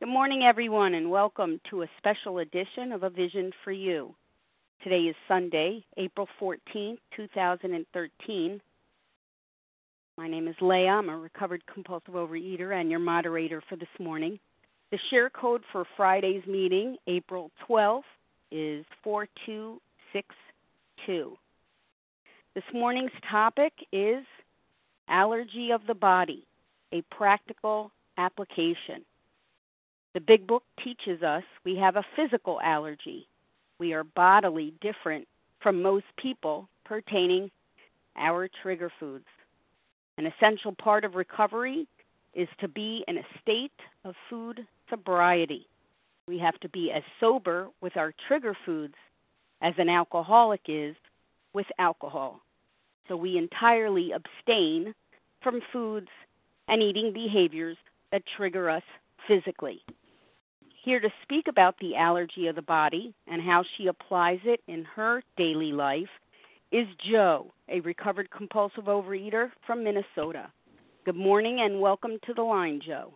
Good morning, everyone, and welcome to a special edition of A Vision for You. Today is Sunday, April 14th, 2013. My name is Leah. I'm a recovered compulsive overeater and your moderator for this morning. The share code for Friday's meeting, April 12th, is 4262. This morning's topic is allergy of the body, a practical application. The big book teaches us we have a physical allergy. We are bodily different from most people pertaining our trigger foods. An essential part of recovery is to be in a state of food sobriety. We have to be as sober with our trigger foods as an alcoholic is with alcohol. So we entirely abstain from foods and eating behaviors that trigger us physically. Here to speak about the allergy of the body and how she applies it in her daily life is Jo, a recovered compulsive overeater from Minnesota. Good morning and welcome to the line, Jo.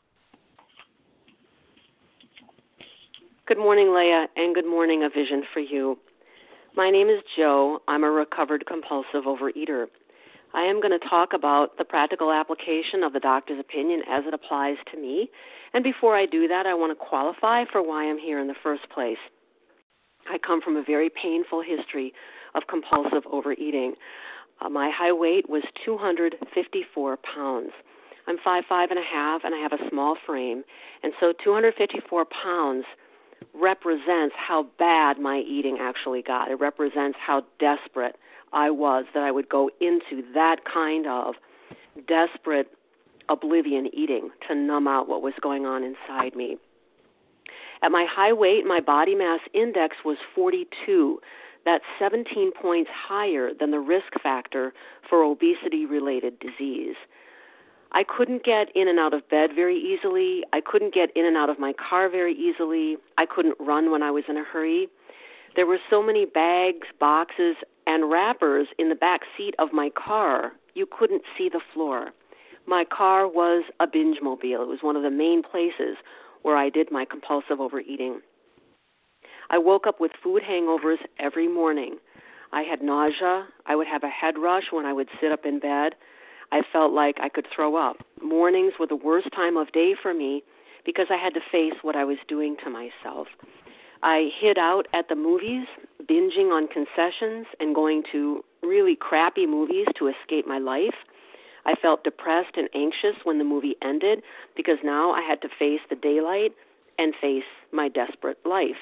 Good morning, Leah, and good morning, A Vision for You. My name is Jo. I'm a recovered compulsive overeater. I am going to talk about the practical application of the doctor's opinion as it applies to me. And before I do that, I want to qualify for why I'm here in the first place. I come from a very painful history of compulsive overeating. Uh, my high weight was 254 pounds. I'm five five and a half, and I have a small frame, and so 254 pounds represents how bad my eating actually got. It represents how desperate I was that I would go into that kind of desperate oblivion eating to numb out what was going on inside me. At my high weight, my body mass index was 42. That's 17 points higher than the risk factor for obesity related disease. I couldn't get in and out of bed very easily. I couldn't get in and out of my car very easily. I couldn't run when I was in a hurry. There were so many bags, boxes, and wrappers in the back seat of my car, you couldn't see the floor. My car was a binge mobile. It was one of the main places where I did my compulsive overeating. I woke up with food hangovers every morning. I had nausea. I would have a head rush when I would sit up in bed. I felt like I could throw up. Mornings were the worst time of day for me because I had to face what I was doing to myself. I hid out at the movies, binging on concessions and going to really crappy movies to escape my life. I felt depressed and anxious when the movie ended because now I had to face the daylight and face my desperate life.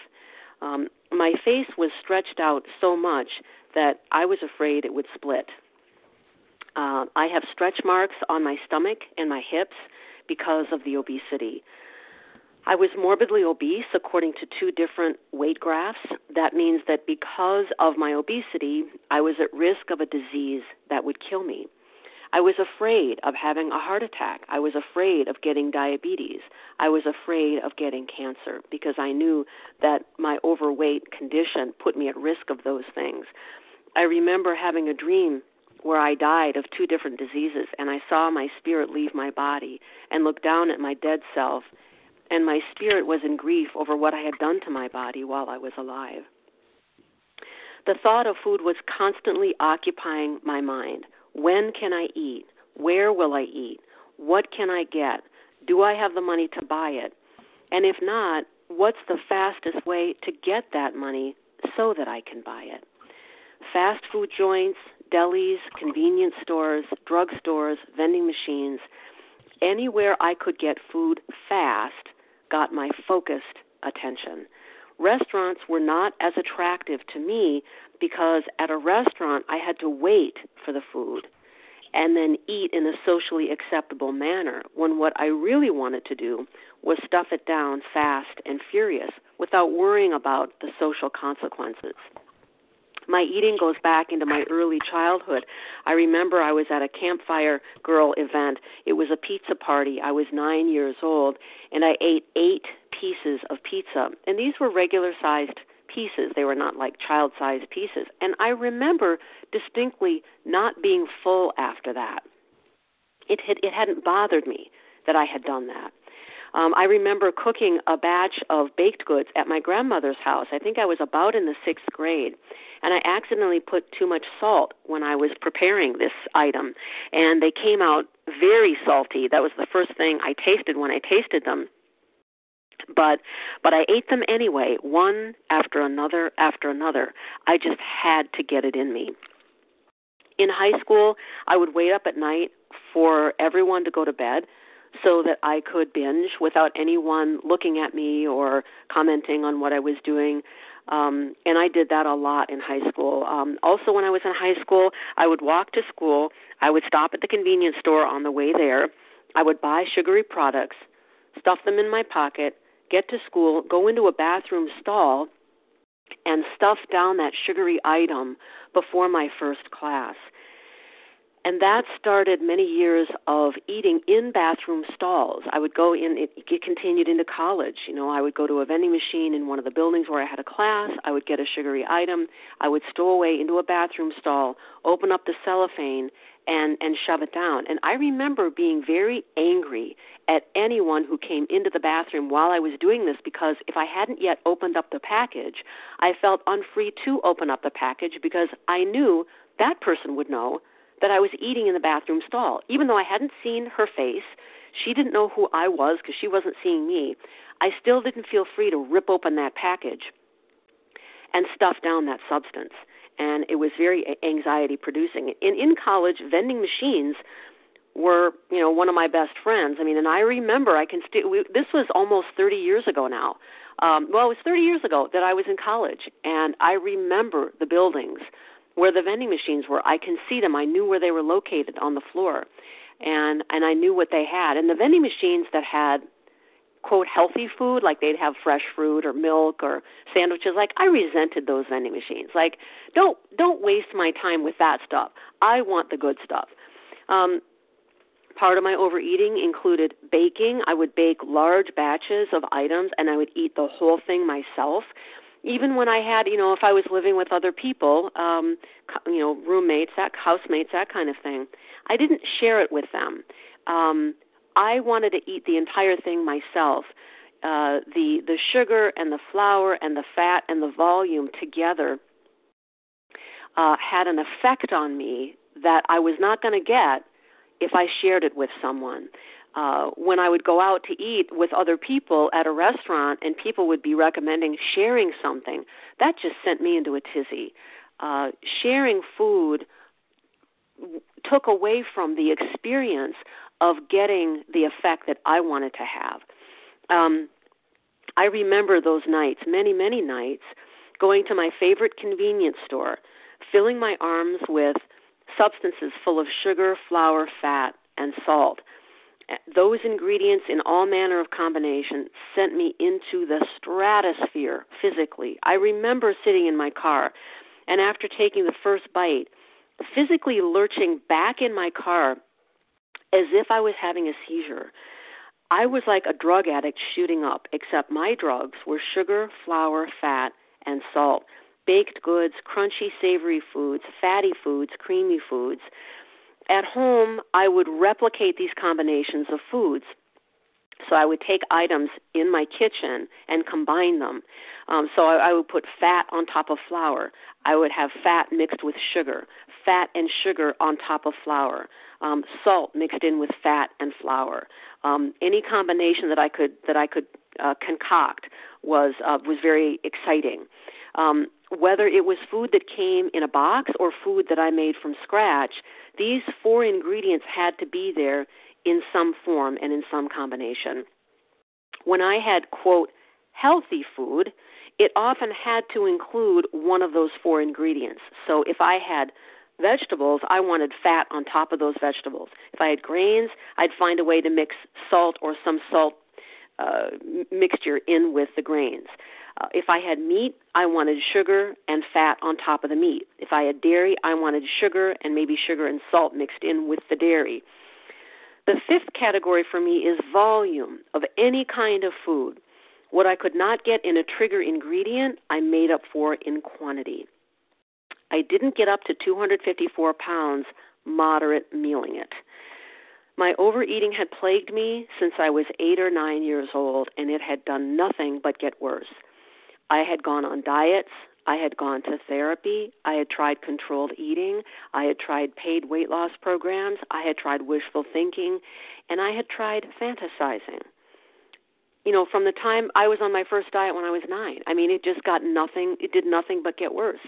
Um, my face was stretched out so much that I was afraid it would split. Uh, I have stretch marks on my stomach and my hips because of the obesity. I was morbidly obese according to two different weight graphs. That means that because of my obesity, I was at risk of a disease that would kill me. I was afraid of having a heart attack. I was afraid of getting diabetes. I was afraid of getting cancer because I knew that my overweight condition put me at risk of those things. I remember having a dream where I died of two different diseases and I saw my spirit leave my body and look down at my dead self and my spirit was in grief over what I had done to my body while I was alive. The thought of food was constantly occupying my mind. When can I eat? Where will I eat? What can I get? Do I have the money to buy it? And if not, what's the fastest way to get that money so that I can buy it? Fast food joints, delis, convenience stores, drug stores, vending machines, anywhere I could get food fast got my focused attention. Restaurants were not as attractive to me because at a restaurant I had to wait for the food and then eat in a socially acceptable manner when what I really wanted to do was stuff it down fast and furious without worrying about the social consequences my eating goes back into my early childhood. I remember I was at a campfire girl event. It was a pizza party. I was nine years old, and I ate eight pieces of pizza. And these were regular sized pieces. They were not like child sized pieces. And I remember distinctly not being full after that. It had it hadn't bothered me that I had done that. Um, I remember cooking a batch of baked goods at my grandmother's house. I think I was about in the sixth grade. And I accidentally put too much salt when I was preparing this item. And they came out very salty. That was the first thing I tasted when I tasted them but but I ate them anyway, one after another after another. I just had to get it in me. In high school, I would wait up at night for everyone to go to bed so that I could binge without anyone looking at me or commenting on what I was doing. Um, and I did that a lot in high school. Um, also, when I was in high school, I would walk to school. I would stop at the convenience store on the way there. I would buy sugary products, stuff them in my pocket, get to school, go into a bathroom stall, and stuff down that sugary item before my first class. And that started many years of eating in bathroom stalls. I would go in, it, it continued into college. You know, I would go to a vending machine in one of the buildings where I had a class. I would get a sugary item. I would stow away into a bathroom stall, open up the cellophane, and and shove it down. And I remember being very angry at anyone who came into the bathroom while I was doing this because if I hadn't yet opened up the package, I felt unfree to open up the package because I knew that person would know that I was eating in the bathroom stall. Even though I hadn't seen her face, she didn't know who I was because she wasn't seeing me. I still didn't feel free to rip open that package and stuff down that substance and it was very anxiety producing. In in college, vending machines were you know one of my best friends. I mean, and I remember I can still. This was almost 30 years ago now. Um, well, it was 30 years ago that I was in college, and I remember the buildings where the vending machines were. I can see them. I knew where they were located on the floor, and and I knew what they had. And the vending machines that had quote healthy food like they'd have fresh fruit or milk or sandwiches like i resented those vending machines like don't don't waste my time with that stuff i want the good stuff um part of my overeating included baking i would bake large batches of items and i would eat the whole thing myself even when i had you know if i was living with other people um you know roommates that housemates that kind of thing i didn't share it with them um I wanted to eat the entire thing myself. Uh, the the sugar and the flour and the fat and the volume together uh, had an effect on me that I was not going to get if I shared it with someone. Uh, when I would go out to eat with other people at a restaurant and people would be recommending sharing something, that just sent me into a tizzy. Uh, sharing food took away from the experience of getting the effect that I wanted to have. Um, I remember those nights, many, many nights, going to my favorite convenience store, filling my arms with substances full of sugar, flour, fat, and salt. Those ingredients in all manner of combination sent me into the stratosphere physically. I remember sitting in my car and after taking the first bite, physically lurching back in my car as if I was having a seizure. I was like a drug addict shooting up, except my drugs were sugar, flour, fat, and salt. Baked goods, crunchy, savory foods, fatty foods, creamy foods. At home, I would replicate these combinations of foods. So I would take items in my kitchen and combine them. Um, so I, I would put fat on top of flour. I would have fat mixed with sugar, fat and sugar on top of flour um, salt mixed in with fat and flour. Um, any combination that I could that I could uh, concoct was uh, was very exciting. Um, whether it was food that came in a box or food that I made from scratch, these four ingredients had to be there in some form and in some combination. When I had quote healthy food, it often had to include one of those four ingredients. So if I had vegetables, I wanted fat on top of those vegetables. If I had grains, I'd find a way to mix salt or some salt uh, mixture in with the grains. Uh, if I had meat, I wanted sugar and fat on top of the meat. If I had dairy, I wanted sugar and maybe sugar and salt mixed in with the dairy. The fifth category for me is volume of any kind of food. What I could not get in a trigger ingredient, I made up for in quantity. I didn't get up to 254 pounds moderate mealing it. My overeating had plagued me since I was eight or nine years old, and it had done nothing but get worse. I had gone on diets, I had gone to therapy. I had tried controlled eating. I had tried paid weight loss programs. I had tried wishful thinking. And I had tried fantasizing. You know, from the time I was on my first diet when I was nine, I mean, it just got nothing, it did nothing but get worse.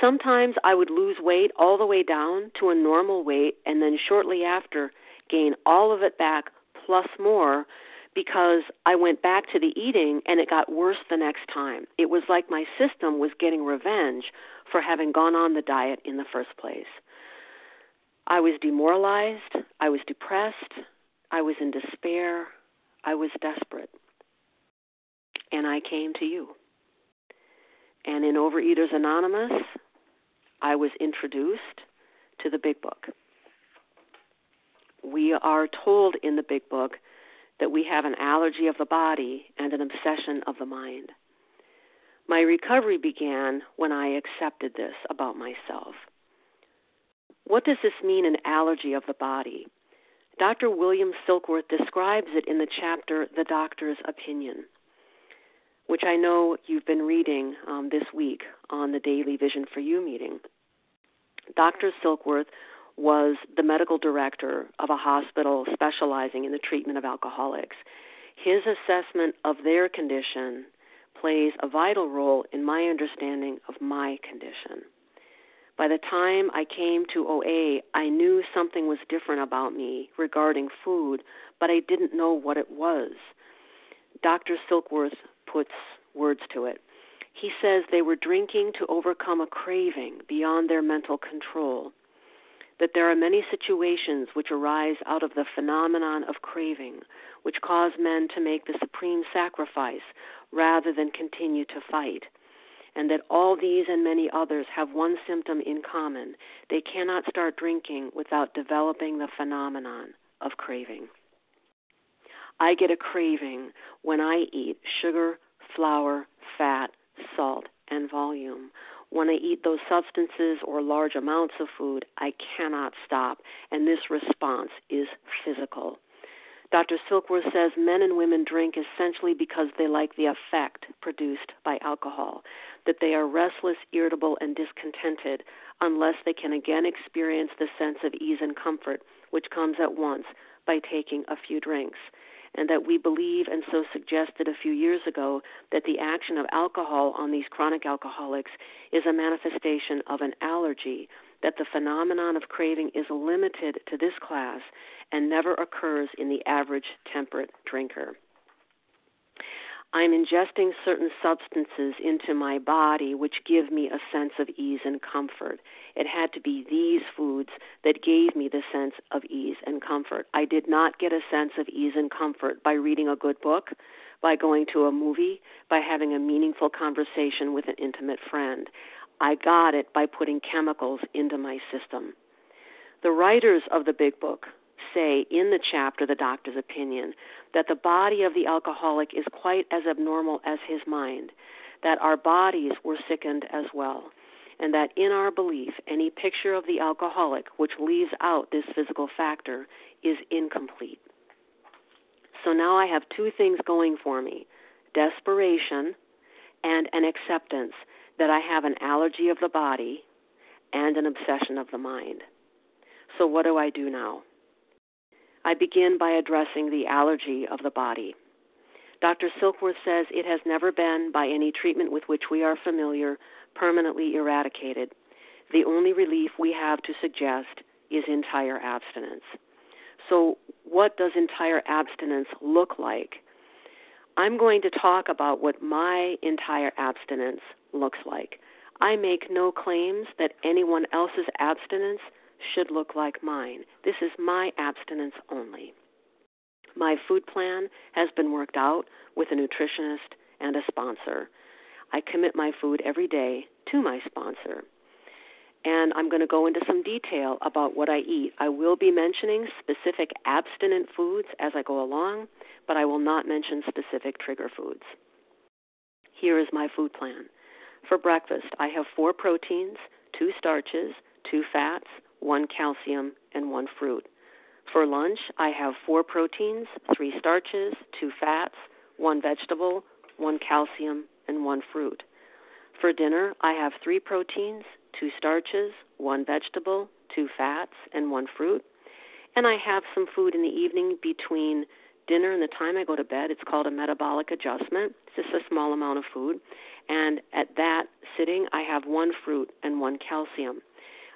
Sometimes I would lose weight all the way down to a normal weight and then shortly after gain all of it back plus more because I went back to the eating and it got worse the next time. It was like my system was getting revenge for having gone on the diet in the first place. I was demoralized, I was depressed, I was in despair, I was desperate. And I came to you. And in Overeaters Anonymous, I was introduced to the Big Book. We are told in the Big Book that we have an allergy of the body and an obsession of the mind. My recovery began when I accepted this about myself. What does this mean, an allergy of the body? Dr. William Silkworth describes it in the chapter The Doctor's Opinion, which I know you've been reading um, this week on the Daily Vision for You meeting. Dr. Silkworth was the medical director of a hospital specializing in the treatment of alcoholics. His assessment of their condition plays a vital role in my understanding of my condition. By the time I came to OA, I knew something was different about me regarding food, but I didn't know what it was. Dr. Silkworth puts words to it. He says they were drinking to overcome a craving beyond their mental control that there are many situations which arise out of the phenomenon of craving, which cause men to make the supreme sacrifice rather than continue to fight, and that all these and many others have one symptom in common they cannot start drinking without developing the phenomenon of craving. I get a craving when I eat sugar, flour, fat, salt, and volume when I eat those substances or large amounts of food, I cannot stop, and this response is physical. Dr. Silkworth says men and women drink essentially because they like the effect produced by alcohol, that they are restless, irritable, and discontented unless they can again experience the sense of ease and comfort which comes at once by taking a few drinks and that we believe and so suggested a few years ago that the action of alcohol on these chronic alcoholics is a manifestation of an allergy, that the phenomenon of craving is limited to this class and never occurs in the average temperate drinker. I'm ingesting certain substances into my body which give me a sense of ease and comfort. It had to be these foods that gave me the sense of ease and comfort. I did not get a sense of ease and comfort by reading a good book, by going to a movie, by having a meaningful conversation with an intimate friend. I got it by putting chemicals into my system. The writers of the big book say in the chapter, The Doctor's Opinion, that the body of the alcoholic is quite as abnormal as his mind, that our bodies were sickened as well, and that in our belief, any picture of the alcoholic which leaves out this physical factor is incomplete. So now I have two things going for me desperation and an acceptance that I have an allergy of the body and an obsession of the mind. So, what do I do now? I begin by addressing the allergy of the body. Dr. Silkworth says it has never been, by any treatment with which we are familiar, permanently eradicated. The only relief we have to suggest is entire abstinence. So, what does entire abstinence look like? I'm going to talk about what my entire abstinence looks like. I make no claims that anyone else's abstinence should look like mine. This is my abstinence only. My food plan has been worked out with a nutritionist and a sponsor. I commit my food every day to my sponsor. And I'm going to go into some detail about what I eat. I will be mentioning specific abstinent foods as I go along, but I will not mention specific trigger foods. Here is my food plan. For breakfast, I have four proteins, two starches, two fats, one calcium, and one fruit. For lunch, I have four proteins, three starches, two fats, one vegetable, one calcium, and one fruit. For dinner, I have three proteins, two starches, one vegetable, two fats, and one fruit. And I have some food in the evening between dinner and the time I go to bed. It's called a metabolic adjustment. It's just a small amount of food. And at that sitting, I have one fruit and one calcium.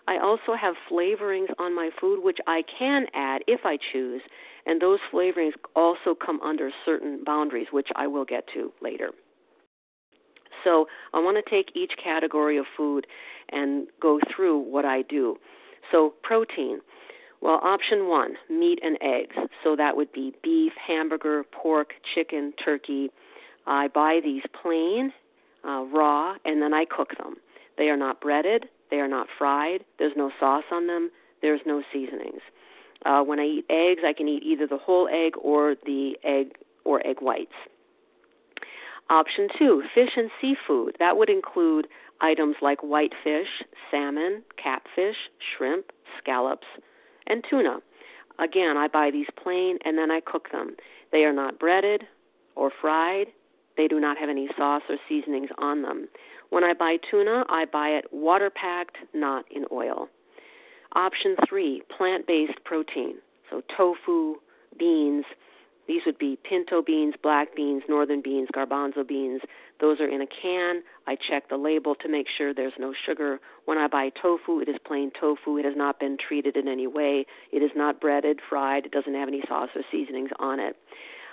I also have flavorings on my food, which I can add if I choose. And those flavorings also come under certain boundaries, which I will get to later. So I want to take each category of food and go through what I do. So, protein. Well, option one, meat and eggs. So that would be beef, hamburger, pork, chicken, turkey. I buy these plain, uh, raw, and then I cook them. They are not breaded, they are not fried, there's no sauce on them, there's no seasonings. Uh, when I eat eggs, I can eat either the whole egg or the egg or egg whites. Option two, fish and seafood. That would include items like whitefish, salmon, catfish, shrimp, scallops, and tuna. Again, I buy these plain and then I cook them. They are not breaded or fried. They do not have any sauce or seasonings on them. When I buy tuna, I buy it water packed, not in oil. Option three, plant based protein. So tofu, beans, these would be pinto beans, black beans, northern beans, garbanzo beans. Those are in a can. I check the label to make sure there's no sugar. When I buy tofu, it is plain tofu. It has not been treated in any way. It is not breaded, fried. It doesn't have any sauce or seasonings on it.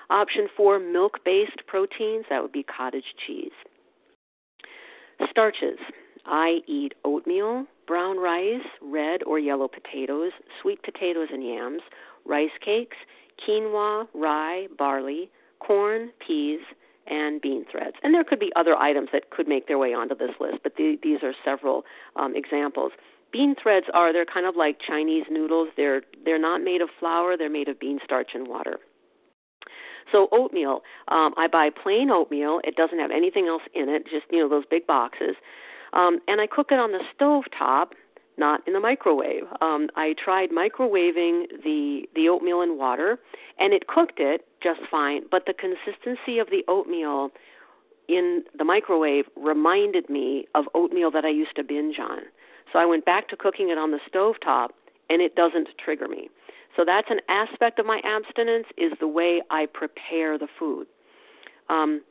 Option four, milk based proteins. That would be cottage cheese. Starches. I eat oatmeal, brown rice, red or yellow potatoes, sweet potatoes and yams, rice cakes, quinoa, rye, barley, corn, peas, and bean threads. And there could be other items that could make their way onto this list, but the, these are several um, examples. Bean threads are they're kind of like Chinese noodles. They're they're not made of flour. They're made of bean starch and water. So oatmeal, um, I buy plain oatmeal. It doesn't have anything else in it, just you know those big boxes, um, and I cook it on the stove top not in the microwave. Um, I tried microwaving the the oatmeal in water, and it cooked it just fine. But the consistency of the oatmeal in the microwave reminded me of oatmeal that I used to binge on. So I went back to cooking it on the stove top, and it doesn't trigger me. So that's an aspect of my abstinence is the way I prepare the food. Um,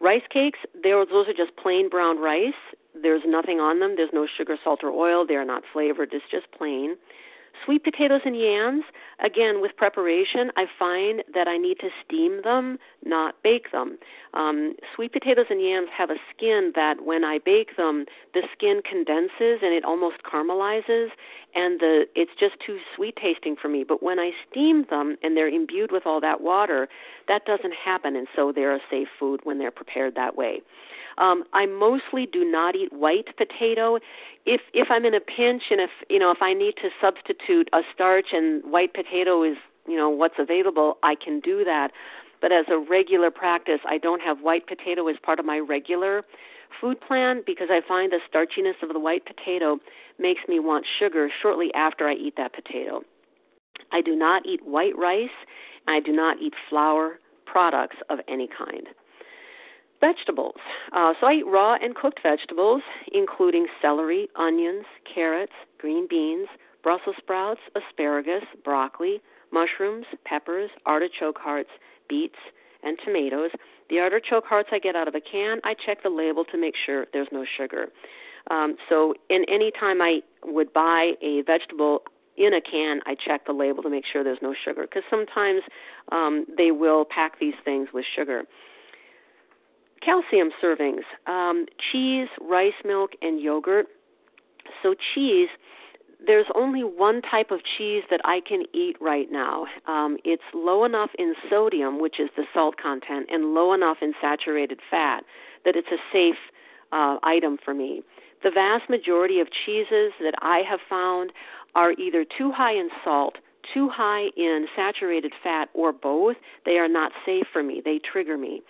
rice cakes, those are just plain brown rice, there's nothing on them. There's no sugar, salt, or oil. They are not flavored. It's just plain. Sweet potatoes and yams, again, with preparation, I find that I need to steam them, not bake them. Um, sweet potatoes and yams have a skin that when I bake them, the skin condenses and it almost caramelizes, and the it's just too sweet tasting for me. But when I steam them and they're imbued with all that water, that doesn't happen, and so they're a safe food when they're prepared that way. Um, I mostly do not eat white potato. If if I'm in a pinch and if you know if I need to substitute a starch and white potato is you know what's available, I can do that. But as a regular practice, I don't have white potato as part of my regular food plan because I find the starchiness of the white potato makes me want sugar shortly after I eat that potato. I do not eat white rice, and I do not eat flour products of any kind. Vegetables. Uh, so I eat raw and cooked vegetables, including celery, onions, carrots, green beans, Brussels sprouts, asparagus, broccoli, mushrooms, peppers, artichoke hearts, beets, and tomatoes. The artichoke hearts I get out of a can. I check the label to make sure there's no sugar. Um, so, in any time I would buy a vegetable in a can, I check the label to make sure there's no sugar because sometimes um, they will pack these things with sugar. Calcium servings um, cheese, rice milk, and yogurt. So, cheese, there's only one type of cheese that I can eat right now. Um, it's low enough in sodium, which is the salt content, and low enough in saturated fat that it's a safe uh, item for me. The vast majority of cheeses that I have found are either too high in salt, too high in saturated fat or both, they are not safe for me. They trigger me.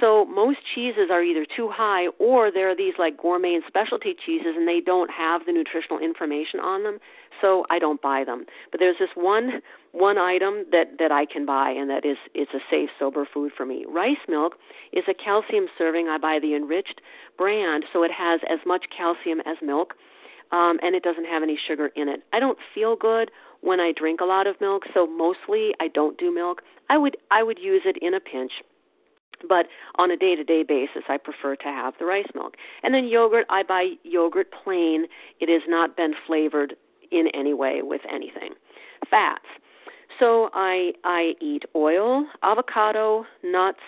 So most cheeses are either too high or there are these like gourmet and specialty cheeses and they don't have the nutritional information on them, so I don't buy them. But there's this one one item that that I can buy and that is it's a safe sober food for me. Rice milk is a calcium serving. I buy the enriched brand so it has as much calcium as milk. Um, and it doesn't have any sugar in it. I don't feel good when I drink a lot of milk, so mostly I don't do milk. I would I would use it in a pinch but on a day to day basis, I prefer to have the rice milk. And then yogurt, I buy yogurt plain. It has not been flavored in any way with anything. Fats. So I I eat oil, avocado, nuts,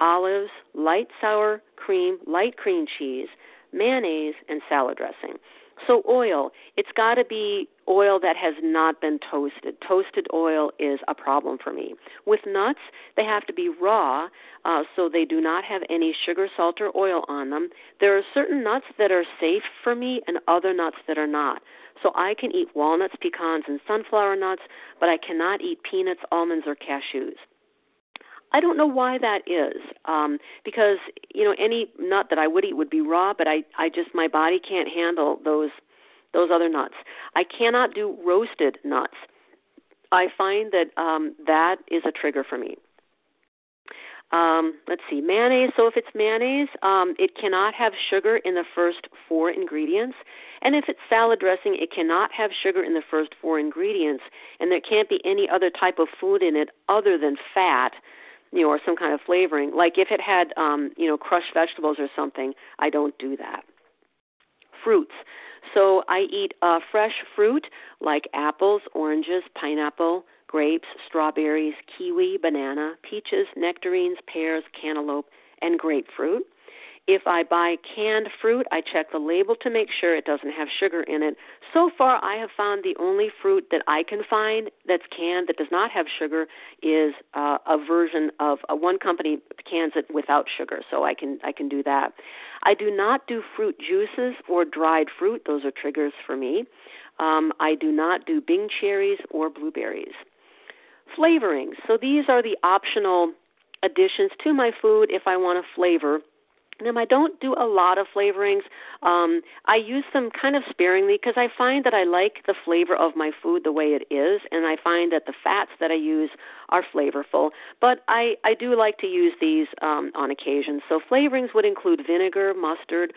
olives, light sour cream, light cream cheese, mayonnaise, and salad dressing. So oil, it's got to be oil that has not been toasted. Toasted oil is a problem for me. With nuts, they have to be raw, uh, so they do not have any sugar, salt, or oil on them. There are certain nuts that are safe for me and other nuts that are not. So I can eat walnuts, pecans, and sunflower nuts, but I cannot eat peanuts, almonds, or cashews. I don't know why that is. Um, because you know any nut that I would eat would be raw, but I I just my body can't handle those those other nuts. I cannot do roasted nuts. I find that um, that is a trigger for me. Um, let's see, mayonnaise. So if it's mayonnaise, um, it cannot have sugar in the first four ingredients. And if it's salad dressing, it cannot have sugar in the first four ingredients. And there can't be any other type of food in it other than fat you know, or some kind of flavoring. Like if it had, um, you know, crushed vegetables or something, I don't do that. Fruits. So I eat uh, fresh fruit like apples, oranges, pineapple, grapes, strawberries, kiwi, banana, peaches, nectarines, pears, cantaloupe, and grapefruit. If I buy canned fruit, I check the label to make sure it doesn't have sugar in it. So far, I have found the only fruit that I can find that's canned that does not have sugar is uh, a version of uh, one company cans it without sugar, so I can I can do that. I do not do fruit juices or dried fruit; those are triggers for me. Um, I do not do Bing cherries or blueberries. Flavorings. So these are the optional additions to my food if I want to flavor now, I don't do a lot of flavorings. Um, I use them kind of sparingly because I find that I like the flavor of my food the way it is, and I find that the fats that I use are flavorful. But I, I do like to use these um, on occasion. So flavorings would include vinegar, mustard,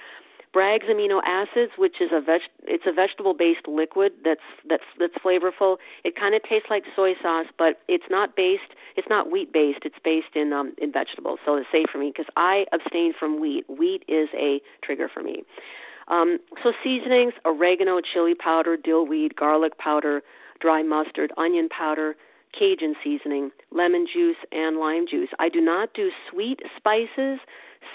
Bragg's amino acids, which is a veg, it's a vegetable-based liquid that's that's that's flavorful. It kind of tastes like soy sauce, but it's not based. It's not wheat-based. It's based in um, in vegetables, so it's safe for me because I abstain from wheat. Wheat is a trigger for me. Um, so seasonings: oregano, chili powder, dill weed, garlic powder, dry mustard, onion powder, Cajun seasoning, lemon juice, and lime juice. I do not do sweet spices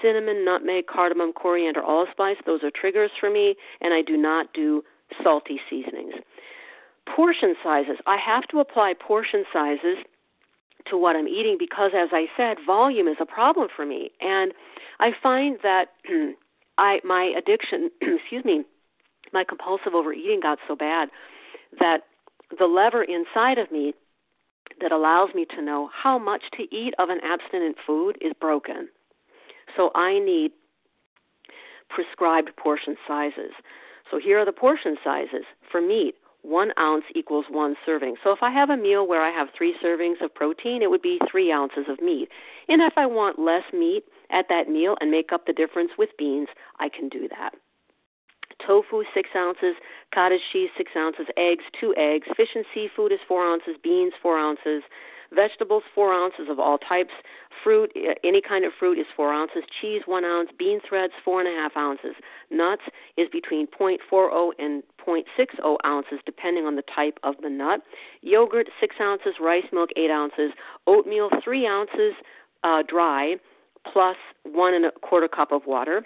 cinnamon, nutmeg, cardamom, coriander, allspice. Those are triggers for me, and I do not do salty seasonings. Portion sizes. I have to apply portion sizes to what I'm eating because, as I said, volume is a problem for me, and I find that I my addiction, excuse me, my compulsive overeating got so bad that the lever inside of me that allows me to know how much to eat of an abstinent food is broken. So I need prescribed portion sizes. So here are the portion sizes for meat. One ounce equals one serving. So if I have a meal where I have three servings of protein, it would be three ounces of meat. And if I want less meat at that meal and make up the difference with beans, I can do that. Tofu, six ounces. Cottage cheese, six ounces. Eggs, two eggs. Fish and seafood is four ounces. Beans, four ounces. Vegetables, four ounces of all types. Fruit, uh, any kind of fruit is four ounces. Cheese, one ounce. Bean threads, four and a half ounces. Nuts is between 0.40 and 0.60 ounces, depending on the type of the nut. Yogurt, six ounces. Rice milk, eight ounces. Oatmeal, three ounces uh, dry, plus one and a quarter cup of water.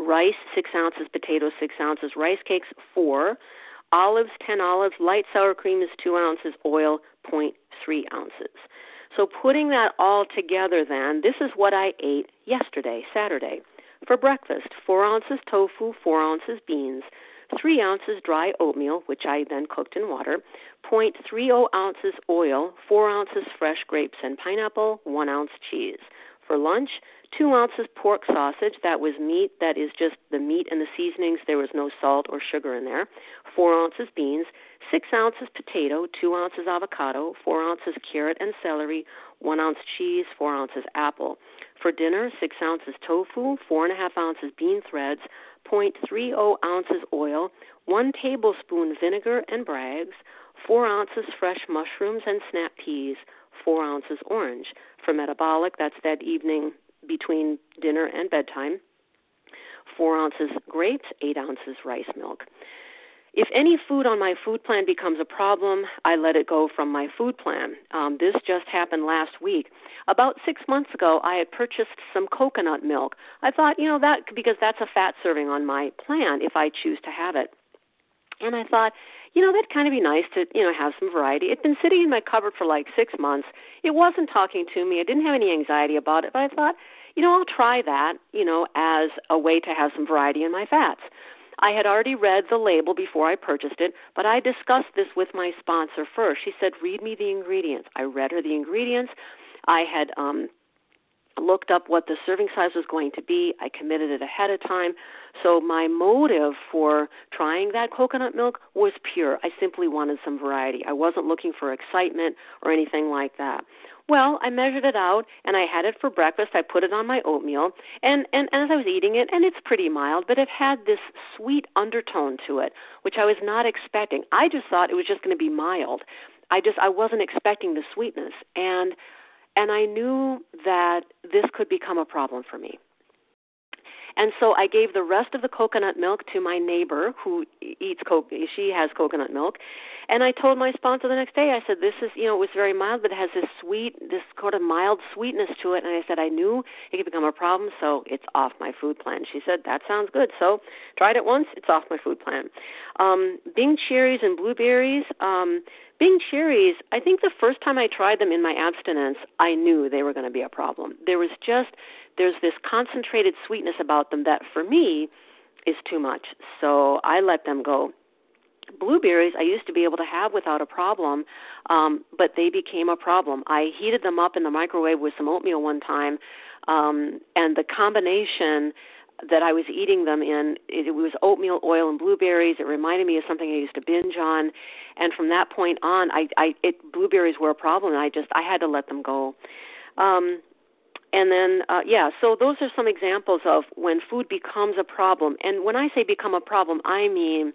Rice, six ounces. Potatoes, six ounces. Rice cakes, four. Olives, 10 olives. Light sour cream is 2 ounces. Oil, 0.3 ounces. So putting that all together, then, this is what I ate yesterday, Saturday. For breakfast, 4 ounces tofu, 4 ounces beans, 3 ounces dry oatmeal, which I then cooked in water, 0.30 ounces oil, 4 ounces fresh grapes and pineapple, 1 ounce cheese. For lunch, 2 ounces pork sausage, that was meat, that is just the meat and the seasonings, there was no salt or sugar in there, 4 ounces beans, 6 ounces potato, 2 ounces avocado, 4 ounces carrot and celery, 1 ounce cheese, 4 ounces apple. For dinner, 6 ounces tofu, 4.5 ounces bean threads, 0.30 ounces oil, 1 tablespoon vinegar and Bragg's, 4 ounces fresh mushrooms and snap peas, 4 ounces orange. For metabolic, that's that evening between dinner and bedtime, 4 ounces grapes, 8 ounces rice milk. If any food on my food plan becomes a problem, I let it go from my food plan. Um, this just happened last week. About six months ago, I had purchased some coconut milk. I thought, you know, that because that's a fat serving on my plan if I choose to have it. And I thought, you know, that'd kind of be nice to, you know, have some variety. It'd been sitting in my cupboard for like six months. It wasn't talking to me. I didn't have any anxiety about it, but I thought, you know, I'll try that, you know, as a way to have some variety in my fats. I had already read the label before I purchased it, but I discussed this with my sponsor first. She said, "Read me the ingredients." I read her the ingredients. I had um looked up what the serving size was going to be. I committed it ahead of time. So my motive for trying that coconut milk was pure. I simply wanted some variety. I wasn't looking for excitement or anything like that. Well, I measured it out and I had it for breakfast. I put it on my oatmeal and and as I was eating it and it's pretty mild, but it had this sweet undertone to it, which I was not expecting. I just thought it was just going to be mild. I just I wasn't expecting the sweetness and and I knew that this could become a problem for me. And so I gave the rest of the coconut milk to my neighbor who eats co- she has coconut milk. And I told my sponsor the next day, I said, This is, you know, it was very mild, but it has this sweet, this sort of mild sweetness to it. And I said, I knew it could become a problem, so it's off my food plan. She said, That sounds good. So tried it once, it's off my food plan. Um, Bing cherries and blueberries. Um, Bing cherries, I think the first time I tried them in my abstinence, I knew they were going to be a problem. There was just, there's this concentrated sweetness about them that for me is too much. So I let them go blueberries I used to be able to have without a problem, um, but they became a problem. I heated them up in the microwave with some oatmeal one time, um, and the combination that I was eating them in, it, was oatmeal, oil, and blueberries. It reminded me of something I used to binge on, and from that point on, I, I it, blueberries were a problem, I just I had to let them go. Um, and then, uh, yeah, so those are some examples of when food becomes a problem. And when I say become a problem, I mean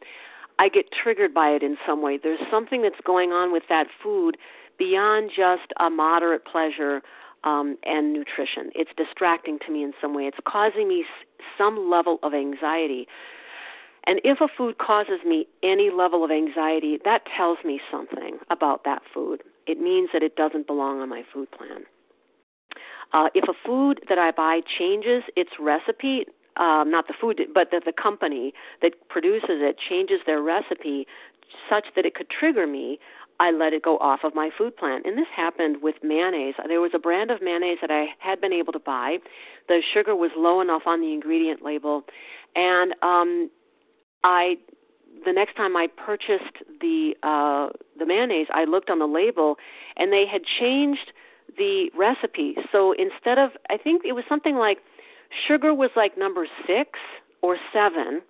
I get triggered by it in some way. There's something that's going on with that food beyond just a moderate pleasure um, and nutrition. It's distracting to me in some way. It's causing me some level of anxiety. And if a food causes me any level of anxiety, that tells me something about that food. It means that it doesn't belong on my food plan. Uh, if a food that I buy changes its recipe, um, not the food, but the, the company that produces it changes their recipe such that it could trigger me, I let it go off of my food plan. And this happened with mayonnaise. There was a brand of mayonnaise that I had been able to buy. The sugar was low enough on the ingredient label, and um, I the next time I purchased the uh, the mayonnaise, I looked on the label, and they had changed the recipe. So instead of, I think it was something like Sugar was like number six or seven.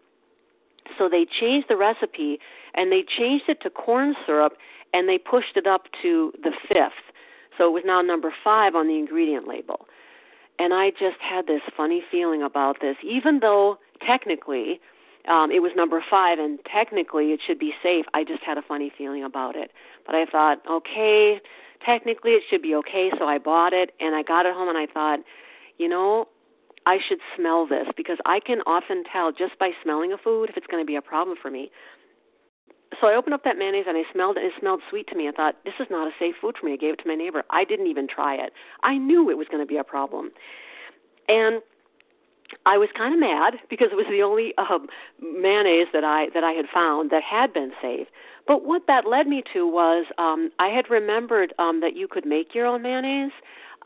So they changed the recipe and they changed it to corn syrup and they pushed it up to the fifth. So it was now number five on the ingredient label. And I just had this funny feeling about this, even though technically um, it was number five and technically it should be safe. I just had a funny feeling about it. But I thought, okay, technically it should be okay. So I bought it and I got it home and I thought, you know, I should smell this because I can often tell just by smelling a food if it's going to be a problem for me. So I opened up that mayonnaise and I smelled it. It smelled sweet to me. I thought, this is not a safe food for me. I gave it to my neighbor. I didn't even try it. I knew it was going to be a problem. And I was kind of mad because it was the only um, mayonnaise that I that I had found that had been safe. But what that led me to was um, I had remembered um, that you could make your own mayonnaise,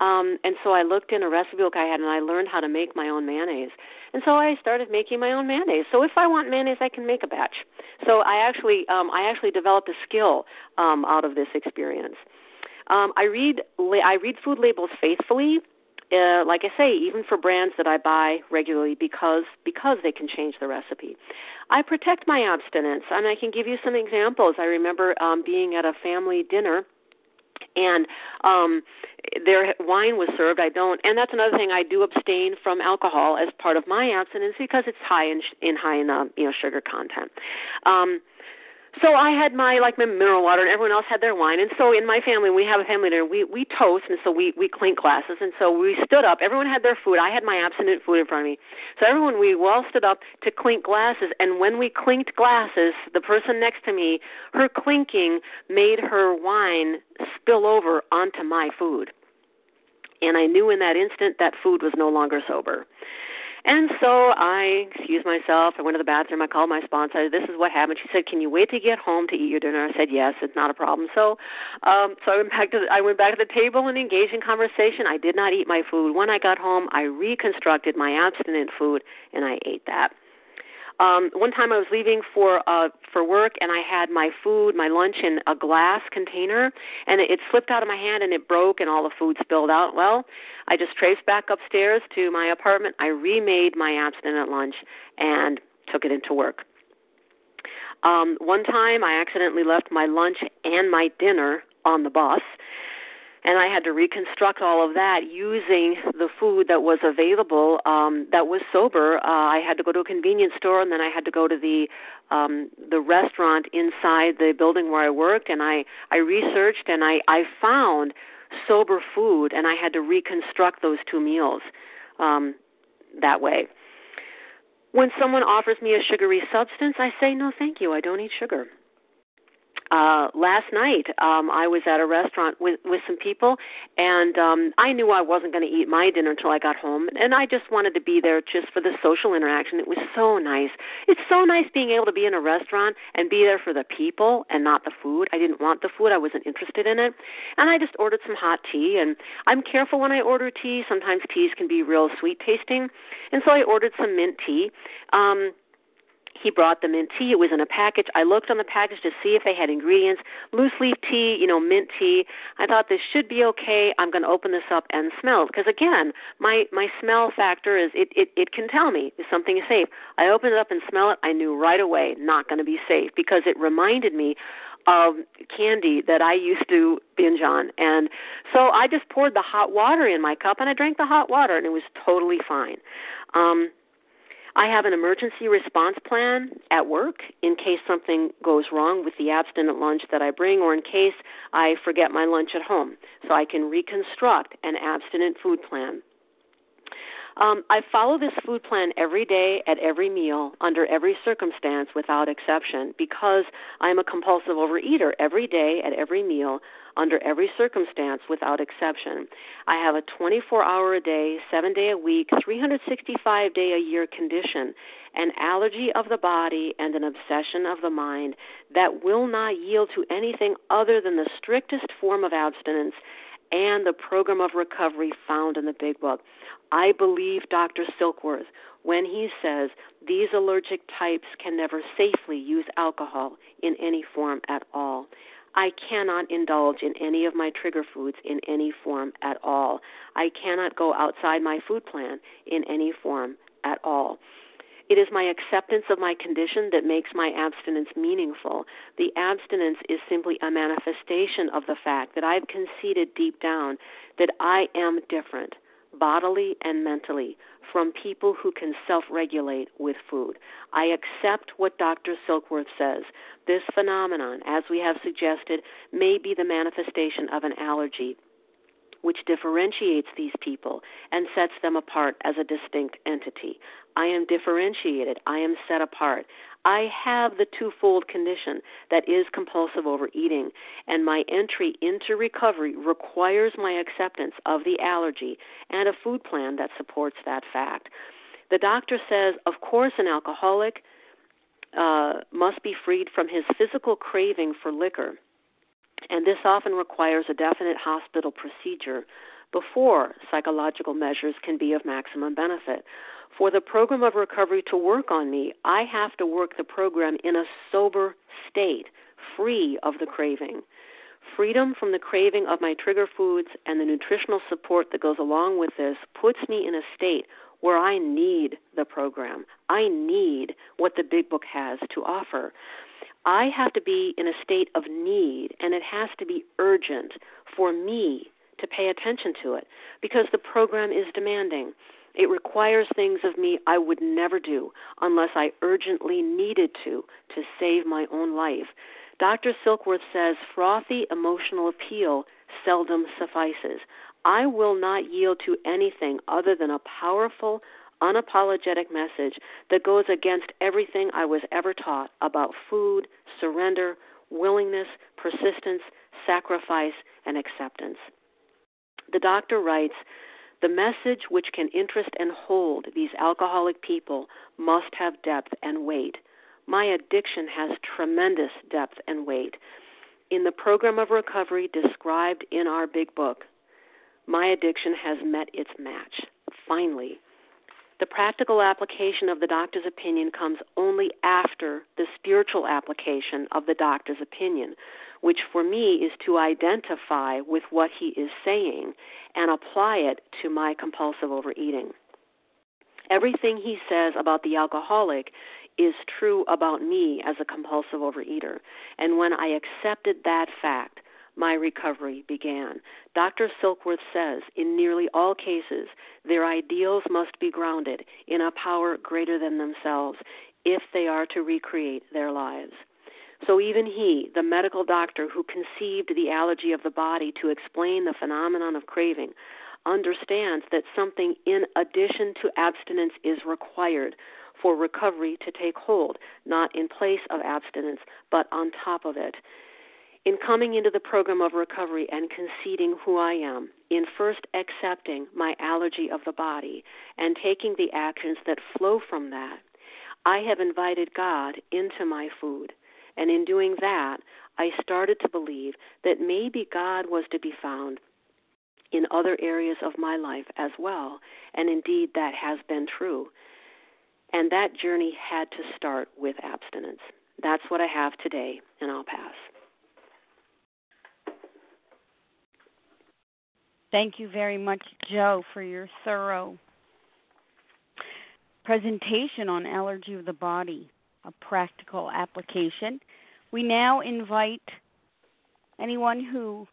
um, and so I looked in a recipe book I had and I learned how to make my own mayonnaise. And so I started making my own mayonnaise. So if I want mayonnaise, I can make a batch. So I actually um, I actually developed a skill um, out of this experience. Um, I read I read food labels faithfully. Uh, like I say, even for brands that I buy regularly because because they can change the recipe. I protect my abstinence, and I can give you some examples. I remember um, being at a family dinner and um their wine was served. I don't and that's another thing i do abstain from alcohol as part of my abstinence because it's high in in high in uh, you know sugar content. Um so I had my like my mineral water, and everyone else had their wine. And so in my family, we have a family dinner. We we toast, and so we we clink glasses. And so we stood up. Everyone had their food. I had my abstinent food in front of me. So everyone we all stood up to clink glasses. And when we clinked glasses, the person next to me, her clinking made her wine spill over onto my food. And I knew in that instant that food was no longer sober. And so I excused myself. I went to the bathroom. I called my sponsor. This is what happened. She said, "Can you wait to get home to eat your dinner?" I said, "Yes, it's not a problem." So, um, so I went back to the, I went back to the table and engaged in conversation. I did not eat my food. When I got home, I reconstructed my abstinent food and I ate that. Um, one time I was leaving for uh, for work and I had my food, my lunch in a glass container, and it, it slipped out of my hand and it broke and all the food spilled out. Well, I just traced back upstairs to my apartment. I remade my abstinent lunch and took it into work. Um, one time I accidentally left my lunch and my dinner on the bus and I had to reconstruct all of that using the food that was available um, that was sober. Uh, I had to go to a convenience store, and then I had to go to the um, the restaurant inside the building where I worked, and I I researched and I I found sober food, and I had to reconstruct those two meals um, that way. When someone offers me a sugary substance, I say no, thank you. I don't eat sugar uh last night um I was at a restaurant with with some people and um I knew I wasn't going to eat my dinner until I got home and I just wanted to be there just for the social interaction. It was so nice. It's so nice being able to be in a restaurant and be there for the people and not the food. I didn't want the food. I wasn't interested in it. And I just ordered some hot tea and I'm careful when I order tea. Sometimes teas can be real sweet tasting. And so I ordered some mint tea. Um he brought the mint tea. It was in a package. I looked on the package to see if they had ingredients. Loose leaf tea, you know, mint tea. I thought this should be okay. I'm going to open this up and smell it. because again, my my smell factor is it it it can tell me if something is safe. I opened it up and smell it. I knew right away not going to be safe because it reminded me of candy that I used to binge on. And so I just poured the hot water in my cup and I drank the hot water and it was totally fine. Um I have an emergency response plan at work in case something goes wrong with the abstinent lunch that I bring or in case I forget my lunch at home. So I can reconstruct an abstinent food plan. Um, I follow this food plan every day at every meal under every circumstance without exception because I'm a compulsive overeater every day at every meal under every circumstance without exception. I have a 24 hour a day, 7 day a week, 365 day a year condition, an allergy of the body, and an obsession of the mind that will not yield to anything other than the strictest form of abstinence and the program of recovery found in the Big Book. I believe Dr. Silkworth when he says these allergic types can never safely use alcohol in any form at all. I cannot indulge in any of my trigger foods in any form at all. I cannot go outside my food plan in any form at all. It is my acceptance of my condition that makes my abstinence meaningful. The abstinence is simply a manifestation of the fact that I've conceded deep down that I am different, bodily and mentally, from people who can self regulate with food. I accept what Dr. Silkworth says. This phenomenon, as we have suggested, may be the manifestation of an allergy which differentiates these people and sets them apart as a distinct entity. I am differentiated. I am set apart. I have the twofold condition that is compulsive overeating, and my entry into recovery requires my acceptance of the allergy and a food plan that supports that fact. The doctor says, of course, an alcoholic uh, must be freed from his physical craving for liquor and this often requires a definite hospital procedure before psychological measures can be of maximum benefit. For the program of recovery to work on me, I have to work the program in a sober state, free of the craving. Freedom from the craving of my trigger foods and the nutritional support that goes along with this puts me in a state where I need the program. I need what the Big Book has to offer. I have to be in a state of need, and it has to be urgent for me to pay attention to it because the program is demanding. It requires things of me I would never do unless I urgently needed to to save my own life. Dr. Silkworth says frothy emotional appeal seldom suffices. I will not yield to anything other than a powerful, unapologetic message that goes against everything I was ever taught about food, surrender, willingness, persistence, sacrifice, and acceptance. The doctor writes The message which can interest and hold these alcoholic people must have depth and weight. My addiction has tremendous depth and weight. In the program of recovery described in our big book, my addiction has met its match. Finally, the practical application of the doctor's opinion comes only after the spiritual application of the doctor's opinion, which for me is to identify with what he is saying and apply it to my compulsive overeating. Everything he says about the alcoholic is true about me as a compulsive overeater. And when I accepted that fact, my recovery began. Dr. Silkworth says in nearly all cases, their ideals must be grounded in a power greater than themselves if they are to recreate their lives. So even he, the medical doctor who conceived the allergy of the body to explain the phenomenon of craving, understands that something in addition to abstinence is required for recovery to take hold, not in place of abstinence, but on top of it. In coming into the program of recovery and conceding who I am, in first accepting my allergy of the body and taking the actions that flow from that, I have invited God into my food. And in doing that, I started to believe that maybe God was to be found in other areas of my life as well. And indeed, that has been true. And that journey had to start with abstinence. That's what I have today, and I'll pass. Thank you very much, Jo, for your thorough presentation on allergy of the body, a practical application. We now invite anyone who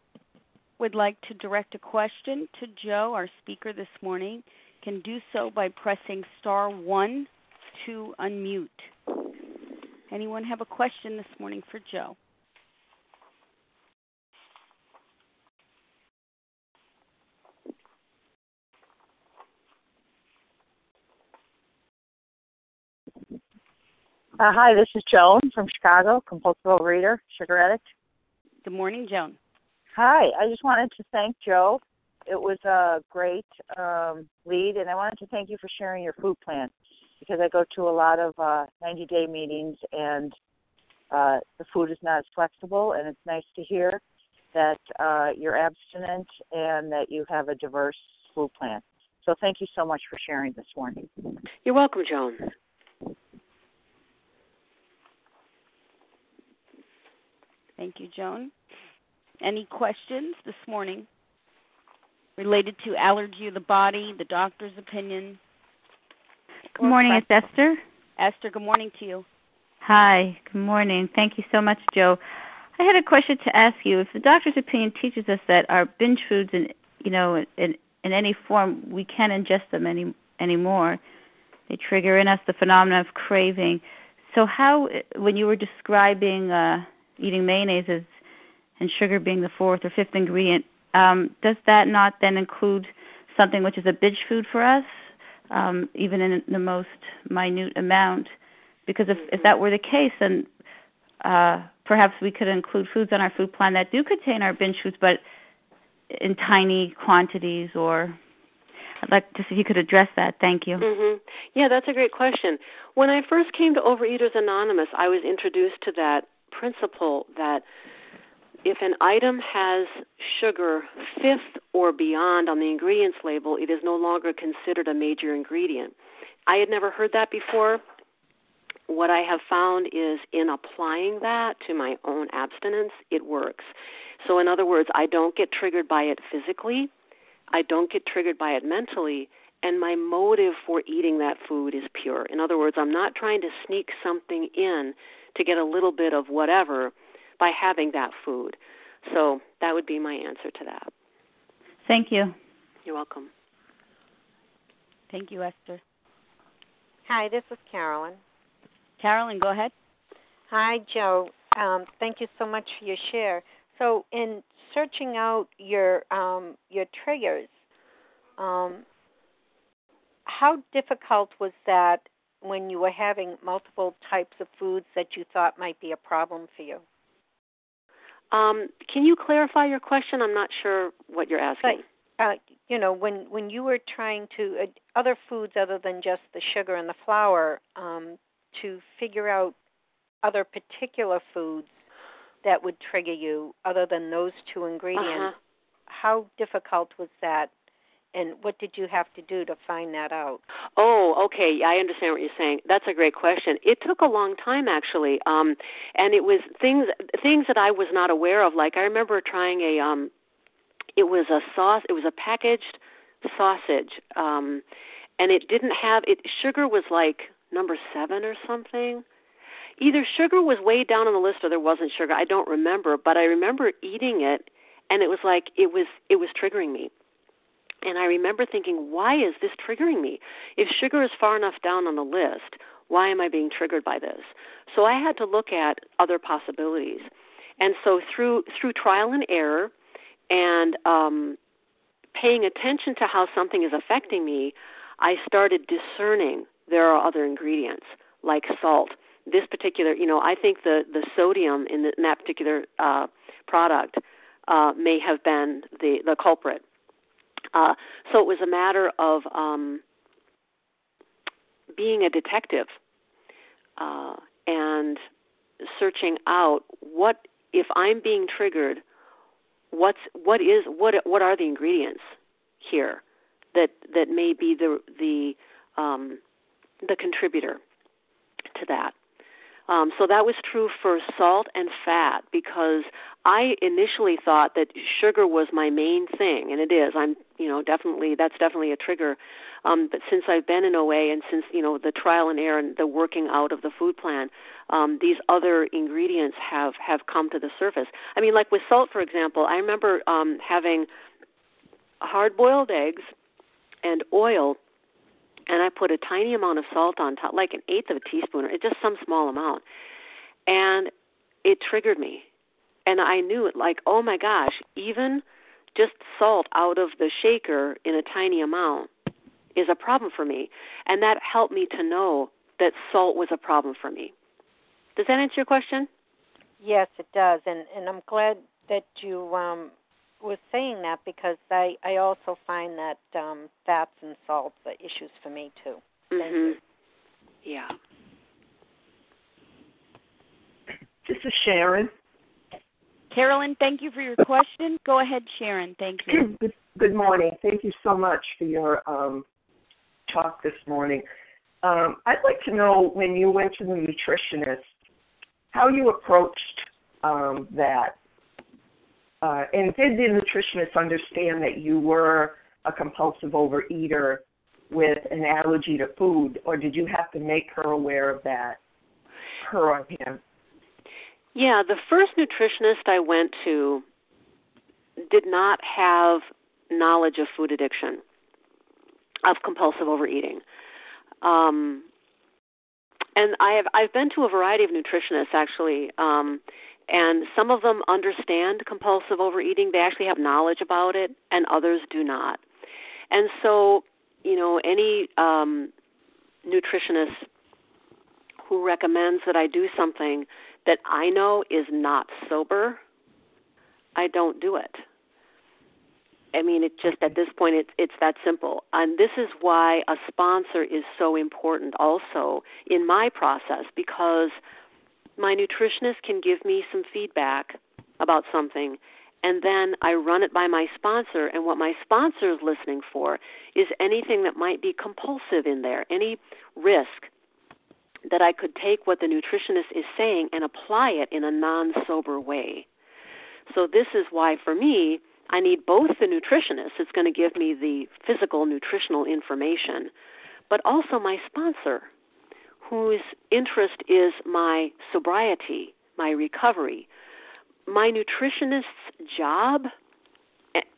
would like to direct a question to Jo, our speaker this morning, can do so by pressing star 1 to unmute. Anyone have a question this morning for Jo? Uh, hi, this is Joan from Chicago, compulsive overeater, sugar addict. Good morning, Joan. Hi, I just wanted to thank Jo. It was a great um, lead, and I wanted to thank you for sharing your food plan because I go to a lot of uh, 90 day meetings and uh, the food is not as flexible, and it's nice to hear that uh, you're abstinent and that you have a diverse food plan. So thank you so much for sharing this morning. You're welcome, Joan. Thank you, Joan. Any questions this morning related to allergy of the body, the doctor's opinion, Good morning, it's Esther. Esther, good morning to you. Hi, good morning. Thank you so much, Jo. I had a question to ask you. If the doctor's opinion teaches us that our binge foods, in you know, in in any form, we can't ingest them any anymore, they trigger in us the phenomenon of craving. So, how, when you were describing uh, eating mayonnaise and sugar being the fourth or fifth ingredient, um, does that not then include something which is a binge food for us? um, even in the most minute amount. Because if, if that were the case, then uh, perhaps we could include foods on our food plan that do contain our binge foods, but in tiny quantities. Or I'd like to see if you could address that. Thank you. Mm-hmm. Yeah, that's a great question. When I first came to Overeaters Anonymous, I was introduced to that principle that if an item has sugar fifth or beyond on the ingredients label, it is no longer considered a major ingredient. I had never heard that before. What I have found is in applying that to my own abstinence, it works. So, in other words, I don't get triggered by it physically, I don't get triggered by it mentally, and my motive for eating that food is pure. In other words, I'm not trying to sneak something in to get a little bit of whatever by having that food. So that would be my answer to that. Thank you. You're welcome. Thank you, Esther. Hi, this is Carolyn. Carolyn, go ahead. Hi, Jo. Um, thank you so much for your share. So, in searching out your um, your triggers, um, how difficult was that when you were having multiple types of foods that you thought might be a problem for you? Um, can you clarify your question? I'm not sure what you're asking. But, uh, you know, when when you were trying to uh, other foods other than just the sugar and the flour, um, to figure out other particular foods that would trigger you other than those two ingredients. Uh-huh. How difficult was that and what did you have to do to find that out? Oh, okay. I understand what you're saying. That's a great question. It took a long time actually, um, and it was things things that I was not aware of. Like I remember trying a um, it was a sauce. It was a packaged sausage, um, and it didn't have it. Sugar was like number seven or something. Either sugar was way down on the list or there wasn't sugar. I don't remember, but I remember eating it, and it was like it was it was triggering me and I remember thinking, why is this triggering me? If sugar is far enough down on the list, why am I being triggered by this? So I had to look at other possibilities. And so through through trial and error and um, paying attention to how something is affecting me, I started discerning there are other ingredients like salt. This particular, you know, I think the the sodium in, the, in that particular uh, product uh, may have been the the culprit. Uh, so it was a matter of um, being a detective uh, and searching out what if I'm being triggered. What's what is what what are the ingredients here that that may be the the um, the contributor to that. Um, so that was true for salt and fat because I initially thought that sugar was my main thing, and it is. I'm, you know, definitely that's definitely a trigger. Um, but since I've been in OA and since you know the trial and error and the working out of the food plan, um, these other ingredients have have come to the surface. I mean, like with salt, for example, I remember um, having hard-boiled eggs and oil and I put a tiny amount of salt on top, like an eighth of a teaspoon, or just some small amount, and it triggered me, and I knew it. Like, oh my gosh, even just salt out of the shaker in a tiny amount is a problem for me, and that helped me to know that salt was a problem for me. Does that answer your question? Yes, it does, and and I'm glad that you um was saying that because I I also find that um fats and salts are issues for me too. Mhm. Yeah. This is Sharon. Carolyn, thank you for your question. Go ahead, Sharon. Thank you. good, good morning. Thank you so much for your um, talk this morning. Um, I'd like to know when you went to the nutritionist, how you approached um, that uh, and did the nutritionist understand that you were a compulsive overeater with an allergy to food, or did you have to make her aware of that, her or him? Yeah, the first nutritionist I went to did not have knowledge of food addiction, of compulsive overeating. Um, and I have I've been to a variety of nutritionists actually, um, and some of them understand compulsive overeating. They actually have knowledge about it, and others do not. And so, you know, any um, nutritionist who recommends that I do something that I know is not sober, I don't do it. I mean, it just at this point it's it's that simple. And this is why a sponsor is so important also in my process because my nutritionist can give me some feedback about something and then I run it by my sponsor. And what my sponsor is listening for is anything that might be compulsive in there, any risk that I could take what the nutritionist is saying and apply it in a non sober way. So, this is why for me, I need both the nutritionist it's going to give me the physical nutritional information, but also my sponsor, whose interest is my sobriety, my recovery, my nutritionist's job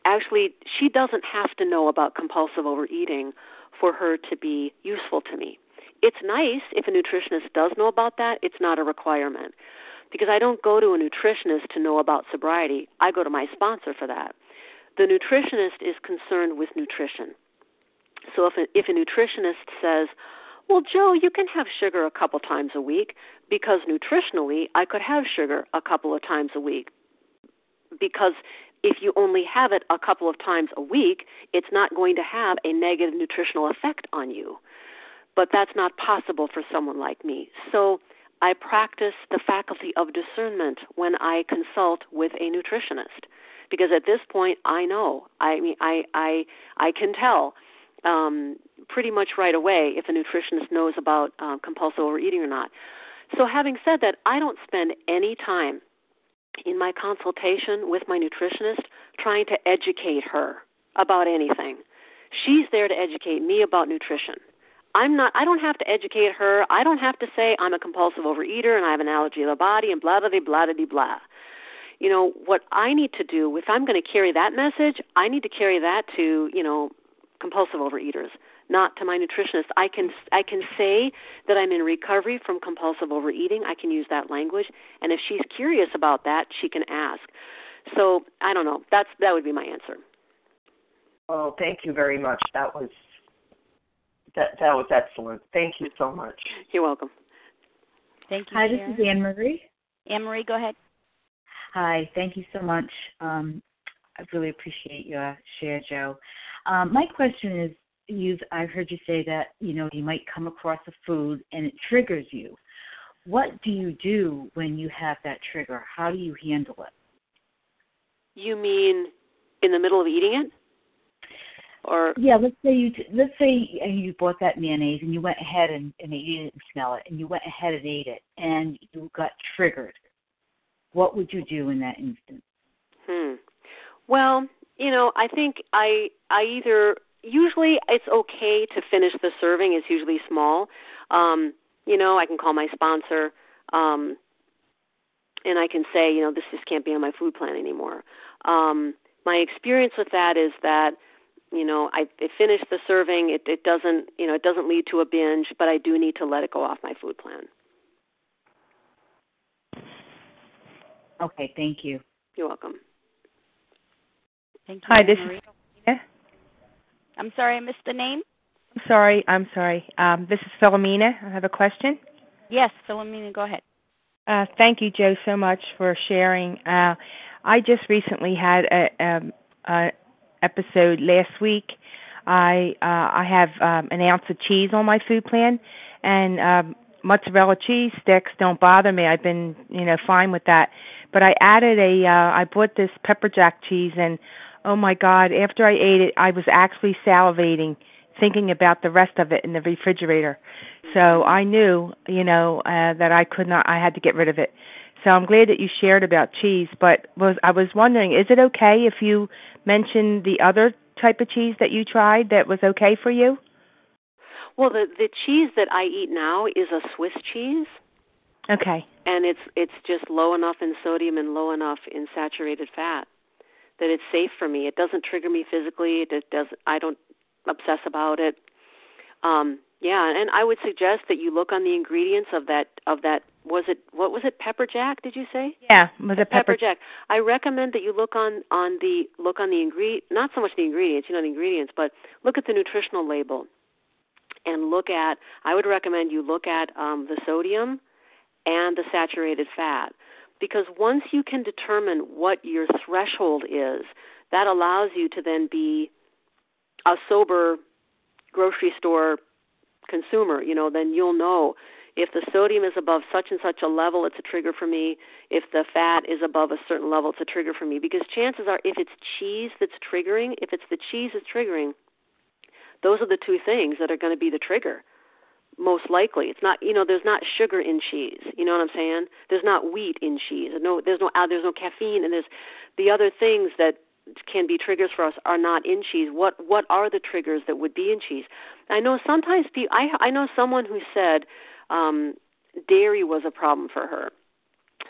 actually she doesn't have to know about compulsive overeating for her to be useful to me. It's nice if a nutritionist does know about that, it's not a requirement. Because I don't go to a nutritionist to know about sobriety. I go to my sponsor for that. The nutritionist is concerned with nutrition. So if a, if a nutritionist says, well, Jo, you can have sugar a couple times a week because nutritionally I could have sugar a couple of times a week. Because if you only have it a couple of times a week, it's not going to have a negative nutritional effect on you. But that's not possible for someone like me. So I practice the faculty of discernment when I consult with a nutritionist because at this point I know. I mean I I I can tell um, pretty much right away if a nutritionist knows about um, compulsive overeating or not. So, having said that, I don't spend any time in my consultation with my nutritionist trying to educate her about anything. She's there to educate me about nutrition. I'm not I don't have to educate her. I don't have to say I'm a compulsive overeater and I have an allergy of the body and blah blah blah blah blah blah. You know, what I need to do if I'm going to carry that message, I need to carry that to, you know, compulsive overeaters, not to my nutritionist. I can I can say that I'm in recovery from compulsive overeating. I can use that language, and if she's curious about that, she can ask. So I don't know. That's that would be my answer. Oh, thank you very much. That was that that was excellent. Thank you so much. You're welcome. Thank you. Hi, Sharon. this is Anne Marie. Anne Marie, go ahead. Hi, thank you so much. Um, I really appreciate your share, Jo. Um, my question is, you've I've heard you say that you know you might come across a food and it triggers you. What do you do when you have that trigger? How do you handle it? You mean in the middle of eating it? Or yeah, let's say you t- let's say you bought that mayonnaise and you went ahead and, and you didn't smell it and you went ahead and ate it and you got triggered. What would you do in that instance? Hmm. Well, you know, I think I I either usually it's okay to finish the serving. It's usually small. Um, you know, I can call my sponsor, um, and I can say, you know, this just can't be on my food plan anymore. Um, my experience with that is that you know I, I finish the serving. It, it doesn't you know it doesn't lead to a binge, but I do need to let it go off my food plan. Okay, thank you. You're welcome. Thank you. Hi, this Marie. is. I'm sorry, I missed the name. I'm sorry. I'm sorry. Um, this is Philomena. I have a question. Yes, Philomena, go ahead. Uh, thank you, Jo, so much for sharing. Uh, I just recently had a, um, a episode last week. I uh, I have um, an ounce of cheese on my food plan, and um, mozzarella cheese sticks don't bother me. I've been you know fine with that. But I added a uh, I bought this pepper jack cheese, and oh my God! After I ate it, I was actually salivating, thinking about the rest of it in the refrigerator. So I knew, you know, uh, that I could not. I had to get rid of it. So I'm glad that you shared about cheese. But was I was wondering, is it okay if you mention the other type of cheese that you tried that was okay for you? Well, the the cheese that I eat now is a Swiss cheese, Okay. and it's it's just low enough in sodium and low enough in saturated fat that it's safe for me. It doesn't trigger me physically. It doesn't. I don't obsess about it. Um, yeah, and I would suggest that you look on the ingredients of that of that. Was it what was it? Pepper jack? Did you say? Yeah, was it pepper? pepper jack. I recommend that you look on on the look on the ingredient, not so much the ingredients, you know the ingredients, but look at the nutritional label, and look at. I would recommend you look at um, the sodium and the saturated fat, because once you can determine what your threshold is, that allows you to then be a sober grocery store consumer. You know, then you'll know if the sodium is above such and such a level, it's a trigger for me. If the fat is above a certain level, it's a trigger for me. Because chances are, if it's cheese that's triggering, if it's the cheese that's triggering, those are the two things that are going to be the trigger. Most likely, it's not. You know, there's not sugar in cheese. You know what I'm saying? There's not wheat in cheese. No, there's no. Uh, there's no caffeine, and there's the other things that can be triggers for us are not in cheese. What what are the triggers that would be in cheese? I know sometimes people. I I know someone who said um, dairy was a problem for her.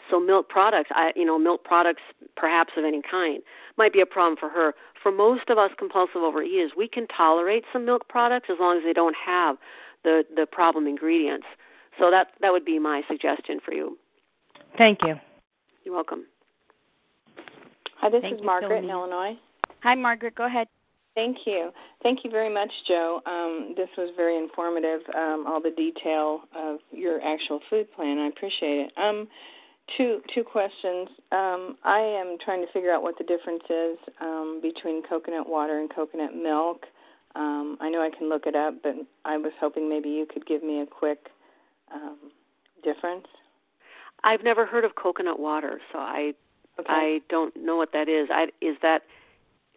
So milk products, I, you know, milk products perhaps of any kind might be a problem for her. For most of us compulsive overeaters, we can tolerate some milk products as long as they don't have the the problem ingredients. So that that would be my suggestion for you. Thank you. You're welcome. Hi, this Thank is Margaret so in Illinois. Hi, Margaret. Go ahead. Thank you. Thank you very much, Jo. Um, this was very informative, um, all the detail of your actual food plan. I appreciate it. Um, two two questions. Um, I am trying to figure out what the difference is um, between coconut water and coconut milk. Um, I know I can look it up, but I was hoping maybe you could give me a quick um, difference. I've never heard of coconut water, so I Okay. I don't know what that is. I is that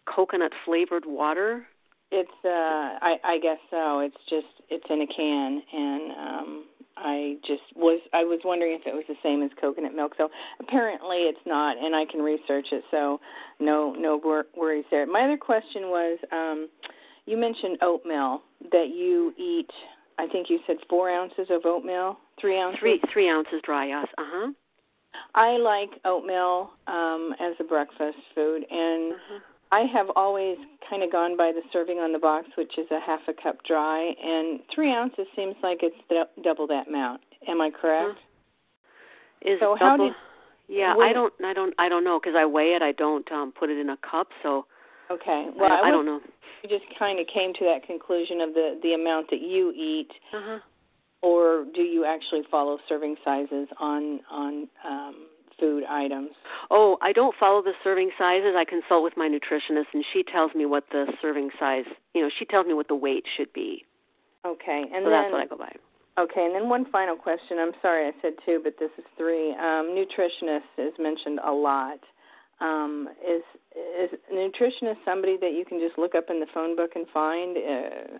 coconut flavored water? It's uh I I guess so. It's just it's in a can and um I just was I was wondering if it was the same as coconut milk. So apparently it's not and I can research it. So no no wor- worries there. My other question was um you mentioned oatmeal that you eat I think you said 4 ounces of oatmeal, 3 ounces. Three three ounces dry. Yes. Uh huh. I like oatmeal um as a breakfast food and Uh-huh. I have always kind of gone by the serving on the box, which is a half a cup dry, and three ounces seems like it's d- double that amount. Am I correct? Is So it how double? did- yeah, I don't I don't I don't know because I weigh it. I don't um put it in a cup, so Okay. Well, I, I was- don't know. You just kind of came to that conclusion of the the amount that you eat, Uh huh. or do you actually follow serving sizes on on um, food items? Oh, I don't follow the serving sizes. I consult with my nutritionist, and she tells me what the serving size. You know, she tells me what the weight should be. Okay, and so then that's what I go by. Okay, and then one final question. I'm sorry I said two, but this is three. Um, nutritionist is mentioned a lot. Um, is is a nutritionist somebody that you can just look up in the phone book and find? Uh,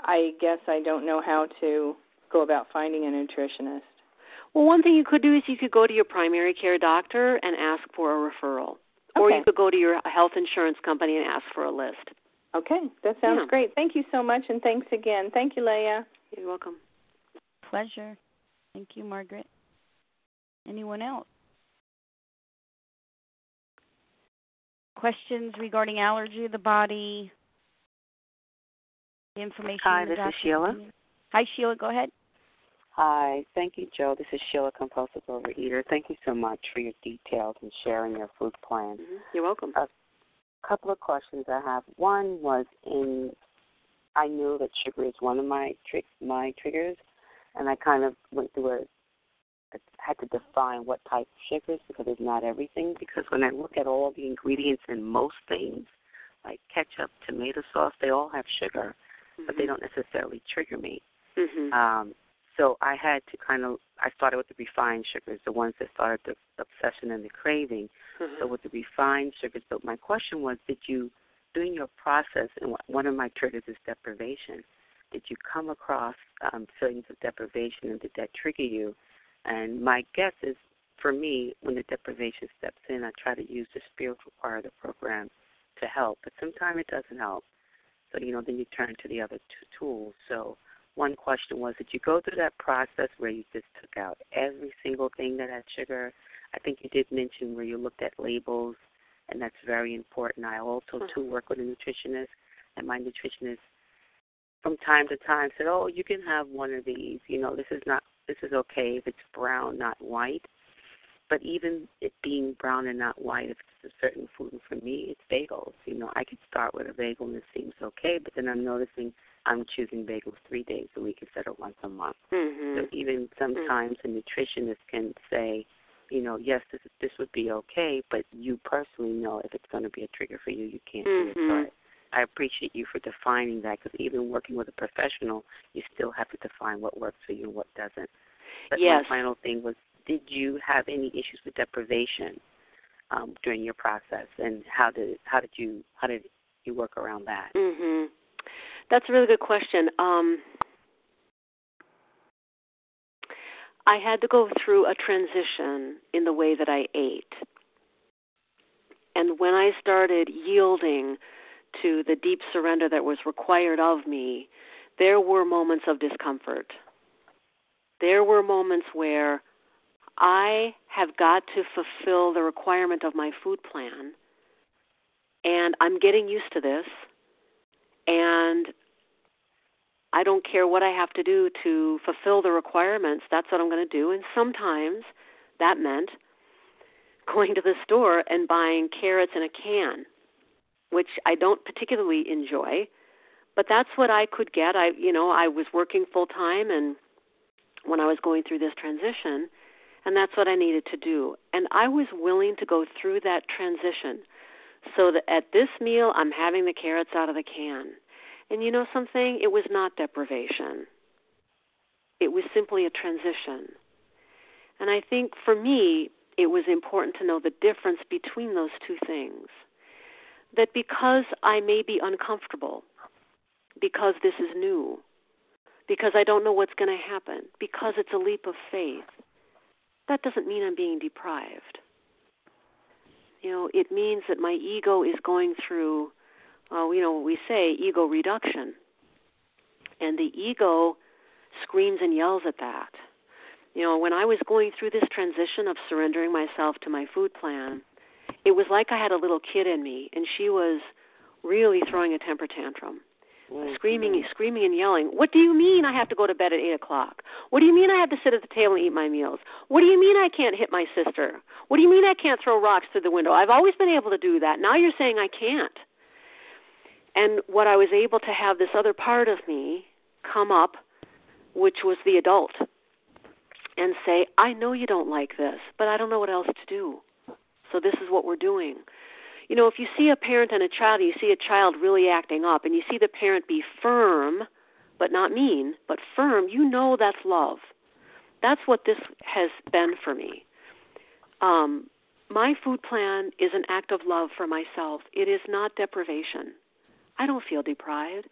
I guess I don't know how to go about finding a nutritionist. Well, one thing you could do is you could go to your primary care doctor and ask for a referral, or you could go to your health insurance company and ask for a list. Okay, that sounds Yeah. great. Thank you so much, and thanks again. Thank you, Leah. You're welcome. Pleasure. Thank you, Margaret. Anyone else? Questions regarding allergy of the body? Information. Hi, this is Sheila. Hi, Sheila. Go ahead. Hi, thank you, Jo. This is Sheila, compulsive overeater. Thank you so much for your details and sharing your food plan. hmm You're welcome. A couple of questions I have. One was in, I knew that sugar is one of my trick my triggers, and I kind of went through a, I had to define what type of sugars because it's not everything. Because when I look at all the ingredients in most things, like ketchup, tomato sauce, they all have sugar, but they don't necessarily trigger me. hmm Um, so I had to kind of I started with the refined sugars, the ones that started the obsession and the craving. So with the refined sugars, but my question was, did you during your process, and one- one of my triggers is deprivation. Did you come across um, feelings of deprivation, and did that trigger you? And my guess is, for me, when the deprivation steps in, I try to use the spiritual part of the program to help, but sometimes it doesn't help. So you know, then you turn to the other two tools. So one question was, did you go through that process where you just took out every single thing that had sugar? I think you did mention where you looked at labels, and that's very important. I also mm-hmm. too work with a nutritionist, and my nutritionist from time to time said, "Oh, you can have one of these. You know, this is not this is okay if it's brown, not white." But even it being brown and not white, if it's a certain food, and for me, it's bagels. You know, I could start with a bagel and it seems okay, but then I'm noticing I'm choosing bagels three days a week instead of once a month. hmm So even sometimes a nutritionist can say, you know, yes, this this would be okay, but you personally know if it's going to be a trigger for you, you can't do it. So Mhm. I, appreciate you for defining that because even working with a professional, you still have to define what works for you and what doesn't. But yes. my final thing was, did you have any issues with deprivation um, during your process, and how did how did you how did you work around that? Mhm. That's a really good question. Um, I had to go through a transition in the way that I ate. And when I started yielding to the deep surrender that was required of me, there were moments of discomfort. There were moments where I have got to fulfill the requirement of my food plan, and I'm getting used to this, and I don't care what I have to do to fulfill the requirements. That's what I'm going to do. And sometimes that meant going to the store and buying carrots in a can, which I don't particularly enjoy, but that's what I could get. I, you know, I was working full time and when I was going through this transition, and that's what I needed to do. And I was willing to go through that transition so that at this meal I'm having the carrots out of the can. And you know something? It was not deprivation. It was simply a transition. And I think for me, it was important to know the difference between those two things. That because I may be uncomfortable, because this is new, because I don't know what's going to happen, because it's a leap of faith, that doesn't mean I'm being deprived. You know, it means that my ego is going through, uh, you know, we say, ego reduction. And the ego screams and yells at that. You know, when I was going through this transition of surrendering myself to my food plan, it was like I had a little kid in me, and she was really throwing a temper tantrum mm-hmm. screaming, screaming and yelling. What do you mean I have to go to bed at eight o'clock? What do you mean I have to sit at the table and eat my meals? What do you mean I can't hit my sister? What do you mean I can't throw rocks through the window? I've always been able to do that. Now you're saying I can't. And what I was able to have this other part of me come up, which was the adult, and say, I know you don't like this, but I don't know what else to do. So this is what we're doing you know, if you see a parent and a child, you see a child really acting up, and you see the parent be firm, but not mean, but firm, you know that's love. That's what this has been for me. Um, my food plan is an act of love for myself. It is not deprivation. I don't feel deprived.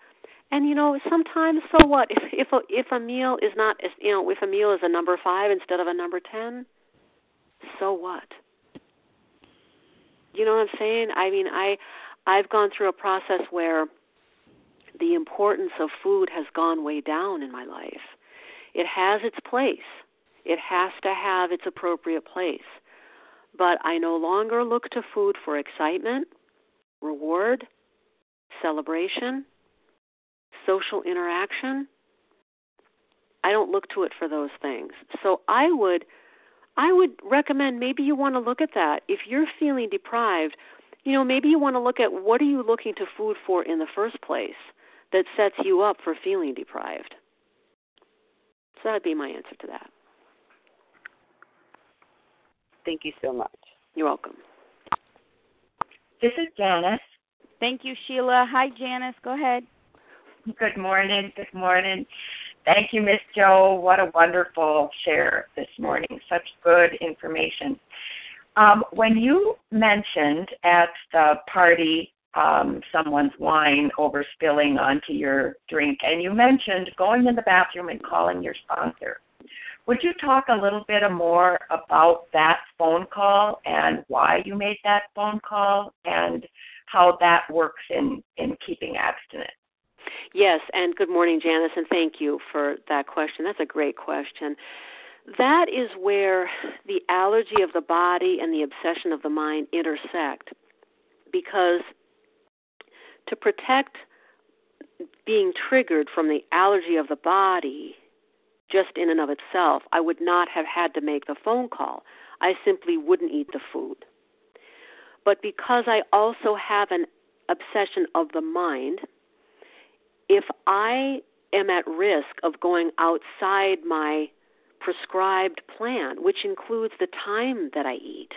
And you know, sometimes so what? If if a, if a meal is not, you know, if a meal is a number five instead of a number ten, so what? You know what I'm saying? I mean, I I've gone through a process where the importance of food has gone way down in my life. It has its place. It has to have its appropriate place. But I no longer look to food for excitement, reward, celebration, social interaction. I don't look to it for those things. So I would I would recommend maybe you want to look at that. If you're feeling deprived, you know, maybe you want to look at what are you looking to food for in the first place that sets you up for feeling deprived. So that would be my answer to that. Thank you so much. You're welcome. This is Janice. Thank you, Sheila. Hi, Janice. Go ahead. Good morning. Good morning. Thank you, Miss Jo. What a wonderful share this morning. Such good information. Um, when you mentioned at the party um, someone's wine overspilling onto your drink, and you mentioned going in the bathroom and calling your sponsor, would you talk a little bit more about that phone call and why you made that phone call and how that works in, in keeping abstinent? Yes, and good morning, Janice, and thank you for that question. That's a great question. That is where the allergy of the body and the obsession of the mind intersect. Because to protect being triggered from the allergy of the body, just in and of itself, I would not have had to make the phone call. I simply wouldn't eat the food. But because I also have an obsession of the mind, if I am at risk of going outside my prescribed plan, which includes the time that I eat,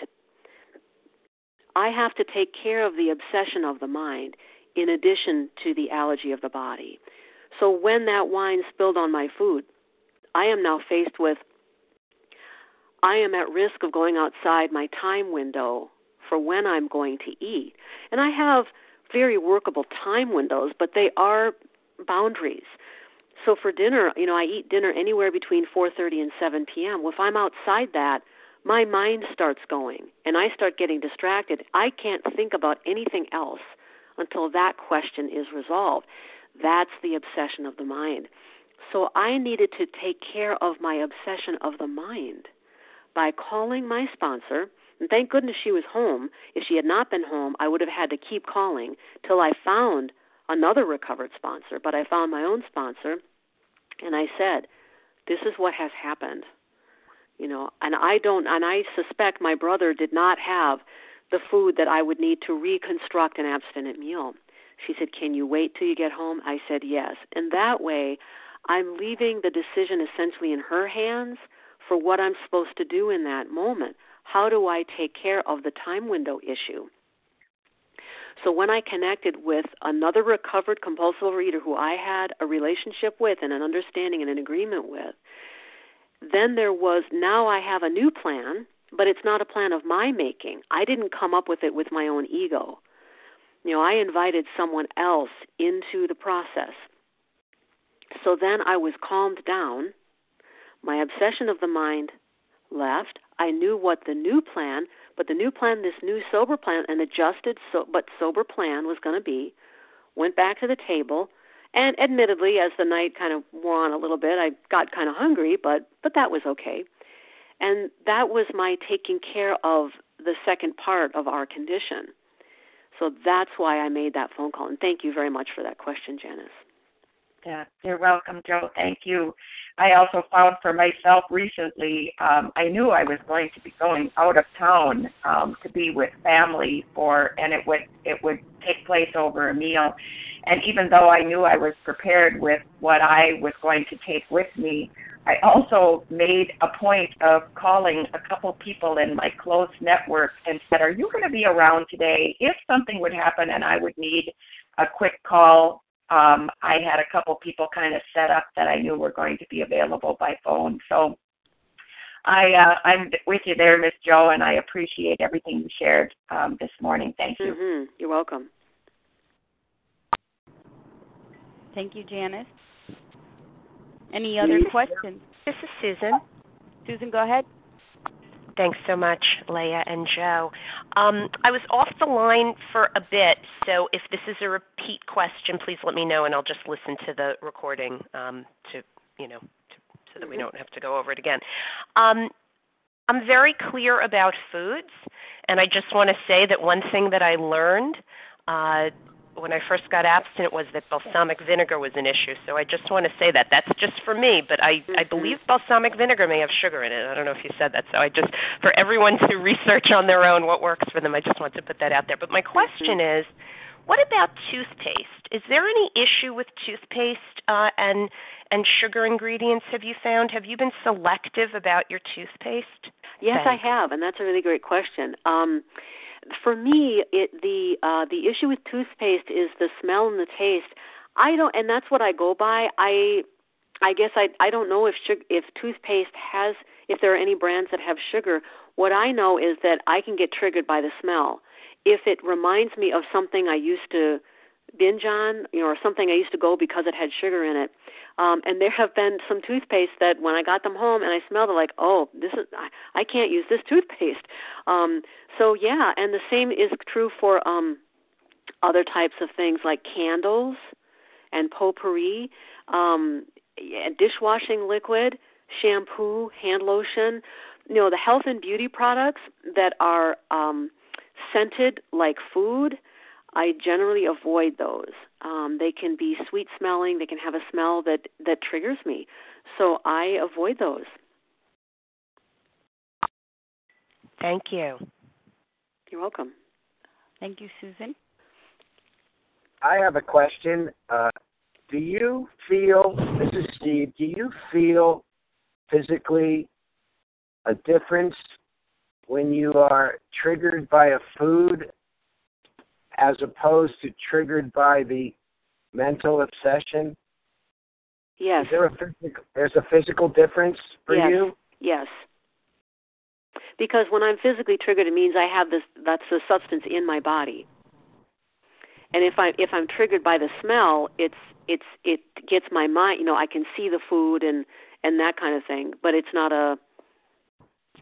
I have to take care of the obsession of the mind. in addition to the allergy of the body. So when that wine spilled on my food, I am now faced with I am at risk of going outside my time window for when I'm going to eat. And I have very workable time windows, but they are boundaries. So for dinner, you know, I eat dinner anywhere between 4:30 and 7 p.m. Well, if I'm outside that, my mind starts going and I start getting distracted. I can't think about anything else until that question is resolved. That's the obsession of the mind. So I needed to take care of my obsession of the mind by calling my sponsor. And thank goodness she was home. If she had not been home, I would have had to keep calling till I found another recovered sponsor. But I found my own sponsor, and I said, "This is what has happened." You know, and I don't, and I suspect my brother did not have the food that I would need to reconstruct an abstinent meal. She said, Can you wait till you get home? I said, Yes. And that way, I'm leaving the decision essentially in her hands for what I'm supposed to do in that moment. How do I take care of the time window issue? So when I connected with another recovered compulsive reader who I had a relationship with and an understanding and an agreement with, then there was now I have a new plan, but it's not a plan of my making. I didn't come up with it with my own ego. You know, I invited someone else into the process. So then I was calmed down. My obsession of the mind left. I knew what the new plan, but the new plan, this new sober plan, an adjusted so, but sober plan was going to be. Went back to the table, and admittedly, as the night kind of wore on a little bit, I got kind of hungry, but but that was okay. And that was my taking care of the second part of our condition. So that's why I made that phone call. And thank you very much for that question, Janice. Yeah, you're welcome, Jo. Thank you. I also found for myself recently, um, I knew I was going to be going out of town um, to be with family for, and it would it would take place over a meal. And even though I knew I was prepared with what I was going to take with me, I also made a point of calling a couple people in my close network and said, Are you going to be around today? If something would happen and I would need a quick call, um, I had a couple people kind of set up that I knew were going to be available by phone. So I, uh, I'm with you there, Miss Jo, and I appreciate everything you shared um, this morning. Thank you. Mm-hmm. You're welcome. Thank you, Janice. Any other questions? This is Susan. Susan, go ahead. Thanks so much, Leah and Jo. Um, I was off the line for a bit, so if this is a repeat question, please let me know, and I'll just listen to the recording um, to, you know, to, so that we don't have to go over it again. Um, I'm very clear about foods, and I just want to say that one thing that I learned uh, when I first got abstinent was that balsamic vinegar was an issue. So I just want to say that that's just for me, but I I Mm-hmm. believe balsamic vinegar may have sugar in it. I don't know if you said that. So I just for everyone to research on their own what works for them. I just want to put that out there. But my question Mm-hmm. is, what about toothpaste? Is there any issue with toothpaste uh, and and sugar ingredients? Have you found? Have you been selective about your toothpaste? Yes, Thanks. I have, and that's a really great question. Um, for me, it the uh, the issue with toothpaste is the smell and the taste. I don't, and that's what I go by. I I guess I I don't know if sugar, if toothpaste has if there are any brands that have sugar. What I know is that I can get triggered by the smell. If it reminds me of something I used to binge on, you know, or something I used to go because it had sugar in it. Um, and there have been some toothpaste that when I got them home and I smelled it, like, oh, this is I, I can't use this toothpaste. Um, so yeah, and the same is true for um, other types of things like candles and potpourri, um, dishwashing liquid, shampoo, hand lotion. You know, the health and beauty products that are um, scented like food. I generally avoid those. Um, they can be sweet smelling. They can have a smell that that triggers me, so I avoid those. Thank you. You're welcome. Thank you, Susan. I have a question. Uh, do you feel, this is Steve, do you feel physically a difference when you are triggered by a food as opposed to triggered by the mental obsession? Yes. Is there a physical, there's a physical difference for yes. you? Yes. Because when I'm physically triggered, it means I have this. That's the substance in my body. And if I if I'm triggered by the smell, it's it's it gets my mind. You know, I can see the food and and that kind of thing. But it's not a.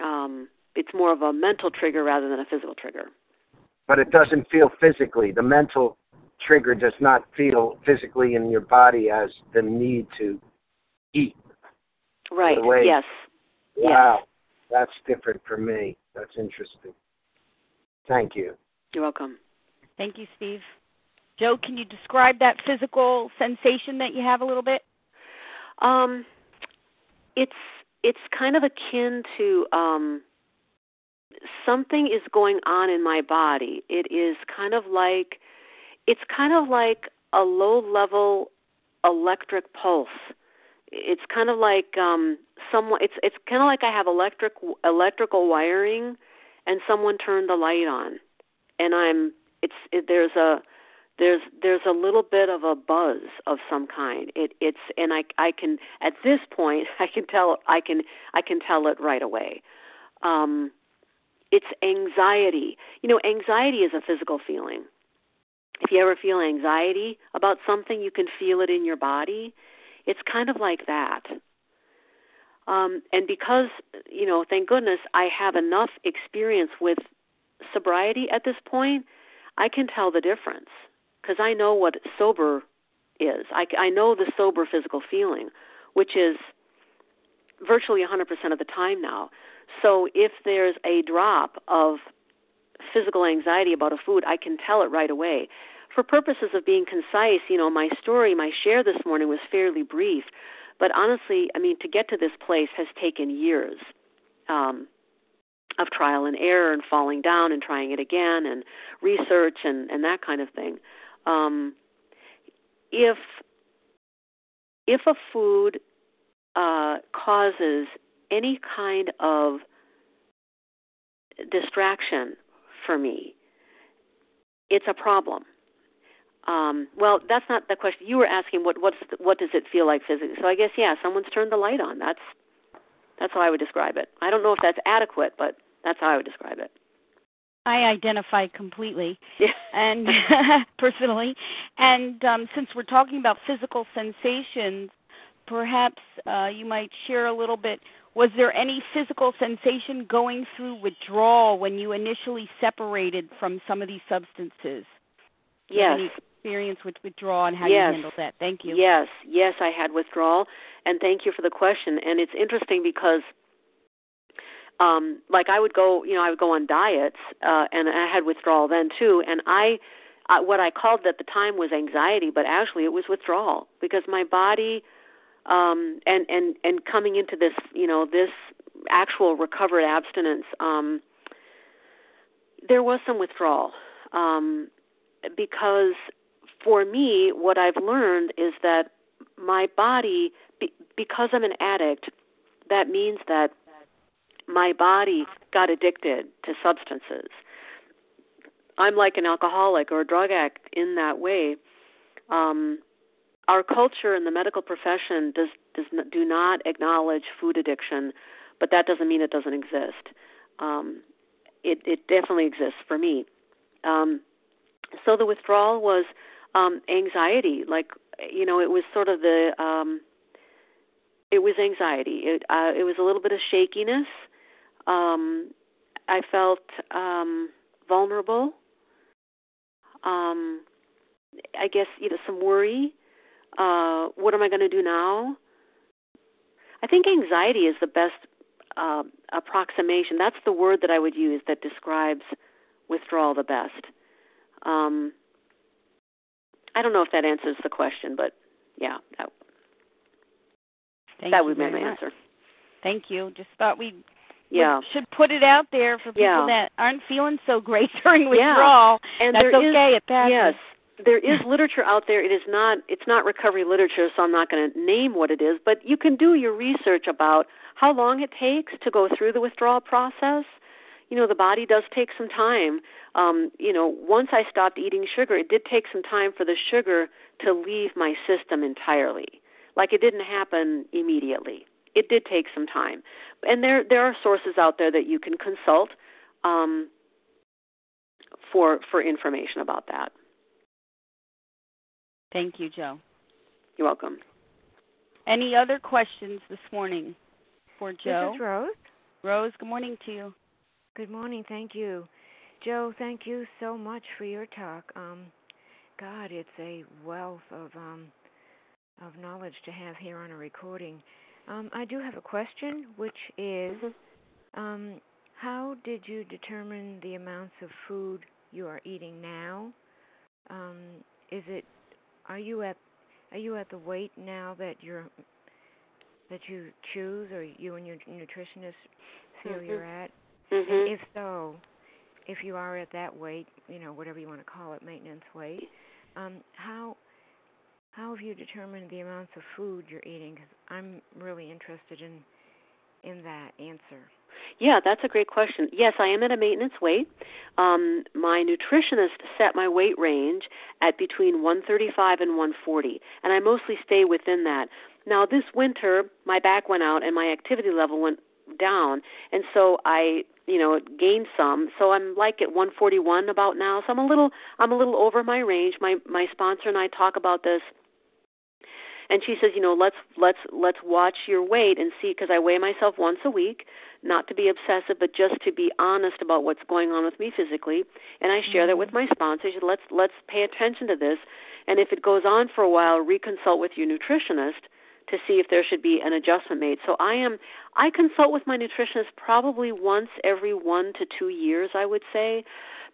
Um, it's more of a mental trigger rather than a physical trigger. But it doesn't feel physically. The mental trigger does not feel physically in your body as the need to eat. Right. Way, yes. Wow. Yes. That's different for me. That's interesting. Thank you. You're welcome. Thank you, Steve. Jo, can you describe that physical sensation that you have a little bit? Um, it's it's kind of akin to um, something is going on in my body. It is kind of like it's kind of like a low level electric pulse. It's kind of like um someone it's it's kind of like I have electric electrical wiring and someone turned the light on and I'm it's it, there's a there's there's a little bit of a buzz of some kind it it's and i i can at this point i can tell i can i can tell it right away um it's anxiety you know anxiety is a physical feeling if you ever feel anxiety about something you can feel it in your body it's kind of like that um and because you know thank goodness i have enough experience with sobriety at this point i can tell the difference because I know what sober is. I, I know the sober physical feeling, which is virtually 100% of the time now. So if there's a drop of physical anxiety about a food, I can tell it right away. For purposes of being concise, you know, my story, my share this morning was fairly brief, but honestly, I mean, to get to this place has taken years. Um, of trial and error and falling down and trying it again and research and, and that kind of thing um, if if a food uh, causes any kind of distraction for me, it's a problem. Um, well, that's not the question. You were asking what what's the, what does it feel like physically? So I guess yeah, someone's turned the light on. That's that's how I would describe it. I don't know if that's adequate, but that's how I would describe it. I identify completely, and personally, and um, since we're talking about physical sensations, perhaps uh, you might share a little bit. Was there any physical sensation going through withdrawal when you initially separated from some of these substances? Yes. Any experience with withdrawal and how yes. you handled that? Thank you. Yes, yes, I had withdrawal, and thank you for the question. And it's interesting because um like I would go, you know, I would go on diets uh and I had withdrawal then too and I uh, what I called at the time was anxiety, but actually it was withdrawal because my body um and and and coming into this, you know, this actual recovered abstinence um there was some withdrawal um because for me what I've learned is that my body be, because I'm an addict that means that my body got addicted to substances. I'm like an alcoholic or a drug addict in that way. Um, our culture and the medical profession does does not, do not acknowledge food addiction, but that doesn't mean it doesn't exist. Um, it it definitely exists for me. Um, so the withdrawal was um, anxiety, like you know, it was sort of the um, it was anxiety. It uh, it was a little bit of shakiness um, I felt um, vulnerable. Um, I guess you know some worry. Uh, what am I going to do now? I think anxiety is the best uh, approximation. That's the word that I would use that describes withdrawal the best. Um, I don't know if that answers the question, but yeah, that, Thank that would be my much. answer. Thank you. Just thought we'd Yeah. we should put it out there for people Yeah. that aren't feeling so great during Yeah. withdrawal. And That's there is- okay. it passes. Yes, there is literature out there. It is not it's not recovery literature, so I'm not going to name what it is, but you can do your research about how long it takes to go through the withdrawal process. you know the body does take some time. Um, you know, once I stopped eating sugar, it did take some time for the sugar to leave my system entirely. Like it didn't happen immediately. It did take some time, and there there are sources out there that you can consult um, for for information about that. Thank you, Jo. You're welcome. Any other questions this morning for Jo? This is Rose. Rose, good morning to you. Good morning. Thank you. Jo, thank you so much for your talk. Um, God, it's a wealth of um, of knowledge to have here on a recording. Um, I do have a question, which is, mm-hmm. um, how did you determine the amounts of food you are eating now? Um, is it are you at are you at the weight now that you're that you choose, or you and your nutritionist feel mm-hmm. you're at? Mm-hmm. If so, if you are at that weight, you know whatever you want to call it, maintenance weight, um, how how have you determined the amounts of food you're eating? Because I'm really interested in in that answer. Yeah, that's a great question. Yes, I am at a maintenance weight. Um, my nutritionist set my weight range at between 135 and 140, and I mostly stay within that. Now, this winter, my back went out and my activity level went down, and so I, you know, gained some. So I'm like at 141 about now. So I'm a little, I'm a little over my range. My my sponsor and I talk about this and she says, you know, let's let's let's watch your weight and see because I weigh myself once a week, not to be obsessive, but just to be honest about what's going on with me physically. And I share mm-hmm. that with my sponsors. Let's let's pay attention to this, and if it goes on for a while, reconsult with your nutritionist to see if there should be an adjustment made. So I am I consult with my nutritionist probably once every 1 to 2 years I would say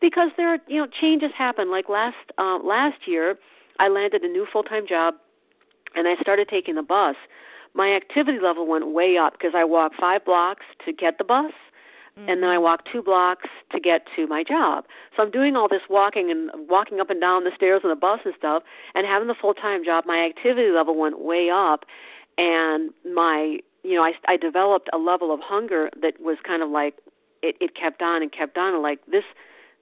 because there are you know changes happen like last uh, last year I landed a new full-time job and I started taking the bus, my activity level went way up because I walked five blocks to get the bus, mm-hmm. and then I mm-hmm. walked two blocks to get to my job. So I'm doing all this walking and walking up and down the stairs on the bus and stuff, and having the full time job. My activity level went way up, and my you know I I developed a level of hunger that was kind of like it it kept on and kept on and like this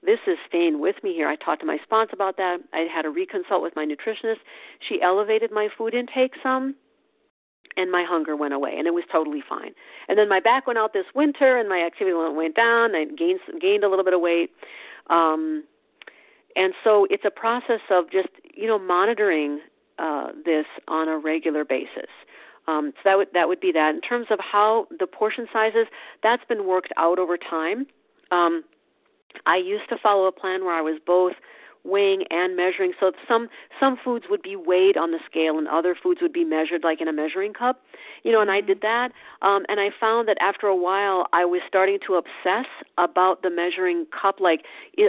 this is staying with me here. I talked to my sponsor about that. I had a reconsult with my nutritionist. She elevated my food intake some, and my hunger went away, and it was totally fine. And then my back went out this winter, and my activity went down. I gained gained a little bit of weight, um, and so it's a process of just you know monitoring uh, this on a regular basis. Um, so that would that would be that. In terms of how the portion sizes, that's been worked out over time. Um, I used to follow a plan where I was both weighing and measuring. So some some foods would be weighed on the scale, and other foods would be measured like in a measuring cup. You know, and I did that, um, and I found that after a while, I was starting to obsess about the measuring cup. Like,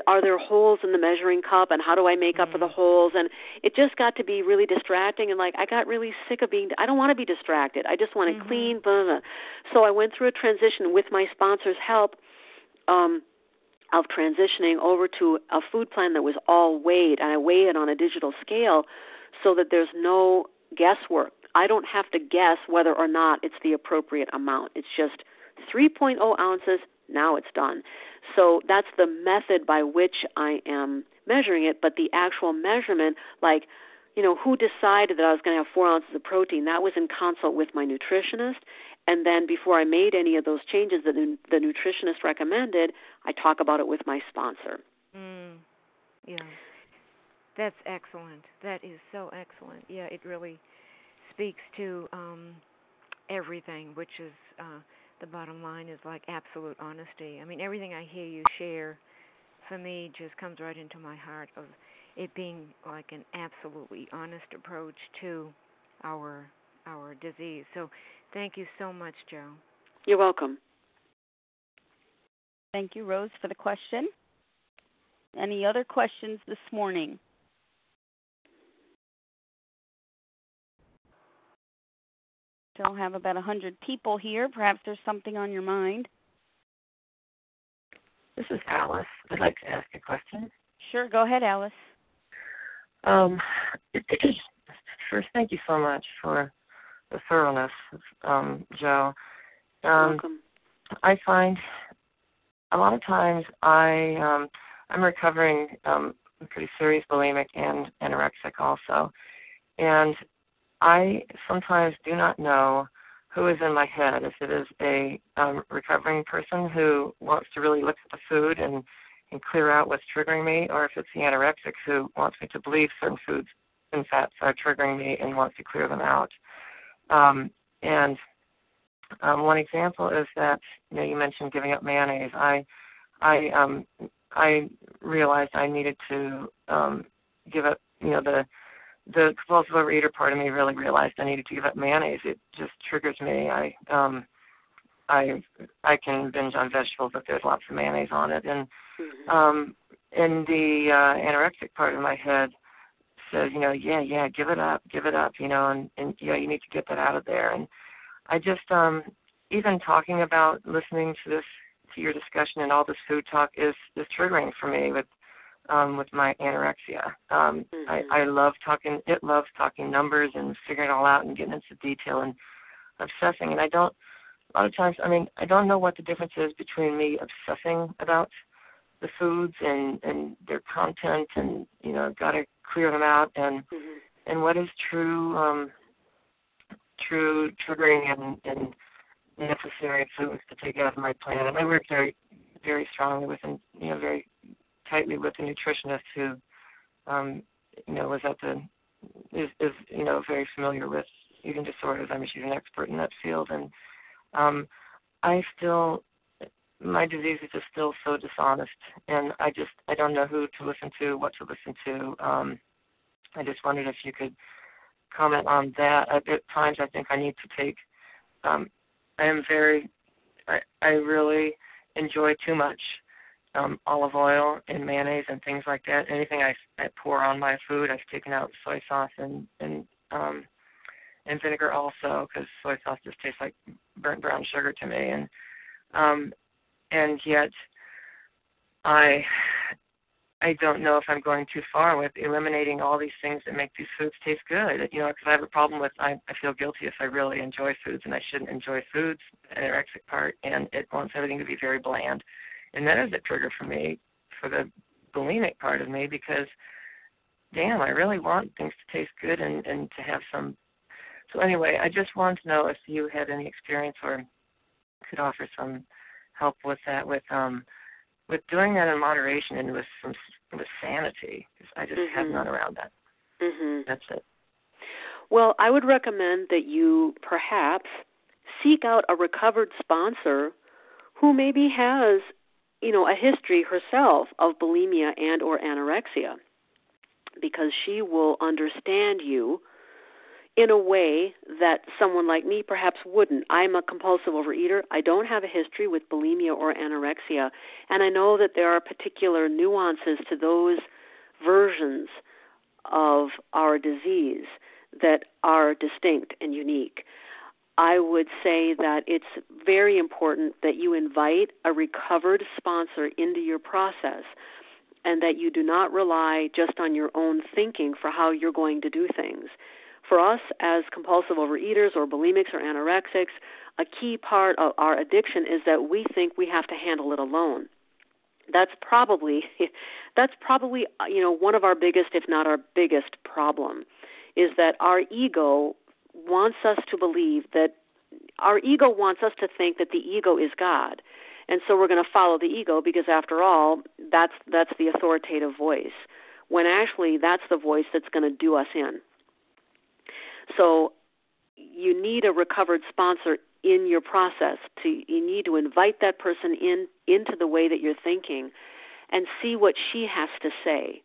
are there holes in the measuring cup, and how do I make up for the mm. holes? And it just got to be really distracting, and like I got really sick of being. I don't want to be distracted. I just want to mm-hmm. clean. Blah, blah. So I went through a transition with my sponsor's help. Um, of transitioning over to a food plan that was all weighed, and I weigh it on a digital scale so that there's no guesswork. I don't have to guess whether or not it's the appropriate amount. It's just 3.0 ounces, now it's done. So that's the method by which I am measuring it, but the actual measurement, like, you know, who decided that I was going to have four ounces of protein? That was in consult with my nutritionist, and then before I made any of those changes that the nutritionist recommended, I talk about it with my sponsor. Mm. Yeah. That's excellent. That is so excellent. Yeah, it really speaks to um everything, which is uh the bottom line is like absolute honesty. I mean, everything I hear you share for me just comes right into my heart of it being like an absolutely honest approach to our our disease. So thank you so much, Jo. You're welcome. Thank you, Rose, for the question. Any other questions this morning? Still have about 100 people here. Perhaps there's something on your mind. This is Alice. I'd like to ask a question. Sure, go ahead, Alice. Um, first, thank you so much for the thoroughness, um, Jo. Um, welcome. I find a lot of times I um, I'm recovering um, pretty serious bulimic and anorexic also, and I sometimes do not know who is in my head. If it is a um, recovering person who wants to really look at the food and and clear out what's triggering me, or if it's the anorexic who wants me to believe certain foods and fats are triggering me and wants to clear them out. Um, and um, one example is that you know you mentioned giving up mayonnaise. I I um I realized I needed to um give up you know the the compulsive overeater part of me really realized I needed to give up mayonnaise. It just triggers me. I um I I can binge on vegetables if there's lots of mayonnaise on it and mm-hmm. um in the uh anorexic part of my head says, you know, yeah, yeah, give it up, give it up, you know, and, and yeah, you need to get that out of there. And I just um even talking about listening to this to your discussion and all this food talk is is triggering for me with um with my anorexia. Um mm-hmm. I, I love talking it loves talking numbers and figuring it all out and getting into detail and obsessing and I don't a lot of times I mean I don't know what the difference is between me obsessing about the foods and and their content and you know got to clear them out and mm-hmm. and what is true um true triggering and and necessary foods to take out of my plan and I work very very strongly with and you know very tightly with a nutritionist who um you know was at the is is you know very familiar with eating disorders. I mean she's an expert in that field and um I still my disease is just still so dishonest and i just i don't know who to listen to what to listen to um i just wondered if you could comment on that. At, times i think i need to take um i am very i i really enjoy too much um olive oil and mayonnaise and things like that. Anything i i pour on my food i've taken out soy sauce and and um and vinegar also because soy sauce just tastes like burnt brown sugar to me. And um and yet I I don't know if I'm going too far with eliminating all these things that make these foods taste good. You know, because I have a problem with I, I feel guilty if I really enjoy foods, and I shouldn't enjoy foods. Anorexic part, and it wants everything to be very bland, and that is a trigger for me for the bulimic part of me because, damn, I really want things to taste good and and to have some. So anyway, I just wanted to know if you had any experience or could offer some help with that with um with doing that in moderation and with some with sanity because I just mm-hmm. have none around that. Mm-hmm. That's it. Well, I would recommend that you perhaps seek out a recovered sponsor who maybe has, you know, a history herself of bulimia and or anorexia because she will understand you in a way that someone like me perhaps wouldn't. I'm a compulsive overeater. I don't have a history with bulimia or anorexia, and I know that there are particular nuances to those versions of our disease that are distinct and unique. I would say that it's very important that you invite a recovered sponsor into your process and that you do not rely just on your own thinking for how you're going to do things for us as compulsive overeaters or bulimics or anorexics, a key part of our addiction is that we think we have to handle it alone. That's probably that's probably you know one of our biggest if not our biggest problem is that our ego wants us to believe that our ego wants us to think that the ego is God. And so we're going to follow the ego because after all, that's that's the authoritative voice. When actually that's the voice that's going to do us in. So you need a recovered sponsor in your process to you need to invite that person in into the way that you're thinking and see what she has to say.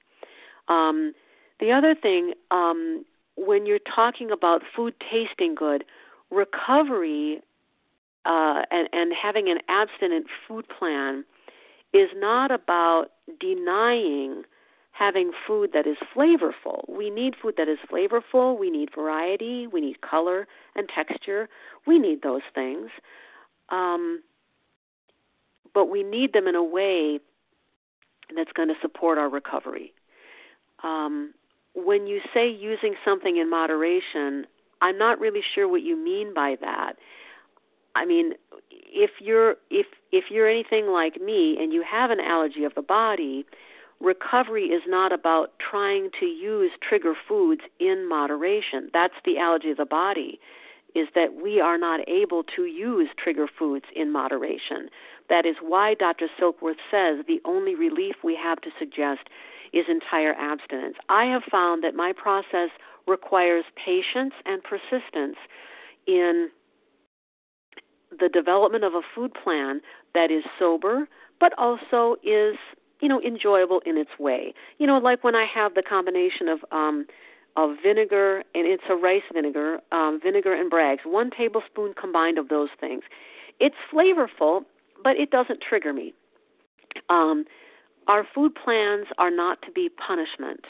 Um, the other thing, um, when you're talking about food tasting good, recovery uh, and, and having an abstinent food plan is not about denying having food that is flavorful. We need food that is flavorful, we need variety, we need color and texture. We need those things. Um, but we need them in a way that's going to support our recovery. Um, when you say using something in moderation, I'm not really sure what you mean by that. I mean, if you're if if you're anything like me and you have an allergy of the body, recovery is not about trying to use trigger foods in moderation. That's the allergy of the body is that we are not able to use trigger foods in moderation. That is why Dr. Silkworth says the only relief we have to suggest is entire abstinence. I have found that my process requires patience and persistence in the development of a food plan that is sober but also is you know enjoyable in its way. You know like when i have the combination of um of vinegar and it's a rice vinegar um vinegar and Bragg's one tablespoon combined of those things. It's flavorful but it doesn't trigger me. Um our food plans are not to be punishment.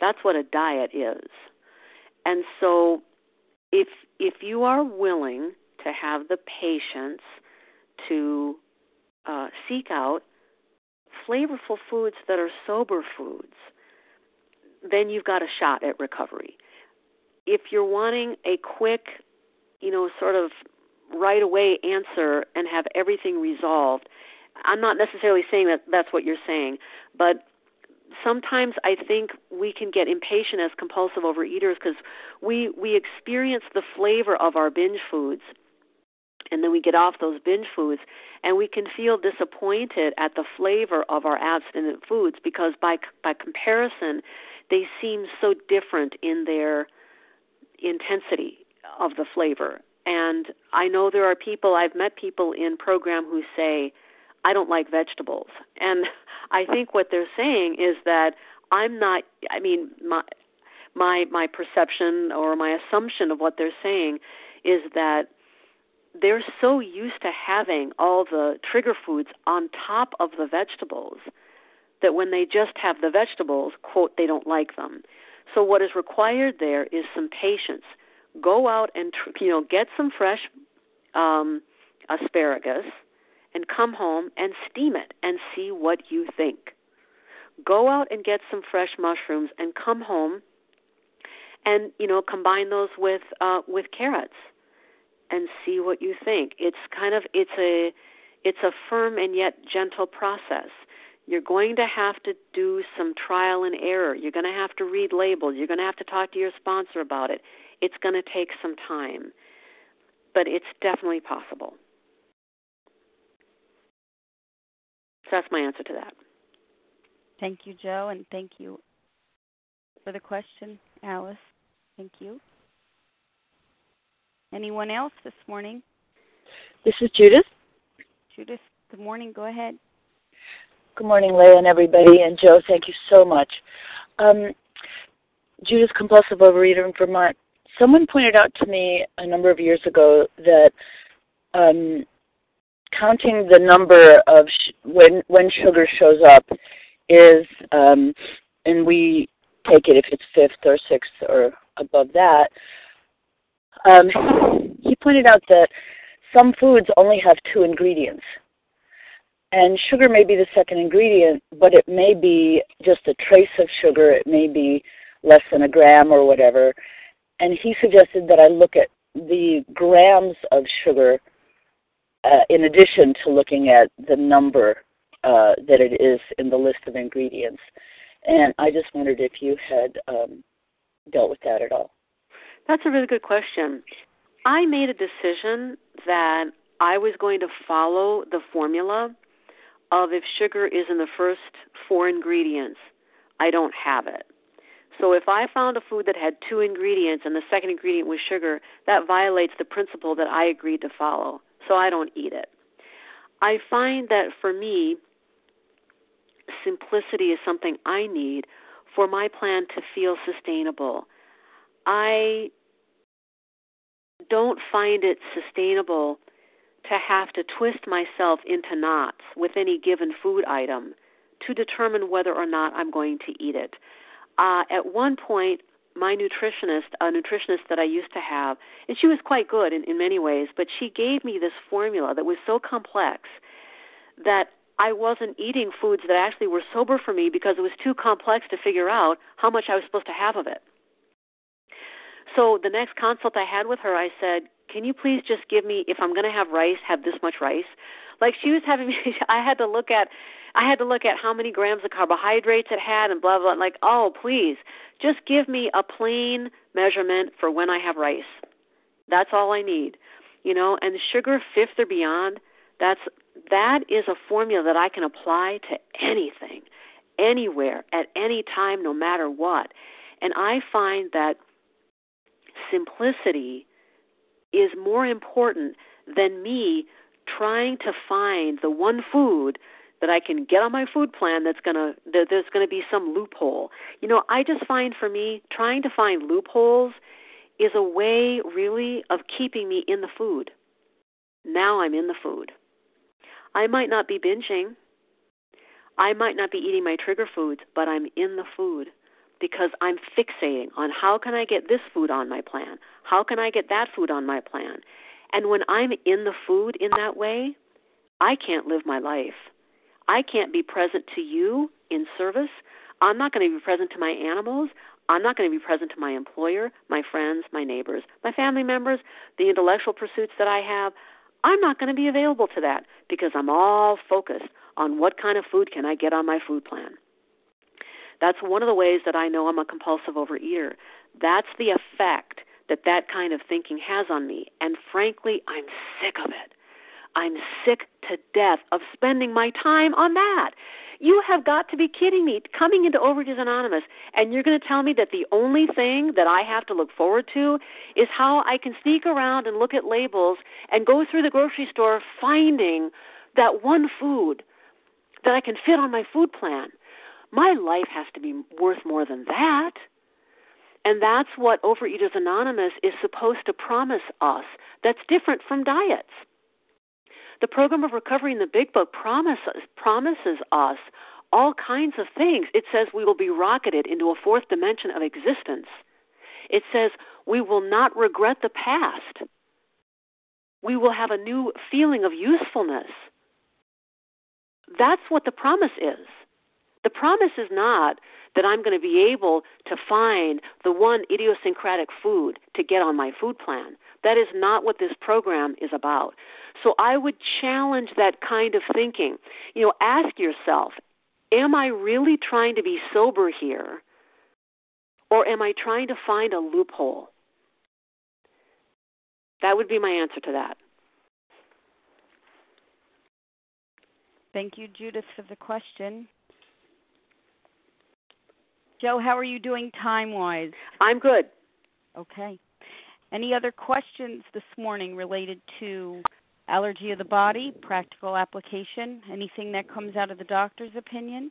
That's what a diet is. And so if if you are willing to have the patience to uh, seek out flavorful foods that are sober foods, then you've got a shot at recovery. If you're wanting a quick, you know, sort of right away answer and have everything resolved, I'm not necessarily saying that that's what you're saying, but sometimes I think we can get impatient as compulsive overeaters because we we experience the flavor of our binge foods and then we get off those binge foods and we can feel disappointed at the flavor of our abstinent foods because by by comparison they seem so different in their intensity of the flavor. And I know there are people I've met people in program who say I don't like vegetables. And I think what they're saying is that I'm not I mean my my my perception or my assumption of what they're saying is that they're so used to having all the trigger foods on top of the vegetables that when they just have the vegetables, quote, they don't like them. So what is required there is some patience. Go out and you know get some fresh um, asparagus and come home and steam it and see what you think. Go out and get some fresh mushrooms and come home and you know combine those with uh, with carrots and see what you think. It's kind of it's a it's a firm and yet gentle process. You're going to have to do some trial and error. You're going to have to read labels. You're going to have to talk to your sponsor about it. It's going to take some time, but it's definitely possible. So that's my answer to that. Thank you, Jo, and thank you for the question, Alice. Thank you. Anyone else this morning? This is Judith. Judith, good morning. Go ahead. Good morning, Leah and everybody. And Jo, thank you so much. Um, Judith, compulsive overeater in Vermont. Someone pointed out to me a number of years ago that um, counting the number of sh- when when sugar shows up is, um, and we take it if it's fifth or sixth or above that, um, he pointed out that some foods only have two ingredients. And sugar may be the second ingredient, but it may be just a trace of sugar. It may be less than a gram or whatever. And he suggested that I look at the grams of sugar uh, in addition to looking at the number uh, that it is in the list of ingredients. And I just wondered if you had um, dealt with that at all. That's a really good question. I made a decision that I was going to follow the formula of if sugar is in the first four ingredients, I don't have it. So if I found a food that had two ingredients and the second ingredient was sugar, that violates the principle that I agreed to follow. So I don't eat it. I find that for me, simplicity is something I need for my plan to feel sustainable. I don't find it sustainable to have to twist myself into knots with any given food item to determine whether or not I'm going to eat it. Uh, at one point, my nutritionist, a nutritionist that I used to have, and she was quite good in, in many ways, but she gave me this formula that was so complex that I wasn't eating foods that actually were sober for me because it was too complex to figure out how much I was supposed to have of it. So the next consult I had with her, I said, "Can you please just give me if I'm going to have rice, have this much rice?" Like she was having me I had to look at I had to look at how many grams of carbohydrates it had and blah blah. Like, "Oh, please, just give me a plain measurement for when I have rice." That's all I need. You know, and sugar fifth or beyond, that's that is a formula that I can apply to anything, anywhere, at any time, no matter what. And I find that simplicity is more important than me trying to find the one food that I can get on my food plan that's going to that there's going to be some loophole. You know, I just find for me trying to find loopholes is a way really of keeping me in the food. Now I'm in the food. I might not be binging. I might not be eating my trigger foods, but I'm in the food because I'm fixating on how can I get this food on my plan? How can I get that food on my plan? And when I'm in the food in that way, I can't live my life. I can't be present to you in service. I'm not going to be present to my animals. I'm not going to be present to my employer, my friends, my neighbors, my family members, the intellectual pursuits that I have. I'm not going to be available to that because I'm all focused on what kind of food can I get on my food plan. That's one of the ways that I know I'm a compulsive overeater. That's the effect that that kind of thinking has on me. And frankly, I'm sick of it. I'm sick to death of spending my time on that. You have got to be kidding me. Coming into Overeaters Anonymous, and you're going to tell me that the only thing that I have to look forward to is how I can sneak around and look at labels and go through the grocery store finding that one food that I can fit on my food plan. My life has to be worth more than that. And that's what Overeaters Anonymous is supposed to promise us. That's different from diets. The program of recovery in the Big Book promises promises us all kinds of things. It says we will be rocketed into a fourth dimension of existence. It says we will not regret the past. We will have a new feeling of usefulness. That's what the promise is. The promise is not that I'm going to be able to find the one idiosyncratic food to get on my food plan. That is not what this program is about. So I would challenge that kind of thinking. You know, ask yourself, am I really trying to be sober here? Or am I trying to find a loophole? That would be my answer to that. Thank you, Judith, for the question. Jo, how are you doing time wise? I'm good. Okay. Any other questions this morning related to allergy of the body, practical application, anything that comes out of the doctor's opinion?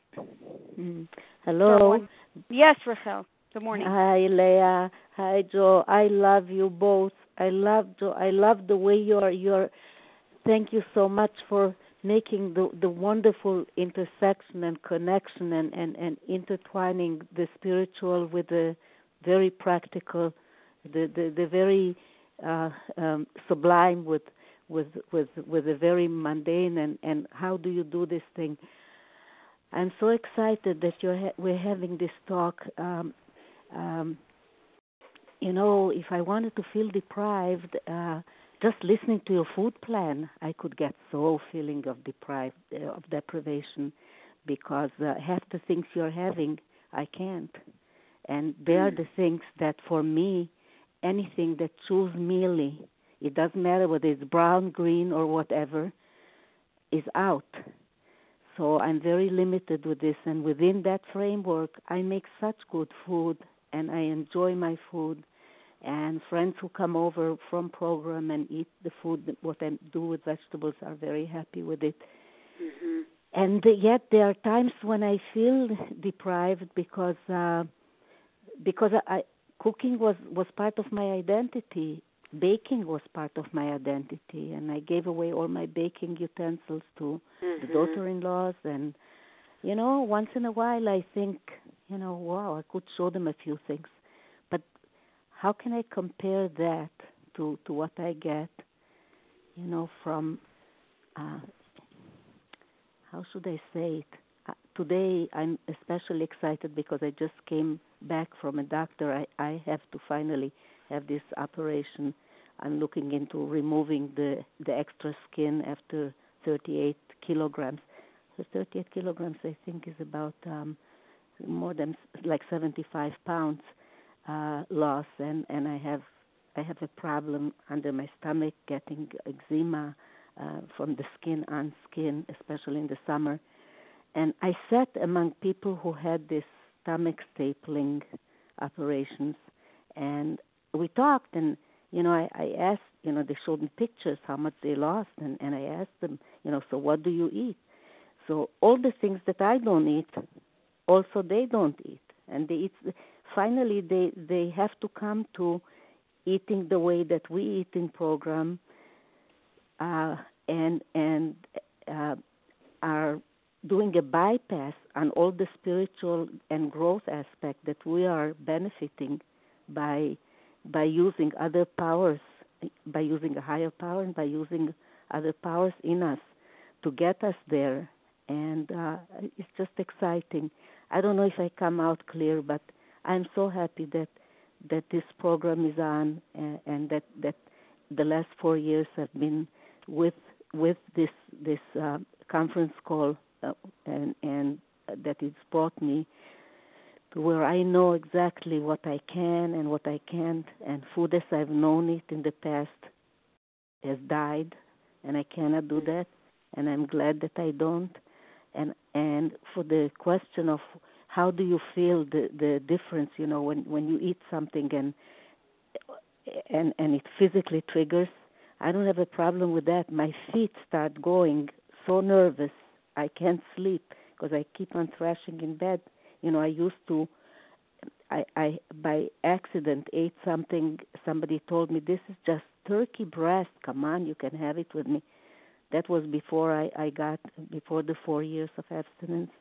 Mm. Hello. Yes, Rachel. Good morning. Hi, Leah. Hi, Jo. I love you both. I love Jo. I love the way you're. You're. Thank you so much for making the the wonderful intersection and connection and and and intertwining the spiritual with the very practical, the the, the very uh, um, sublime with with with with a very mundane and and how do you do this thing? I'm so excited that you're ha- we're having this talk um um you know if i wanted to feel deprived uh just listening to your food plan i could get so feeling of deprived uh, of deprivation because uh, half the things you're having i can't and they are the things that for me anything that chews mealy it doesn't matter whether it's brown, green, or whatever, is out. So I'm very limited with this, and within that framework, I make such good food, and I enjoy my food. And friends who come over from program and eat the food, what I do with vegetables, are very happy with it. Mm-hmm. And yet, there are times when I feel deprived because uh, because I, cooking was was part of my identity baking was part of my identity and I gave away all my baking utensils to mm-hmm. the daughter-in-laws and you know once in a while I think you know wow I could show them a few things how can I compare that to to what I get you know from uh how should I say it uh, today I'm especially excited because I just came back from a doctor I I have to finally have this operation. I'm looking into removing the the extra skin after 38 kilograms. The 38 kilograms, I think, is about um, more than like 75 pounds uh, loss, and and I have I have a problem under my stomach getting eczema uh, from the skin on skin, especially in the summer. And I sat among people who had this stomach stapling operations, and we talked. And you know, I, I asked, you know, they showed me pictures how much they lost, and and I asked them, you know, so what do you eat? So all the things that I don't eat, also they don't eat, and they eat. Finally, they they have to come to eating the way that we eat in program, uh, and and uh, are doing a bypass on all the spiritual and growth aspect that we are benefiting by by using other powers, by using a higher power and by using other powers in us to get us there. And uh, it's just exciting. I don't know if I come out clear, but I'm so happy that that this program is on and, and that that the last four years have been with with this this uh, conference call uh, and and that it's brought me to where I know exactly what I can and what I can't and food as I've known it in the past has died and I cannot do that and I'm glad that I don't. And and for the question of how do you feel the the difference you know when when you eat something and and and it physically triggers? I don't have a problem with that. My feet start going so nervous i can't sleep because i keep on thrashing in bed. You know i used to i i by accident ate something somebody told me this is just turkey breast. Come on you can have it with me. That was before i i got before the 4 years of abstinence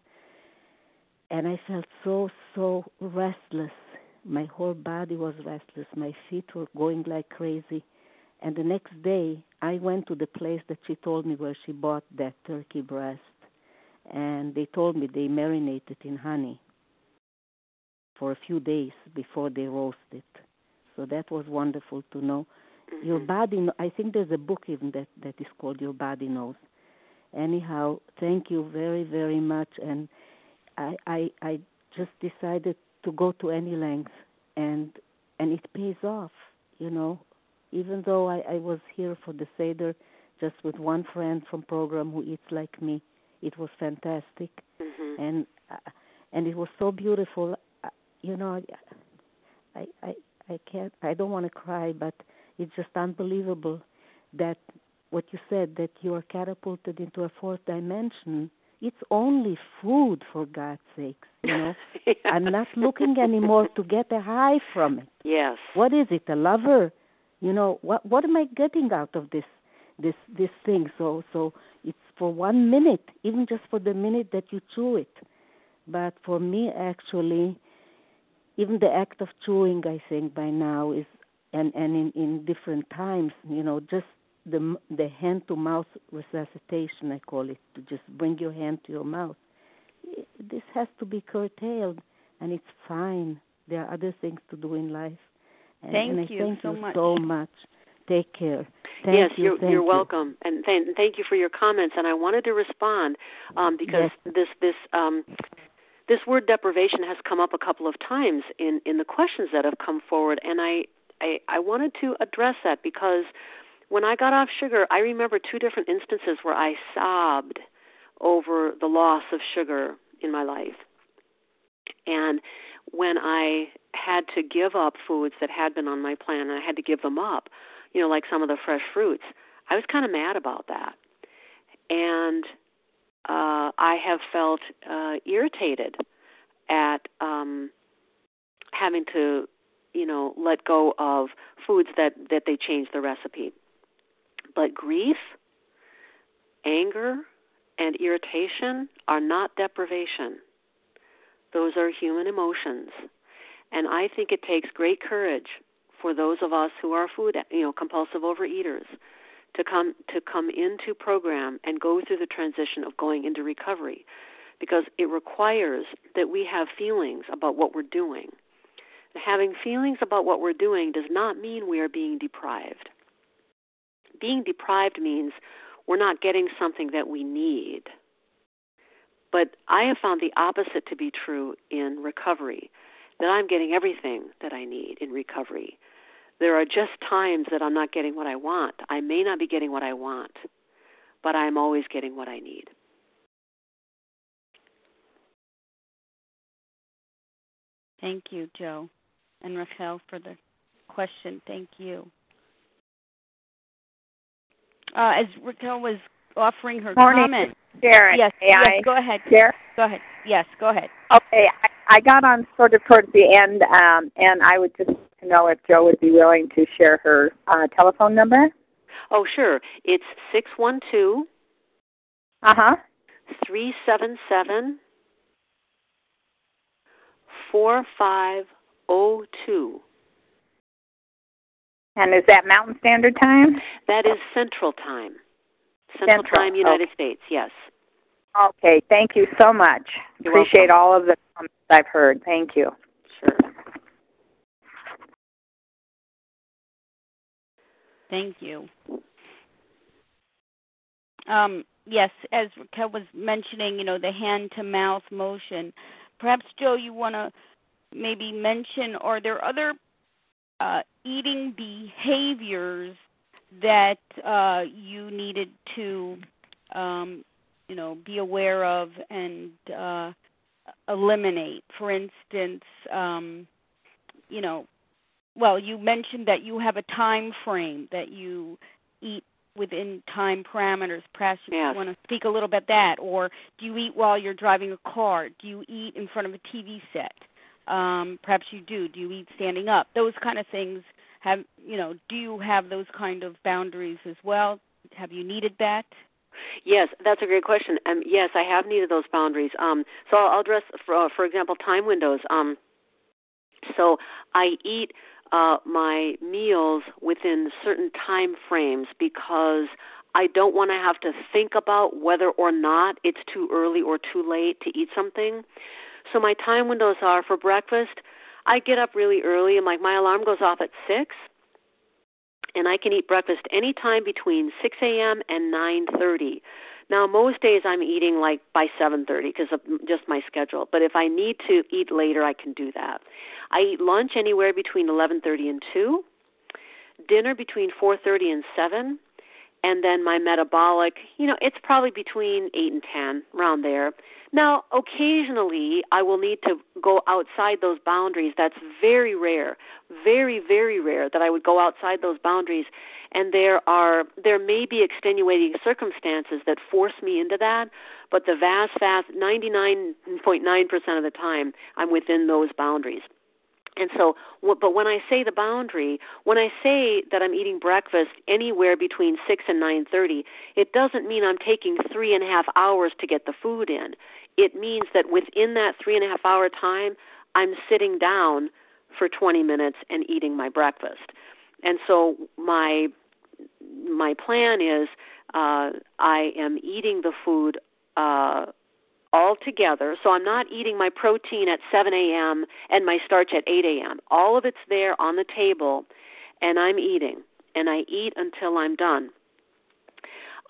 and I felt so, so restless. My whole body was restless. My feet were going like crazy. And the next day, I went to the place that she told me where she bought that turkey breast. And they told me they marinated in honey for a few days before they roast it. So that was wonderful to know. Mm-hmm. Your body, I think there's a book even that, that is called Your Body Knows. Anyhow, thank you very, very much. And I, I I just decided to go to any length, and and it pays off, you know. Even though I, I was here for the seder, just with one friend from program who eats like me, it was fantastic, mm-hmm. and uh, and it was so beautiful. Uh, you know, I I I can't. I don't want to cry, but it's just unbelievable that what you said that you are catapulted into a fourth dimension it's only food for God's sakes, you know. yes. I'm not looking anymore to get a high from it. Yes. What is it? A lover? You know, what what am I getting out of this this this thing? So so it's for one minute, even just for the minute that you chew it. But for me actually even the act of chewing I think by now is and and in in different times, you know, just the the hand to mouth resuscitation I call it to just bring your hand to your mouth. This has to be curtailed, and it's fine. There are other things to do in life. And, thank and I you thank so you much. so much. Take care. Thank yes, you, you're, thank you're you. welcome, and th- thank you for your comments. And I wanted to respond um, because Yes. this this um, this word deprivation has come up a couple of times in in the questions that have come forward, and I I, I wanted to address that because when I got off sugar, I remember two different instances where I sobbed over the loss of sugar in my life. And when I had to give up foods that had been on my plan and I had to give them up, you know, like some of the fresh fruits, I was kind of mad about that. And uh I have felt uh irritated at um having to, you know, let go of foods that that they changed the recipe. But grief, anger, and irritation are not deprivation. Those are human emotions. And I think it takes great courage for those of us who are food, you know, compulsive overeaters to come to come into program and go through the transition of going into recovery because it requires that we have feelings about what we're doing. having feelings about what we're doing does not mean we are being deprived. Being deprived means we're not getting something that we need. But I have found the opposite to be true in recovery that I'm getting everything that I need in recovery. There are just times that I'm not getting what I want. I may not be getting what I want, but I'm always getting what I need. Thank you, Jo and Raquel, for the question. Thank you. Uh, as Raquel was offering her Morning, comment, Sharon. yes, yes, I go ahead. share? Go ahead. Yes, go ahead. Okay, I, I got on sort of towards the end, um, and I would just like to know if Jo would be willing to share her uh, telephone number. Oh, sure. It's 612 Uh huh. 377 4502. And is that Mountain Standard Time? That is Central Time. Central, Central, Time, United okay. States, yes. Okay, thank you so much. You're Appreciate welcome. all of the comments I've heard. Thank you. Sure. Thank you. Um, yes, as Raquel was mentioning, you know, the hand to mouth motion. Perhaps, Jo, you want to maybe mention are there other uh, eating behaviors that uh, you needed to, um, you know, be aware of and uh, eliminate? For instance, um, you know, well, you mentioned that you have a time frame that you eat within time parameters. Perhaps you Yes. want to speak a little bit that, or do you eat while you're driving a car? Do you eat in front of a TV set? Um, perhaps you do. Do you eat standing up? Those kind of things have you know? Do you have those kind of boundaries as well? Have you needed that? Yes, that's a great question. Um, yes, I have needed those boundaries. Um, so I'll address, for, uh, for example, time windows. Um, so I eat uh, my meals within certain time frames because I don't want to have to think about whether or not it's too early or too late to eat something. So my time windows are for breakfast. I get up really early, and like my alarm goes off at six, and I can eat breakfast anytime between 6 a.m. and 9:30. Now, most days I'm eating like by 7:30 because of just my schedule. But if I need to eat later, I can do that. I eat lunch anywhere between 11:30 and 2, dinner between 4:30 and 7, and then my metabolic, you know, it's probably between 8 and 10, around there. Now, occasionally I will need to go outside those boundaries. That's very rare, very very rare that I would go outside those boundaries and there are there may be extenuating circumstances that force me into that, but the vast vast 99.9% of the time I'm within those boundaries. And so, but when I say the boundary, when I say that I'm eating breakfast anywhere between six and nine thirty, it doesn't mean I'm taking three and a half hours to get the food in. It means that within that three and a half hour time, I'm sitting down for 20 minutes and eating my breakfast. And so my my plan is uh, I am eating the food uh, all together. So I'm not eating my protein at 7 a.m. and my starch at 8 a.m. All of it's there on the table, and I'm eating, and I eat until I'm done.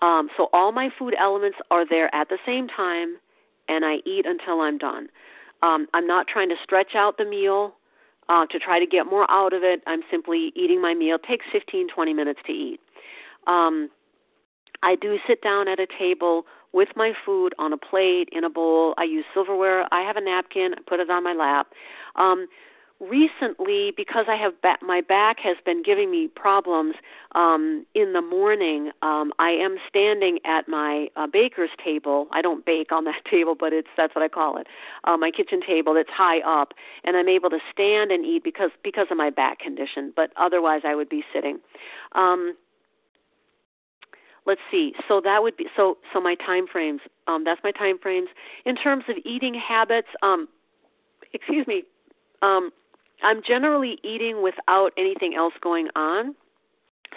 Um, so all my food elements are there at the same time, and I eat until I'm done. Um, I'm not trying to stretch out the meal uh, to try to get more out of it. I'm simply eating my meal. It takes 15, 20 minutes to eat. Um, I do sit down at a table with my food on a plate, in a bowl. I use silverware. I have a napkin. I put it on my lap. Um, recently, because I have ba- my back has been giving me problems um, in the morning, um, I am standing at my uh, baker's table. I don't bake on that table, but it's that's what I call it. Uh, my kitchen table that's high up, and I'm able to stand and eat because because of my back condition. But otherwise, I would be sitting. Um, let's see. So that would be so so my time frames um that's my time frames in terms of eating habits um excuse me um i'm generally eating without anything else going on.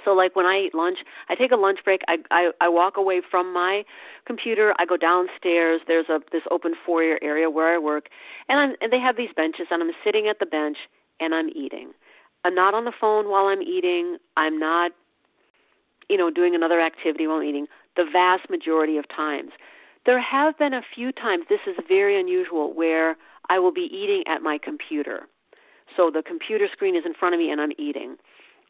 So like when i eat lunch i take a lunch break. I i, I walk away from my computer. I go downstairs. There's a this open foyer area where i work. And i'm and they have these benches and i'm sitting at the bench and I'm eating. I'm not on the phone while I'm eating. I'm not, you know, doing another activity while eating. The vast majority of times. There have been a few times, this is very unusual, where I will be eating at my computer. So the computer screen is in front of me and I'm eating.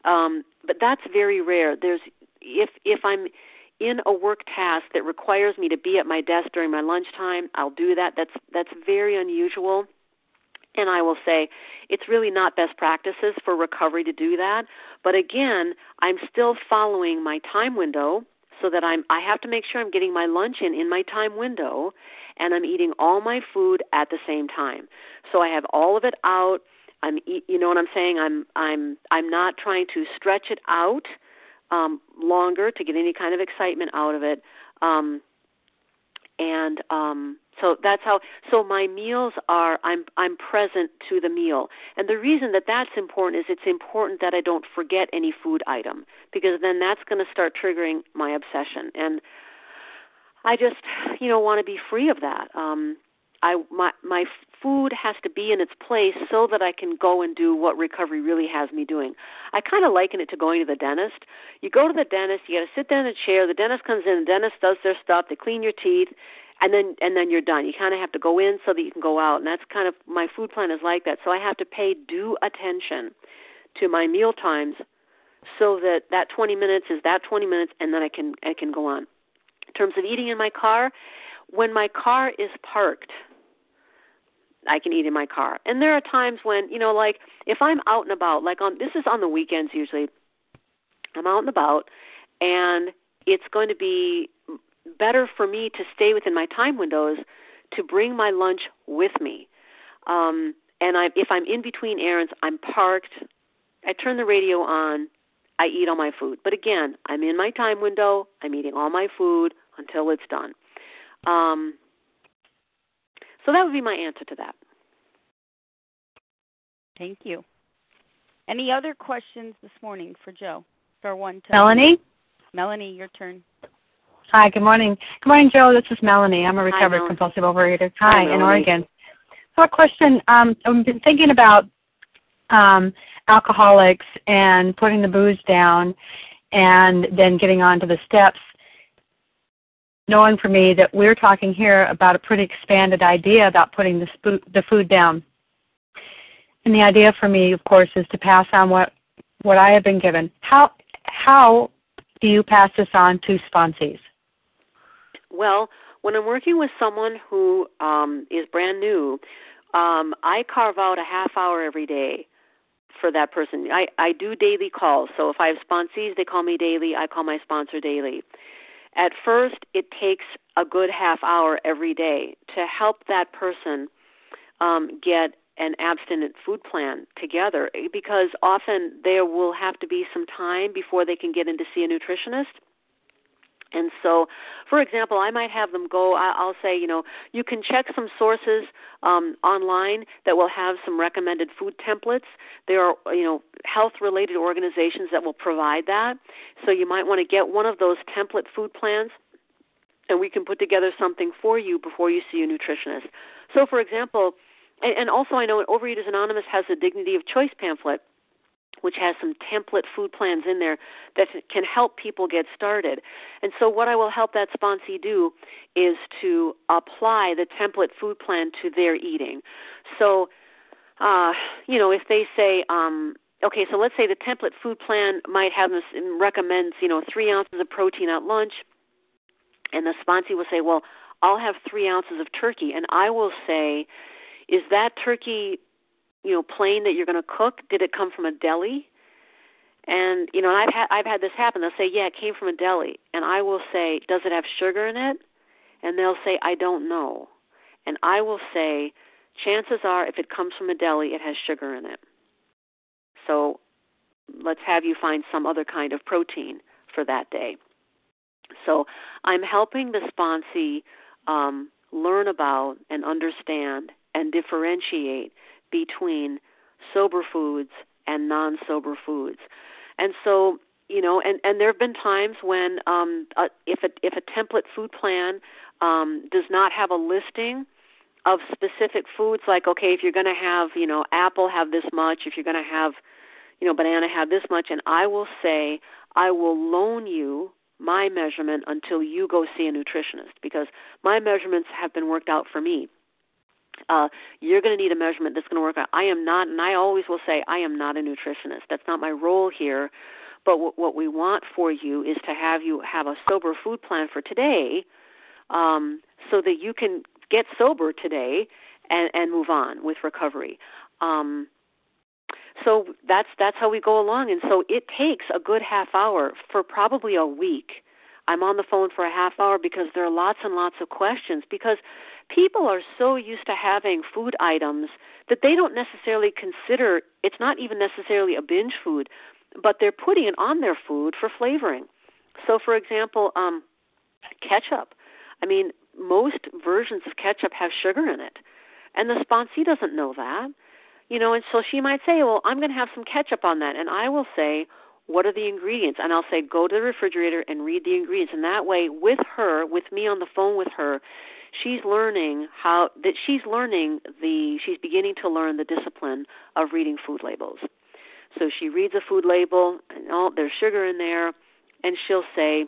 Um, but that's very rare. There's if if I'm in a work task that requires me to be at my desk during my lunchtime, I'll do that. That's that's very unusual. And I will say it's really not best practices for recovery to do that. But again, I'm still following my time window so that I'm I have to make sure I'm getting my lunch in in my time window and I'm eating all my food at the same time. So I have all of it out. I'm you know what I'm saying? I'm I'm I'm not trying to stretch it out um longer to get any kind of excitement out of it. Um and um so that's how so my meals are i'm i'm present to the meal. And the reason that that's important is it's important that i don't forget any food item because then that's going to start triggering my obsession. And i just you know want to be free of that. Um i my my food has to be in its place so that i can go and do what recovery really has me doing i kind of liken it to going to the dentist you go to the dentist you got to sit down in a chair the dentist comes in the dentist does their stuff they clean your teeth and then and then you're done. You kind of have to go in so that you can go out, and that's kind of my food plan is like that. So I have to pay due attention to my meal times, so that that 20 minutes is that 20 minutes, and then I can I can go on. In terms of eating in my car, when my car is parked, I can eat in my car. And there are times when you know, like if I'm out and about, like on this is on the weekends usually. I'm out and about, and it's going to be better for me to stay within my time windows to bring my lunch with me. Um, and I, if I'm in between errands, I'm parked. I turn the radio on. I eat all my food. But again, I'm in my time window. I'm eating all my food until it's done. Um, so that would be my answer to that. Thank you. Any other questions this morning for Jo? Star one. Melanie. Melanie, your turn. Hi, good morning. Good morning, Jo. This is Melanie. I'm a recovered Hi, compulsive overeater. Hi, Hi, in Oregon. So a question, um, I've been thinking about um, alcoholics and putting the booze down and then getting on to the steps, knowing for me that we're talking here about a pretty expanded idea about putting the, spo- the food down. And the idea for me, of course, is to pass on what, what I have been given. How, how do you pass this on to sponsees? Well, when I'm working with someone who um, is brand new, um, I carve out a half hour every day for that person. I, I do daily calls. So if I have sponsees, they call me daily. I call my sponsor daily. At first, it takes a good half hour every day to help that person um, get an abstinent food plan together because often there will have to be some time before they can get in to see a nutritionist. And so, for example, I might have them go. I'll say, you know, you can check some sources um, online that will have some recommended food templates. There are, you know, health-related organizations that will provide that. So you might want to get one of those template food plans, and we can put together something for you before you see a nutritionist. So, for example, and, and also I know Overeaters Anonymous has a Dignity of Choice pamphlet which has some template food plans in there that can help people get started. And so, what I will help that sponsee do is to apply the template food plan to their eating. So, uh, you know, if they say, um, okay, so let's say the template food plan might have this recommends, you know, three ounces of protein at lunch, and the sponsee will say, well, I'll have three ounces of turkey, and I will say, is that turkey you know plain that you're going to cook? Did it come from a deli? And you know i've had i've had this happen. They'll say yeah it came from a deli. And i will say does it have sugar in it? And they'll say i don't know. And i will say chances are if it comes from a deli it has sugar in it. So let's have you find some other kind of protein for that day. So i'm helping the sponsee um, learn about and understand and differentiate between sober foods and non sober foods. And so, you know, and, and there have been times when um, uh, if, a, if a template food plan um, does not have a listing of specific foods like okay if you're going to have you know apple have this much if you're going to have you know banana have this much and i will say i will loan you my measurement until you go see a nutritionist because my measurements have been worked out for me uh, you're going to need a measurement that's going to work out. I am not, and I always will say, I am not a nutritionist. That's not my role here. But w- what we want for you is to have you have a sober food plan for today, um, so that you can get sober today and, and move on with recovery. Um, so that's that's how we go along, and so it takes a good half hour for probably a week. I'm on the phone for a half hour because there are lots and lots of questions because people are so used to having food items that they don't necessarily consider it's not even necessarily a binge food, but they're putting it on their food for flavoring. So, for example, um, ketchup. I mean, most versions of ketchup have sugar in it, and the sponsee doesn't know that. You know, and so she might say, "Well, I'm going to have some ketchup on that," and I will say, "What are the ingredients?" And I'll say, "Go to the refrigerator and read the ingredients." And that way, with her, with me on the phone with her, she's learning how that she's learning the she's beginning to learn the discipline of reading food labels. So she reads a food label, and oh, there's sugar in there, and she'll say,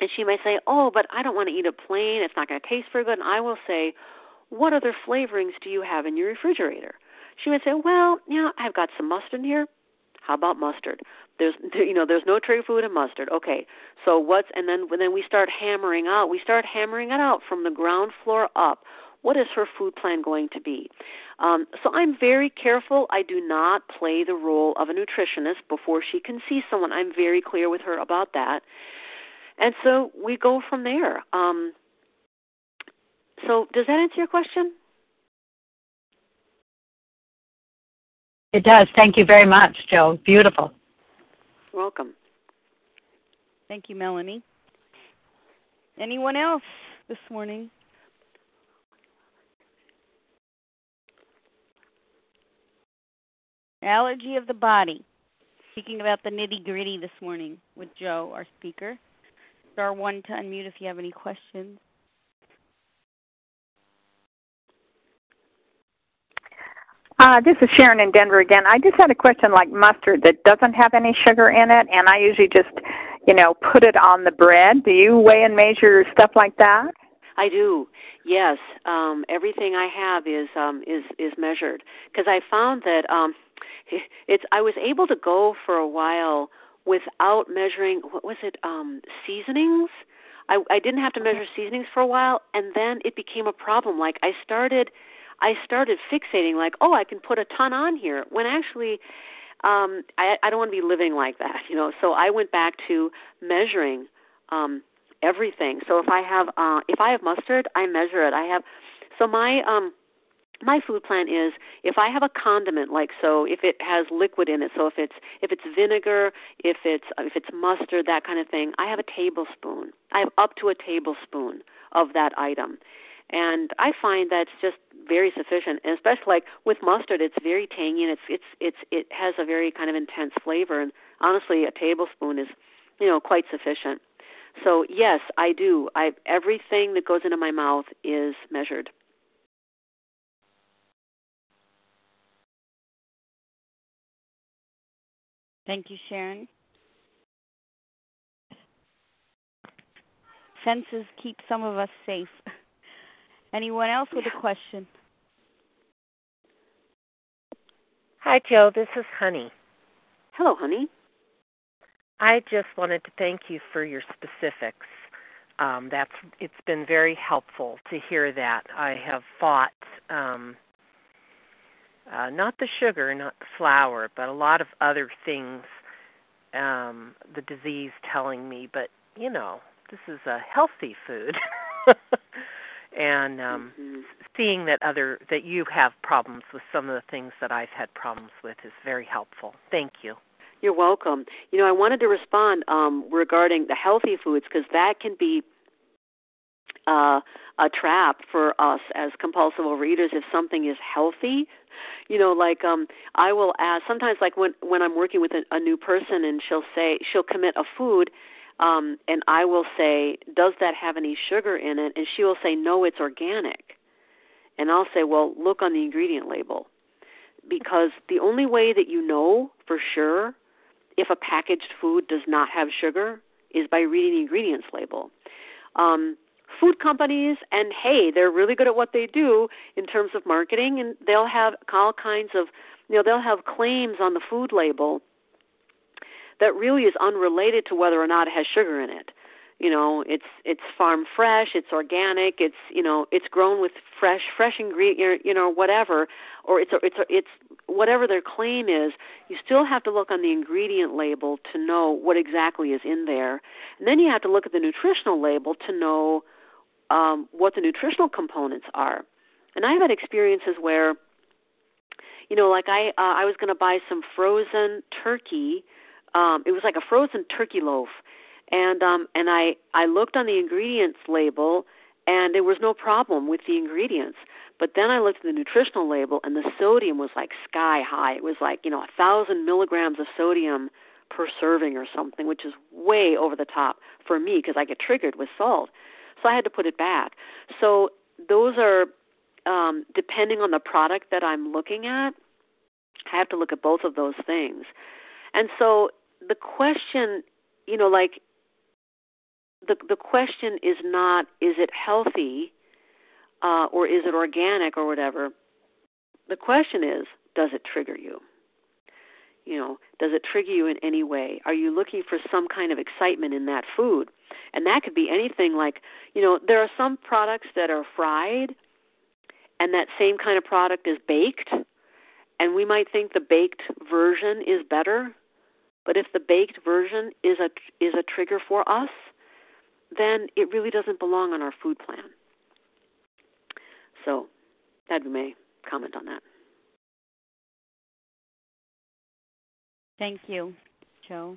and she may say, "Oh, but I don't want to eat it plain. It's not going to taste very good." And I will say, "What other flavorings do you have in your refrigerator?" She might say, "Well, yeah, I've got some mustard here. How about mustard? There's you know there's no trigger food in mustard. Okay, so what's and then then we start hammering out. We start hammering it out from the ground floor up. What is her food plan going to be? Um, so I'm very careful. I do not play the role of a nutritionist before she can see someone. I'm very clear with her about that. And so we go from there. Um, so does that answer your question? It does. Thank you very much, Jo. Beautiful. Welcome. Thank you, Melanie. Anyone else this morning? Allergy of the body. Speaking about the nitty gritty this morning with Jo, our speaker. Star one to unmute if you have any questions. Uh, this is Sharon in Denver again. I just had a question like mustard that doesn't have any sugar in it, and I usually just, you know, put it on the bread. Do you weigh and measure stuff like that? I do. Yes, um, everything I have is um, is is measured because I found that um, it's. I was able to go for a while without measuring. What was it? Um, seasonings. I, I didn't have to measure seasonings for a while, and then it became a problem. Like I started I started fixating like, oh, I can put a ton on here when actually um I I don't want to be living like that, you know. So I went back to measuring um everything. So if I have uh if I have mustard, I measure it. I have so my um my food plan is if I have a condiment like so if it has liquid in it so if it's if it's vinegar if it's if it's mustard that kind of thing I have a tablespoon I have up to a tablespoon of that item and I find that's just very sufficient, and especially like with mustard, it's very tangy and it's it's it's it has a very kind of intense flavor. And honestly, a tablespoon is you know quite sufficient. So yes, I do. I everything that goes into my mouth is measured. Thank you, Sharon. Fences keep some of us safe. Anyone else with a question? Hi, Jo. This is Honey. Hello, Honey. I just wanted to thank you for your specifics. Um, that's it's been very helpful to hear that. I have fought um, uh, not the sugar, not the flour, but a lot of other things. Um, the disease telling me, but you know, this is a healthy food. and um mm-hmm. seeing that other that you have problems with some of the things that I've had problems with is very helpful. Thank you. You're welcome. You know, I wanted to respond um regarding the healthy foods because that can be uh a trap for us as compulsive overeaters if something is healthy you know like um i will ask sometimes like when when i'm working with a, a new person and she'll say she'll commit a food um, and I will say, "Does that have any sugar in it?" And she will say, "No, it's organic." and I'll say, "Well, look on the ingredient label." Because the only way that you know for sure if a packaged food does not have sugar is by reading the ingredients label. Um, food companies, and hey, they're really good at what they do in terms of marketing, and they'll have all kinds of, you know, they'll have claims on the food label that really is unrelated to whether or not it has sugar in it. You know it's it's farm fresh it's organic it's you know it's grown with fresh fresh ingredient you know whatever or it's a, it's a, it's whatever their claim is you still have to look on the ingredient label to know what exactly is in there. And then you have to look at the nutritional label to know um, what the nutritional components are. And i've had experiences where you know like i uh, i was going to buy some frozen turkey um it was like a frozen turkey loaf and um and I I looked on the ingredients label and there was no problem with the ingredients. But then I looked at the nutritional label and the sodium was like sky high. It was like, you know, a thousand milligrams of sodium per serving or something, which is way over the top for me because I get triggered with salt. So I had to put it back. So those are um, depending on the product that I'm looking at, I have to look at both of those things. And so the question, you know, like the the question is not is it healthy uh, or is it organic or whatever. The question is does it trigger you? You know, does it trigger you in any way? Are you looking for some kind of excitement in that food? And that could be anything like, you know, there are some products that are fried and that same kind of product is baked and we might think the baked version is better, but if the baked version is a is a trigger for us, then it really doesn't belong on our food plan. So, that may comment on that. Thank you, Jo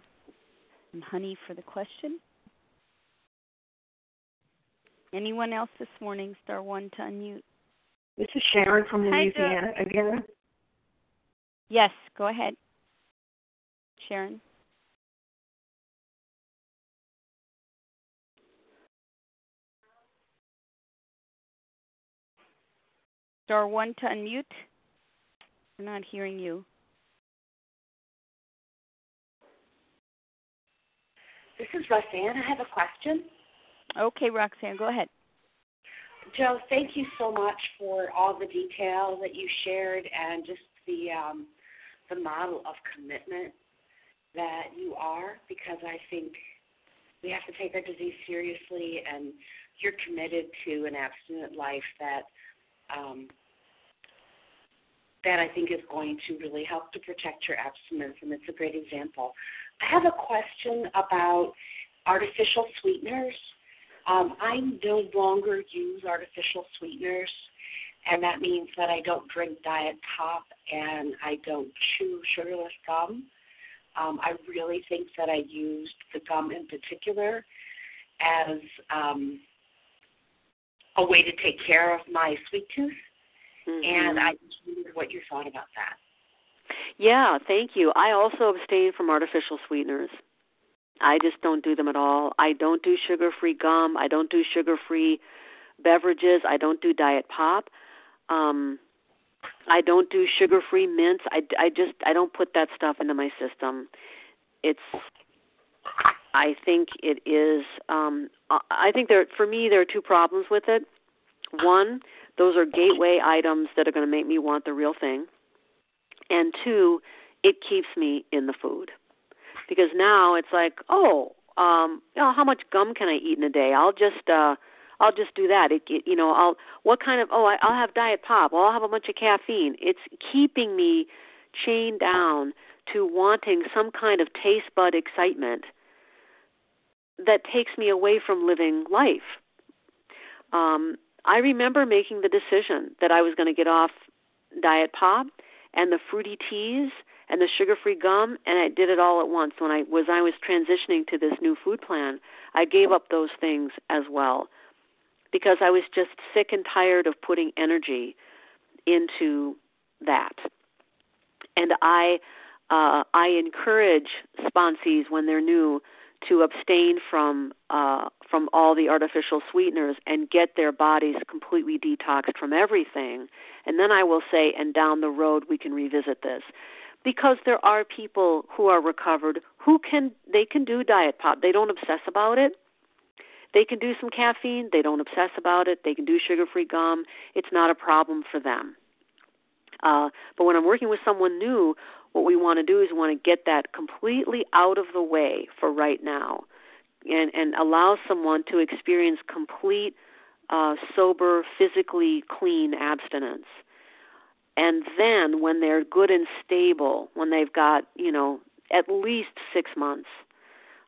and Honey, for the question. Anyone else this morning? Star one to unmute. This is Sharon from Hi, Louisiana again. Yes, go ahead, Sharon. Star one to unmute. We're not hearing you. This is Roxanne. I have a question. Okay, Roxanne, go ahead. Jo, thank you so much for all the detail that you shared and just the um, the model of commitment that you are because I think we have to take our disease seriously and you're committed to an abstinent life that um, that I think is going to really help to protect your abstinence, and it's a great example. I have a question about artificial sweeteners. Um, I no longer use artificial sweeteners, and that means that I don't drink Diet Pop and I don't chew sugarless gum. Um, I really think that I used the gum in particular as um, a way to take care of my sweet tooth. Mm-hmm. And I just wondered what you thought about that. Yeah, thank you. I also abstain from artificial sweeteners. I just don't do them at all. I don't do sugar free gum. I don't do sugar free beverages. I don't do diet pop. Um, I don't do sugar free mints. I, I just I don't put that stuff into my system. It's I think it is um I think there for me there are two problems with it. One, those are gateway items that are going to make me want the real thing. And two, it keeps me in the food. Because now it's like, oh, um, you know, how much gum can I eat in a day? I'll just uh I'll just do that. It, it you know, I'll what kind of oh, I, I'll have diet pop. I'll have a bunch of caffeine. It's keeping me chained down to wanting some kind of taste bud excitement that takes me away from living life. Um, I remember making the decision that I was going to get off diet pop and the fruity teas and the sugar-free gum and I did it all at once when I was I was transitioning to this new food plan. I gave up those things as well because I was just sick and tired of putting energy into that. And I uh I encourage sponsees when they're new to abstain from uh, from all the artificial sweeteners and get their bodies completely detoxed from everything. And then I will say, and down the road we can revisit this, because there are people who are recovered who can they can do diet pop. They don't obsess about it. They can do some caffeine. They don't obsess about it. They can do sugar-free gum. It's not a problem for them. Uh, but when I'm working with someone new, what we want to do is we want to get that completely out of the way for right now and, and allow someone to experience complete, uh, sober, physically clean abstinence. And then when they're good and stable, when they've got, you know, at least six months,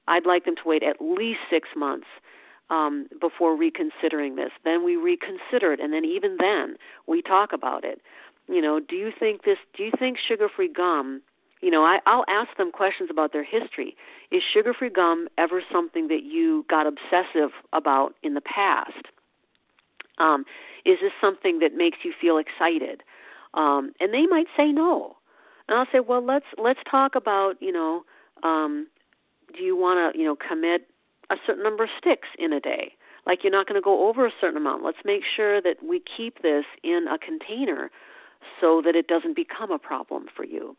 I'd like them to wait at least six months um, before reconsidering this. Then we reconsider it, and then even then we talk about it you know, do you think this? Do you think sugar-free gum? You know, I, I'll ask them questions about their history. Is sugar-free gum ever something that you got obsessive about in the past? Um, is this something that makes you feel excited? Um, and they might say no. And I'll say, well, let's let's talk about, you know, um, do you want to, you know, commit a certain number of sticks in a day? Like you're not going to go over a certain amount. Let's make sure that we keep this in a container so that it doesn't become a problem for you.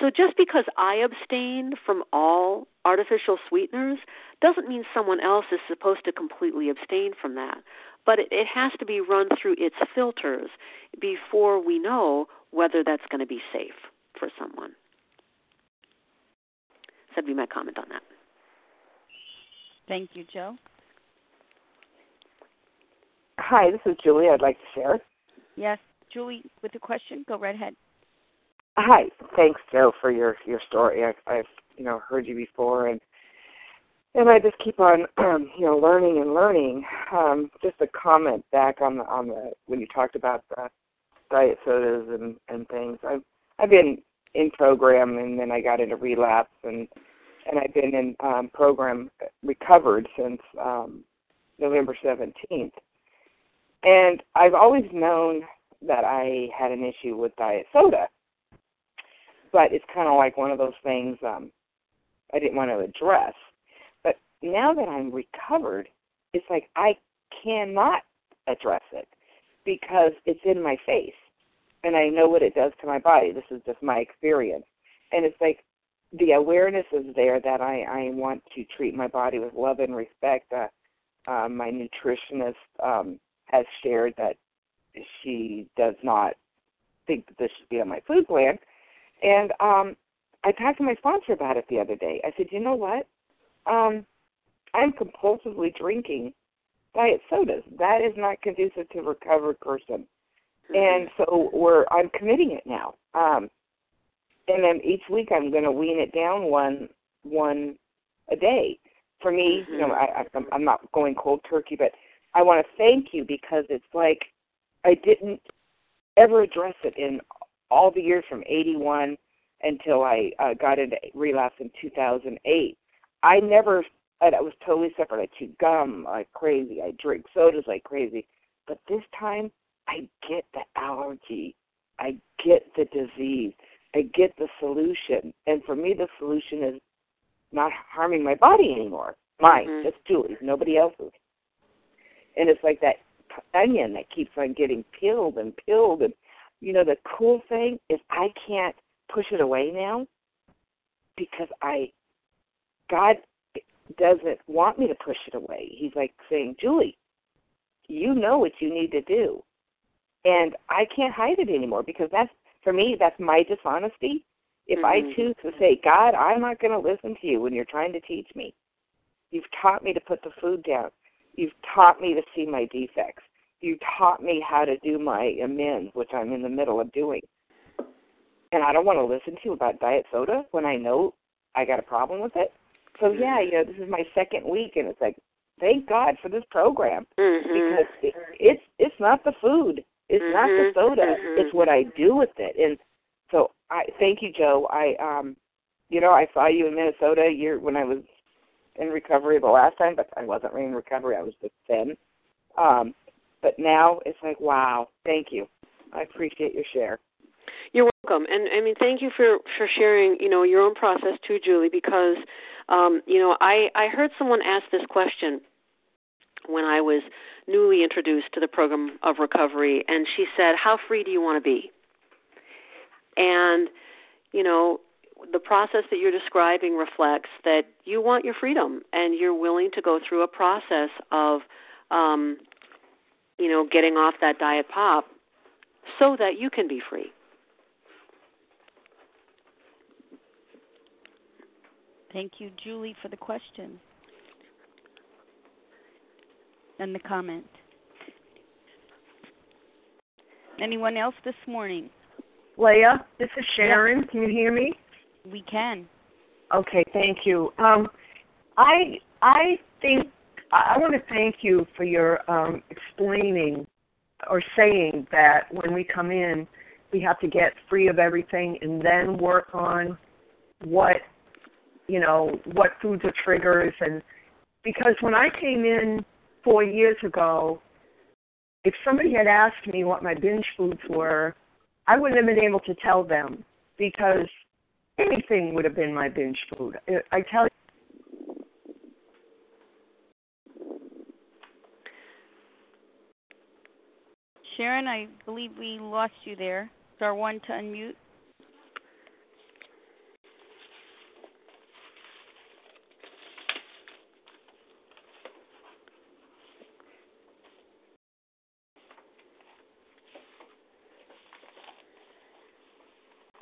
So just because I abstain from all artificial sweeteners doesn't mean someone else is supposed to completely abstain from that. But it, it has to be run through its filters before we know whether that's going to be safe for someone. So that'd be my comment on that. Thank you, Jo. Hi, this is Julie. I'd like to share. Yes. Julie, with a question, go right ahead. Hi, thanks, Jo, for your your story. I, I've you know heard you before, and and I just keep on um, you know learning and learning. Um, just a comment back on the on the when you talked about the diet sodas and and things. I've I've been in program, and then I got into relapse, and and I've been in um, program recovered since um, November seventeenth. And I've always known that I had an issue with diet soda. But it's kind of like one of those things um, I didn't want to address. But now that I'm recovered, it's like I cannot address it because it's in my face and I know what it does to my body. This is just my experience. And it's like the awareness is there that I, I want to treat my body with love and respect. Uh, uh, my nutritionist um, has shared that she does not think that this should be on my food plan. And um, I talked to my sponsor about it the other day. I said, you know what? Um, I'm compulsively drinking diet sodas. That is not conducive to a recovered person. Mm-hmm. And so we're I'm committing it now. Um, and then each week I'm going to wean it down one one a day. For me, mm-hmm. you know, I, I, I'm not going cold turkey, but I want to thank you because it's like I didn't ever address it in all the years from 81 until I uh, got into relapse in 2008. I never, I was totally separate. I chew gum like crazy. I drink sodas like crazy. But this time, I get the allergy. I get the disease. I get the solution. And for me, the solution is not harming my body anymore. Mine, mm-hmm. just Julie's, nobody else's. And it's like that onion that keeps on getting peeled and peeled and you know the cool thing is I can't push it away now because I God doesn't want me to push it away. He's like saying, "Julie, you know what you need to do." And I can't hide it anymore because that's for me that's my dishonesty. If mm-hmm. I choose to say, "God, I'm not going to listen to you when you're trying to teach me. You've taught me to put the food down. You've taught me to see my defects. You taught me how to do my amends, which I'm in the middle of doing. And I don't want to listen to you about diet soda when I know I got a problem with it. So yeah, you know, this is my second week, and it's like, thank God for this program mm-hmm. because it, it's it's not the food, it's mm-hmm. not the soda, mm-hmm. it's what I do with it. And so I thank you, Jo. I um, you know, I saw you in Minnesota year when I was in recovery the last time, but I wasn't really in recovery. I was just thin. Um, but now it's like, wow, thank you. I appreciate your share. You're welcome, and I mean, thank you for for sharing, you know, your own process too, Julie, because, um, you know, I I heard someone ask this question when I was newly introduced to the program of recovery, and she said, "How free do you want to be?" And, you know, the process that you're describing reflects that you want your freedom, and you're willing to go through a process of, um, you know, getting off that diet pop so that you can be free. Thank you, Julie, for the question and the comment. Anyone else this morning? Leah, this is Sharon. Can you hear me? We can. Okay, thank you. Um, I I think I want to thank you for your um, explaining or saying that when we come in, we have to get free of everything and then work on what you know what foods are triggers and because when I came in four years ago, if somebody had asked me what my binge foods were, I wouldn't have been able to tell them because anything would have been my binge food. I tell you. Sharon, I believe we lost you there. Star one to unmute.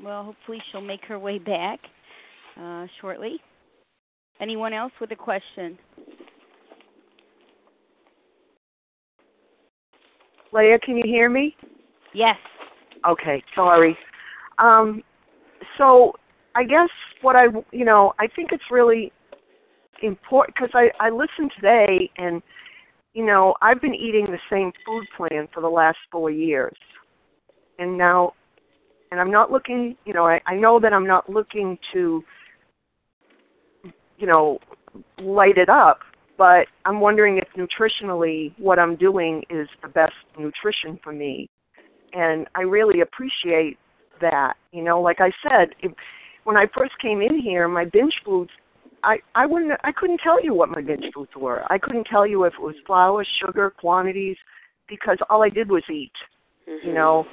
Well, hopefully she'll make her way back uh, shortly. Anyone else with a question? Leah, can you hear me? Yes. Okay, sorry. Um, so I guess what I, you know, I think it's really important because I I listened today and you know I've been eating the same food plan for the last four years, and now and I'm not looking, you know, I, I know that I'm not looking to, you know, light it up, but I'm wondering if nutritionally what I'm doing is the best nutrition for me. And I really appreciate that. You know, like I said, if, when I first came in here, my binge foods, I I wouldn't, I couldn't tell you what my binge foods were. I couldn't tell you if it was flour, sugar, quantities, because all I did was eat. Mm-hmm. You know,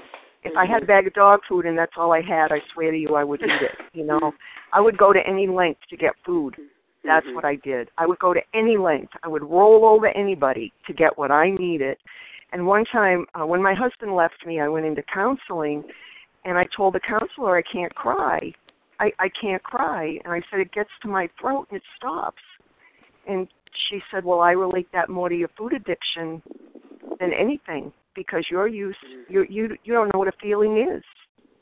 if I had a bag of dog food and that's all I had, I swear to you, I would eat it. You know, I would go to any length to get food. That's Mm-hmm. what I did. I would go to any length. I would roll over anybody to get what I needed. And one time, uh, when my husband left me, I went into counseling, and I told the counselor I can't cry. I I can't cry, and I said it gets to my throat and it stops. And she said, "Well, I relate that more to your food addiction than anything because you're used you you you don't know what a feeling is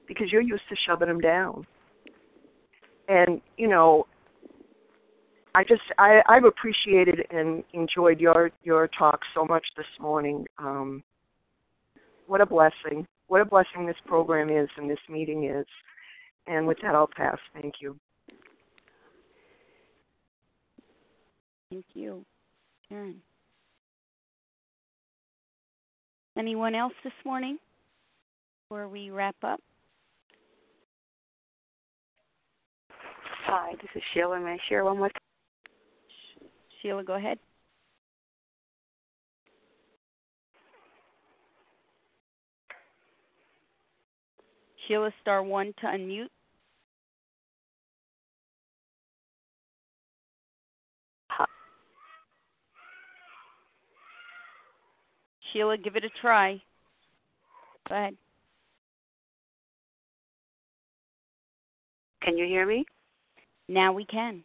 because you're used to shoving them down." And you know, I just I, I've appreciated and enjoyed your your talk so much this morning. Um, what a blessing! What a blessing this program is and this meeting is. And with that, I'll pass. Thank you. Thank you, Sharon. Anyone else this morning before we wrap up? Hi, this is Sheila. May I share one more time? Sheila, go ahead. Sheila, star one to unmute. Sheila, give it a try. Go ahead. Can you hear me? Now we can.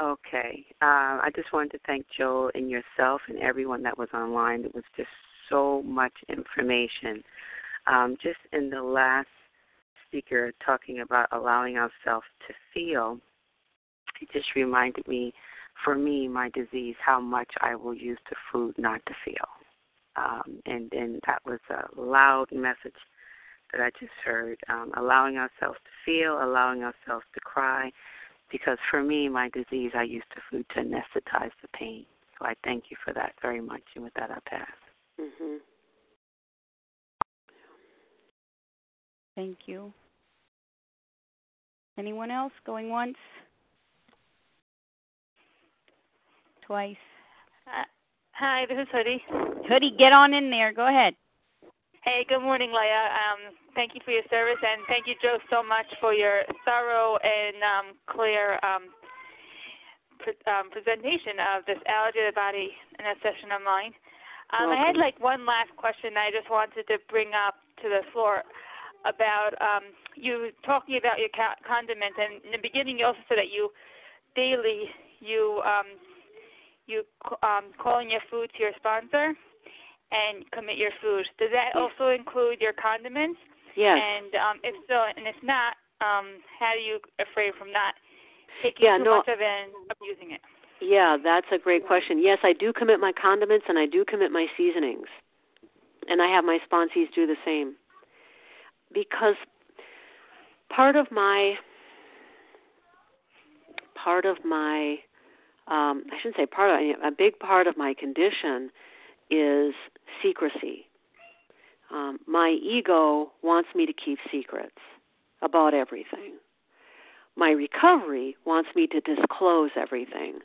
Okay. Uh, I just wanted to thank Joel and yourself and everyone that was online. It was just so much information. Um, just in the last speaker talking about allowing ourselves to feel, it just reminded me, for me, my disease, how much I will use the food not to feel. Um, and and that was a loud message that I just heard. Um, allowing ourselves to feel, allowing ourselves to cry, because for me, my disease, I use the food to anesthetize the pain. So I thank you for that very much. And with that, I pass. Mhm. Thank you. Anyone else going once? Twice. Hi, this is Hoodie. Hoodie, get on in there. Go ahead. Hey, good morning, Leah. Um, thank you for your service, and thank you, Jo, so much for your thorough and um, clear um, pre- um, presentation of this allergy of the body in a session of mine. Um, I had like one last question I just wanted to bring up to the floor about um, you talking about your ca- condiments, and in the beginning you also said that you daily you um, you um, calling your food to your sponsor and commit your food. Does that also include your condiments? Yes. And um, if so, and if not, um, how do you refrain from not taking Yeah, too no- much of it and abusing it? Yeah, that's a great question. Yes, I do commit my condiments and I do commit my seasonings. And I have my sponsees do the same. Because part of my part of my um I shouldn't say part of a big part of my condition is secrecy. Um, my ego wants me to keep secrets about everything. My recovery wants me to disclose everything.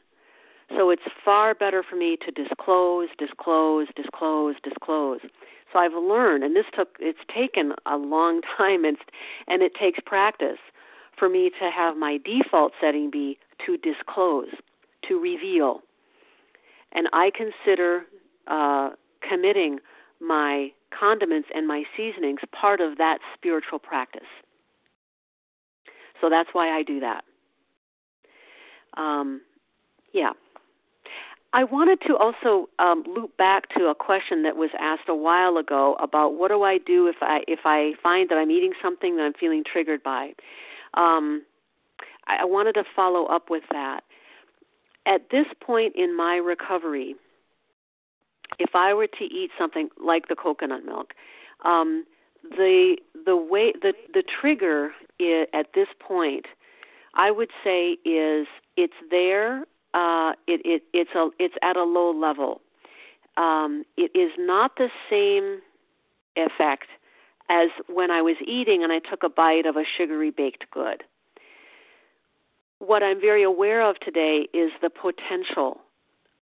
So it's far better for me to disclose, disclose, disclose, disclose. So I've learned, and this took it's taken a long time, and and it takes practice for me to have my default setting be to disclose, to reveal, and I consider uh, committing my condiments and my seasonings part of that spiritual practice. So that's why I do that. Um, yeah. I wanted to also um, loop back to a question that was asked a while ago about what do I do if I if I find that I'm eating something that I'm feeling triggered by. Um, I, I wanted to follow up with that. At this point in my recovery, if I were to eat something like the coconut milk, um, the the way the the trigger i at this point, I would say is it's there. Uh, it, it it's a it's at a low level. Um, it is not the same effect as when I was eating and I took a bite of a sugary baked good. What I'm very aware of today is the potential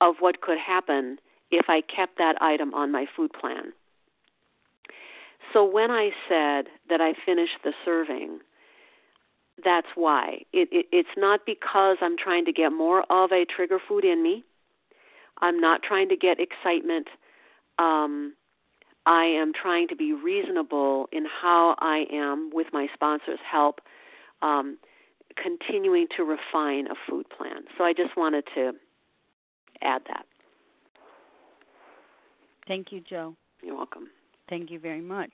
of what could happen if I kept that item on my food plan. So when I said that I finished the serving, that's why. It, it, it's not because I'm trying to get more of a trigger food in me. I'm not trying to get excitement. Um, I am trying to be reasonable in how I am, with my sponsor's help, um, continuing to refine a food plan. So I just wanted to add that. Thank you, Jo. You're welcome. Thank you very much.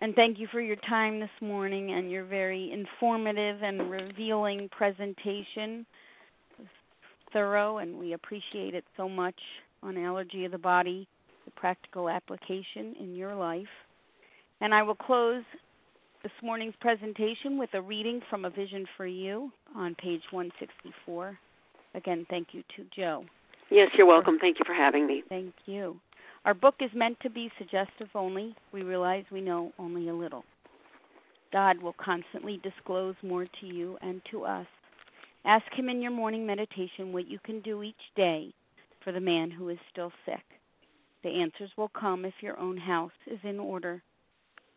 And thank you for your time this morning and your very informative and revealing presentation. Thorough, and we appreciate it so much on Allergy of the Body, the practical application in your life. And I will close this morning's presentation with a reading from A Vision for You on page 164. Again, thank you to Jo. Yes, you're welcome. Thank you for having me. Thank you. Our book is meant to be suggestive only. We realize we know only a little. God will constantly disclose more to you and to us. Ask Him in your morning meditation what you can do each day for the man who is still sick. The answers will come if your own house is in order.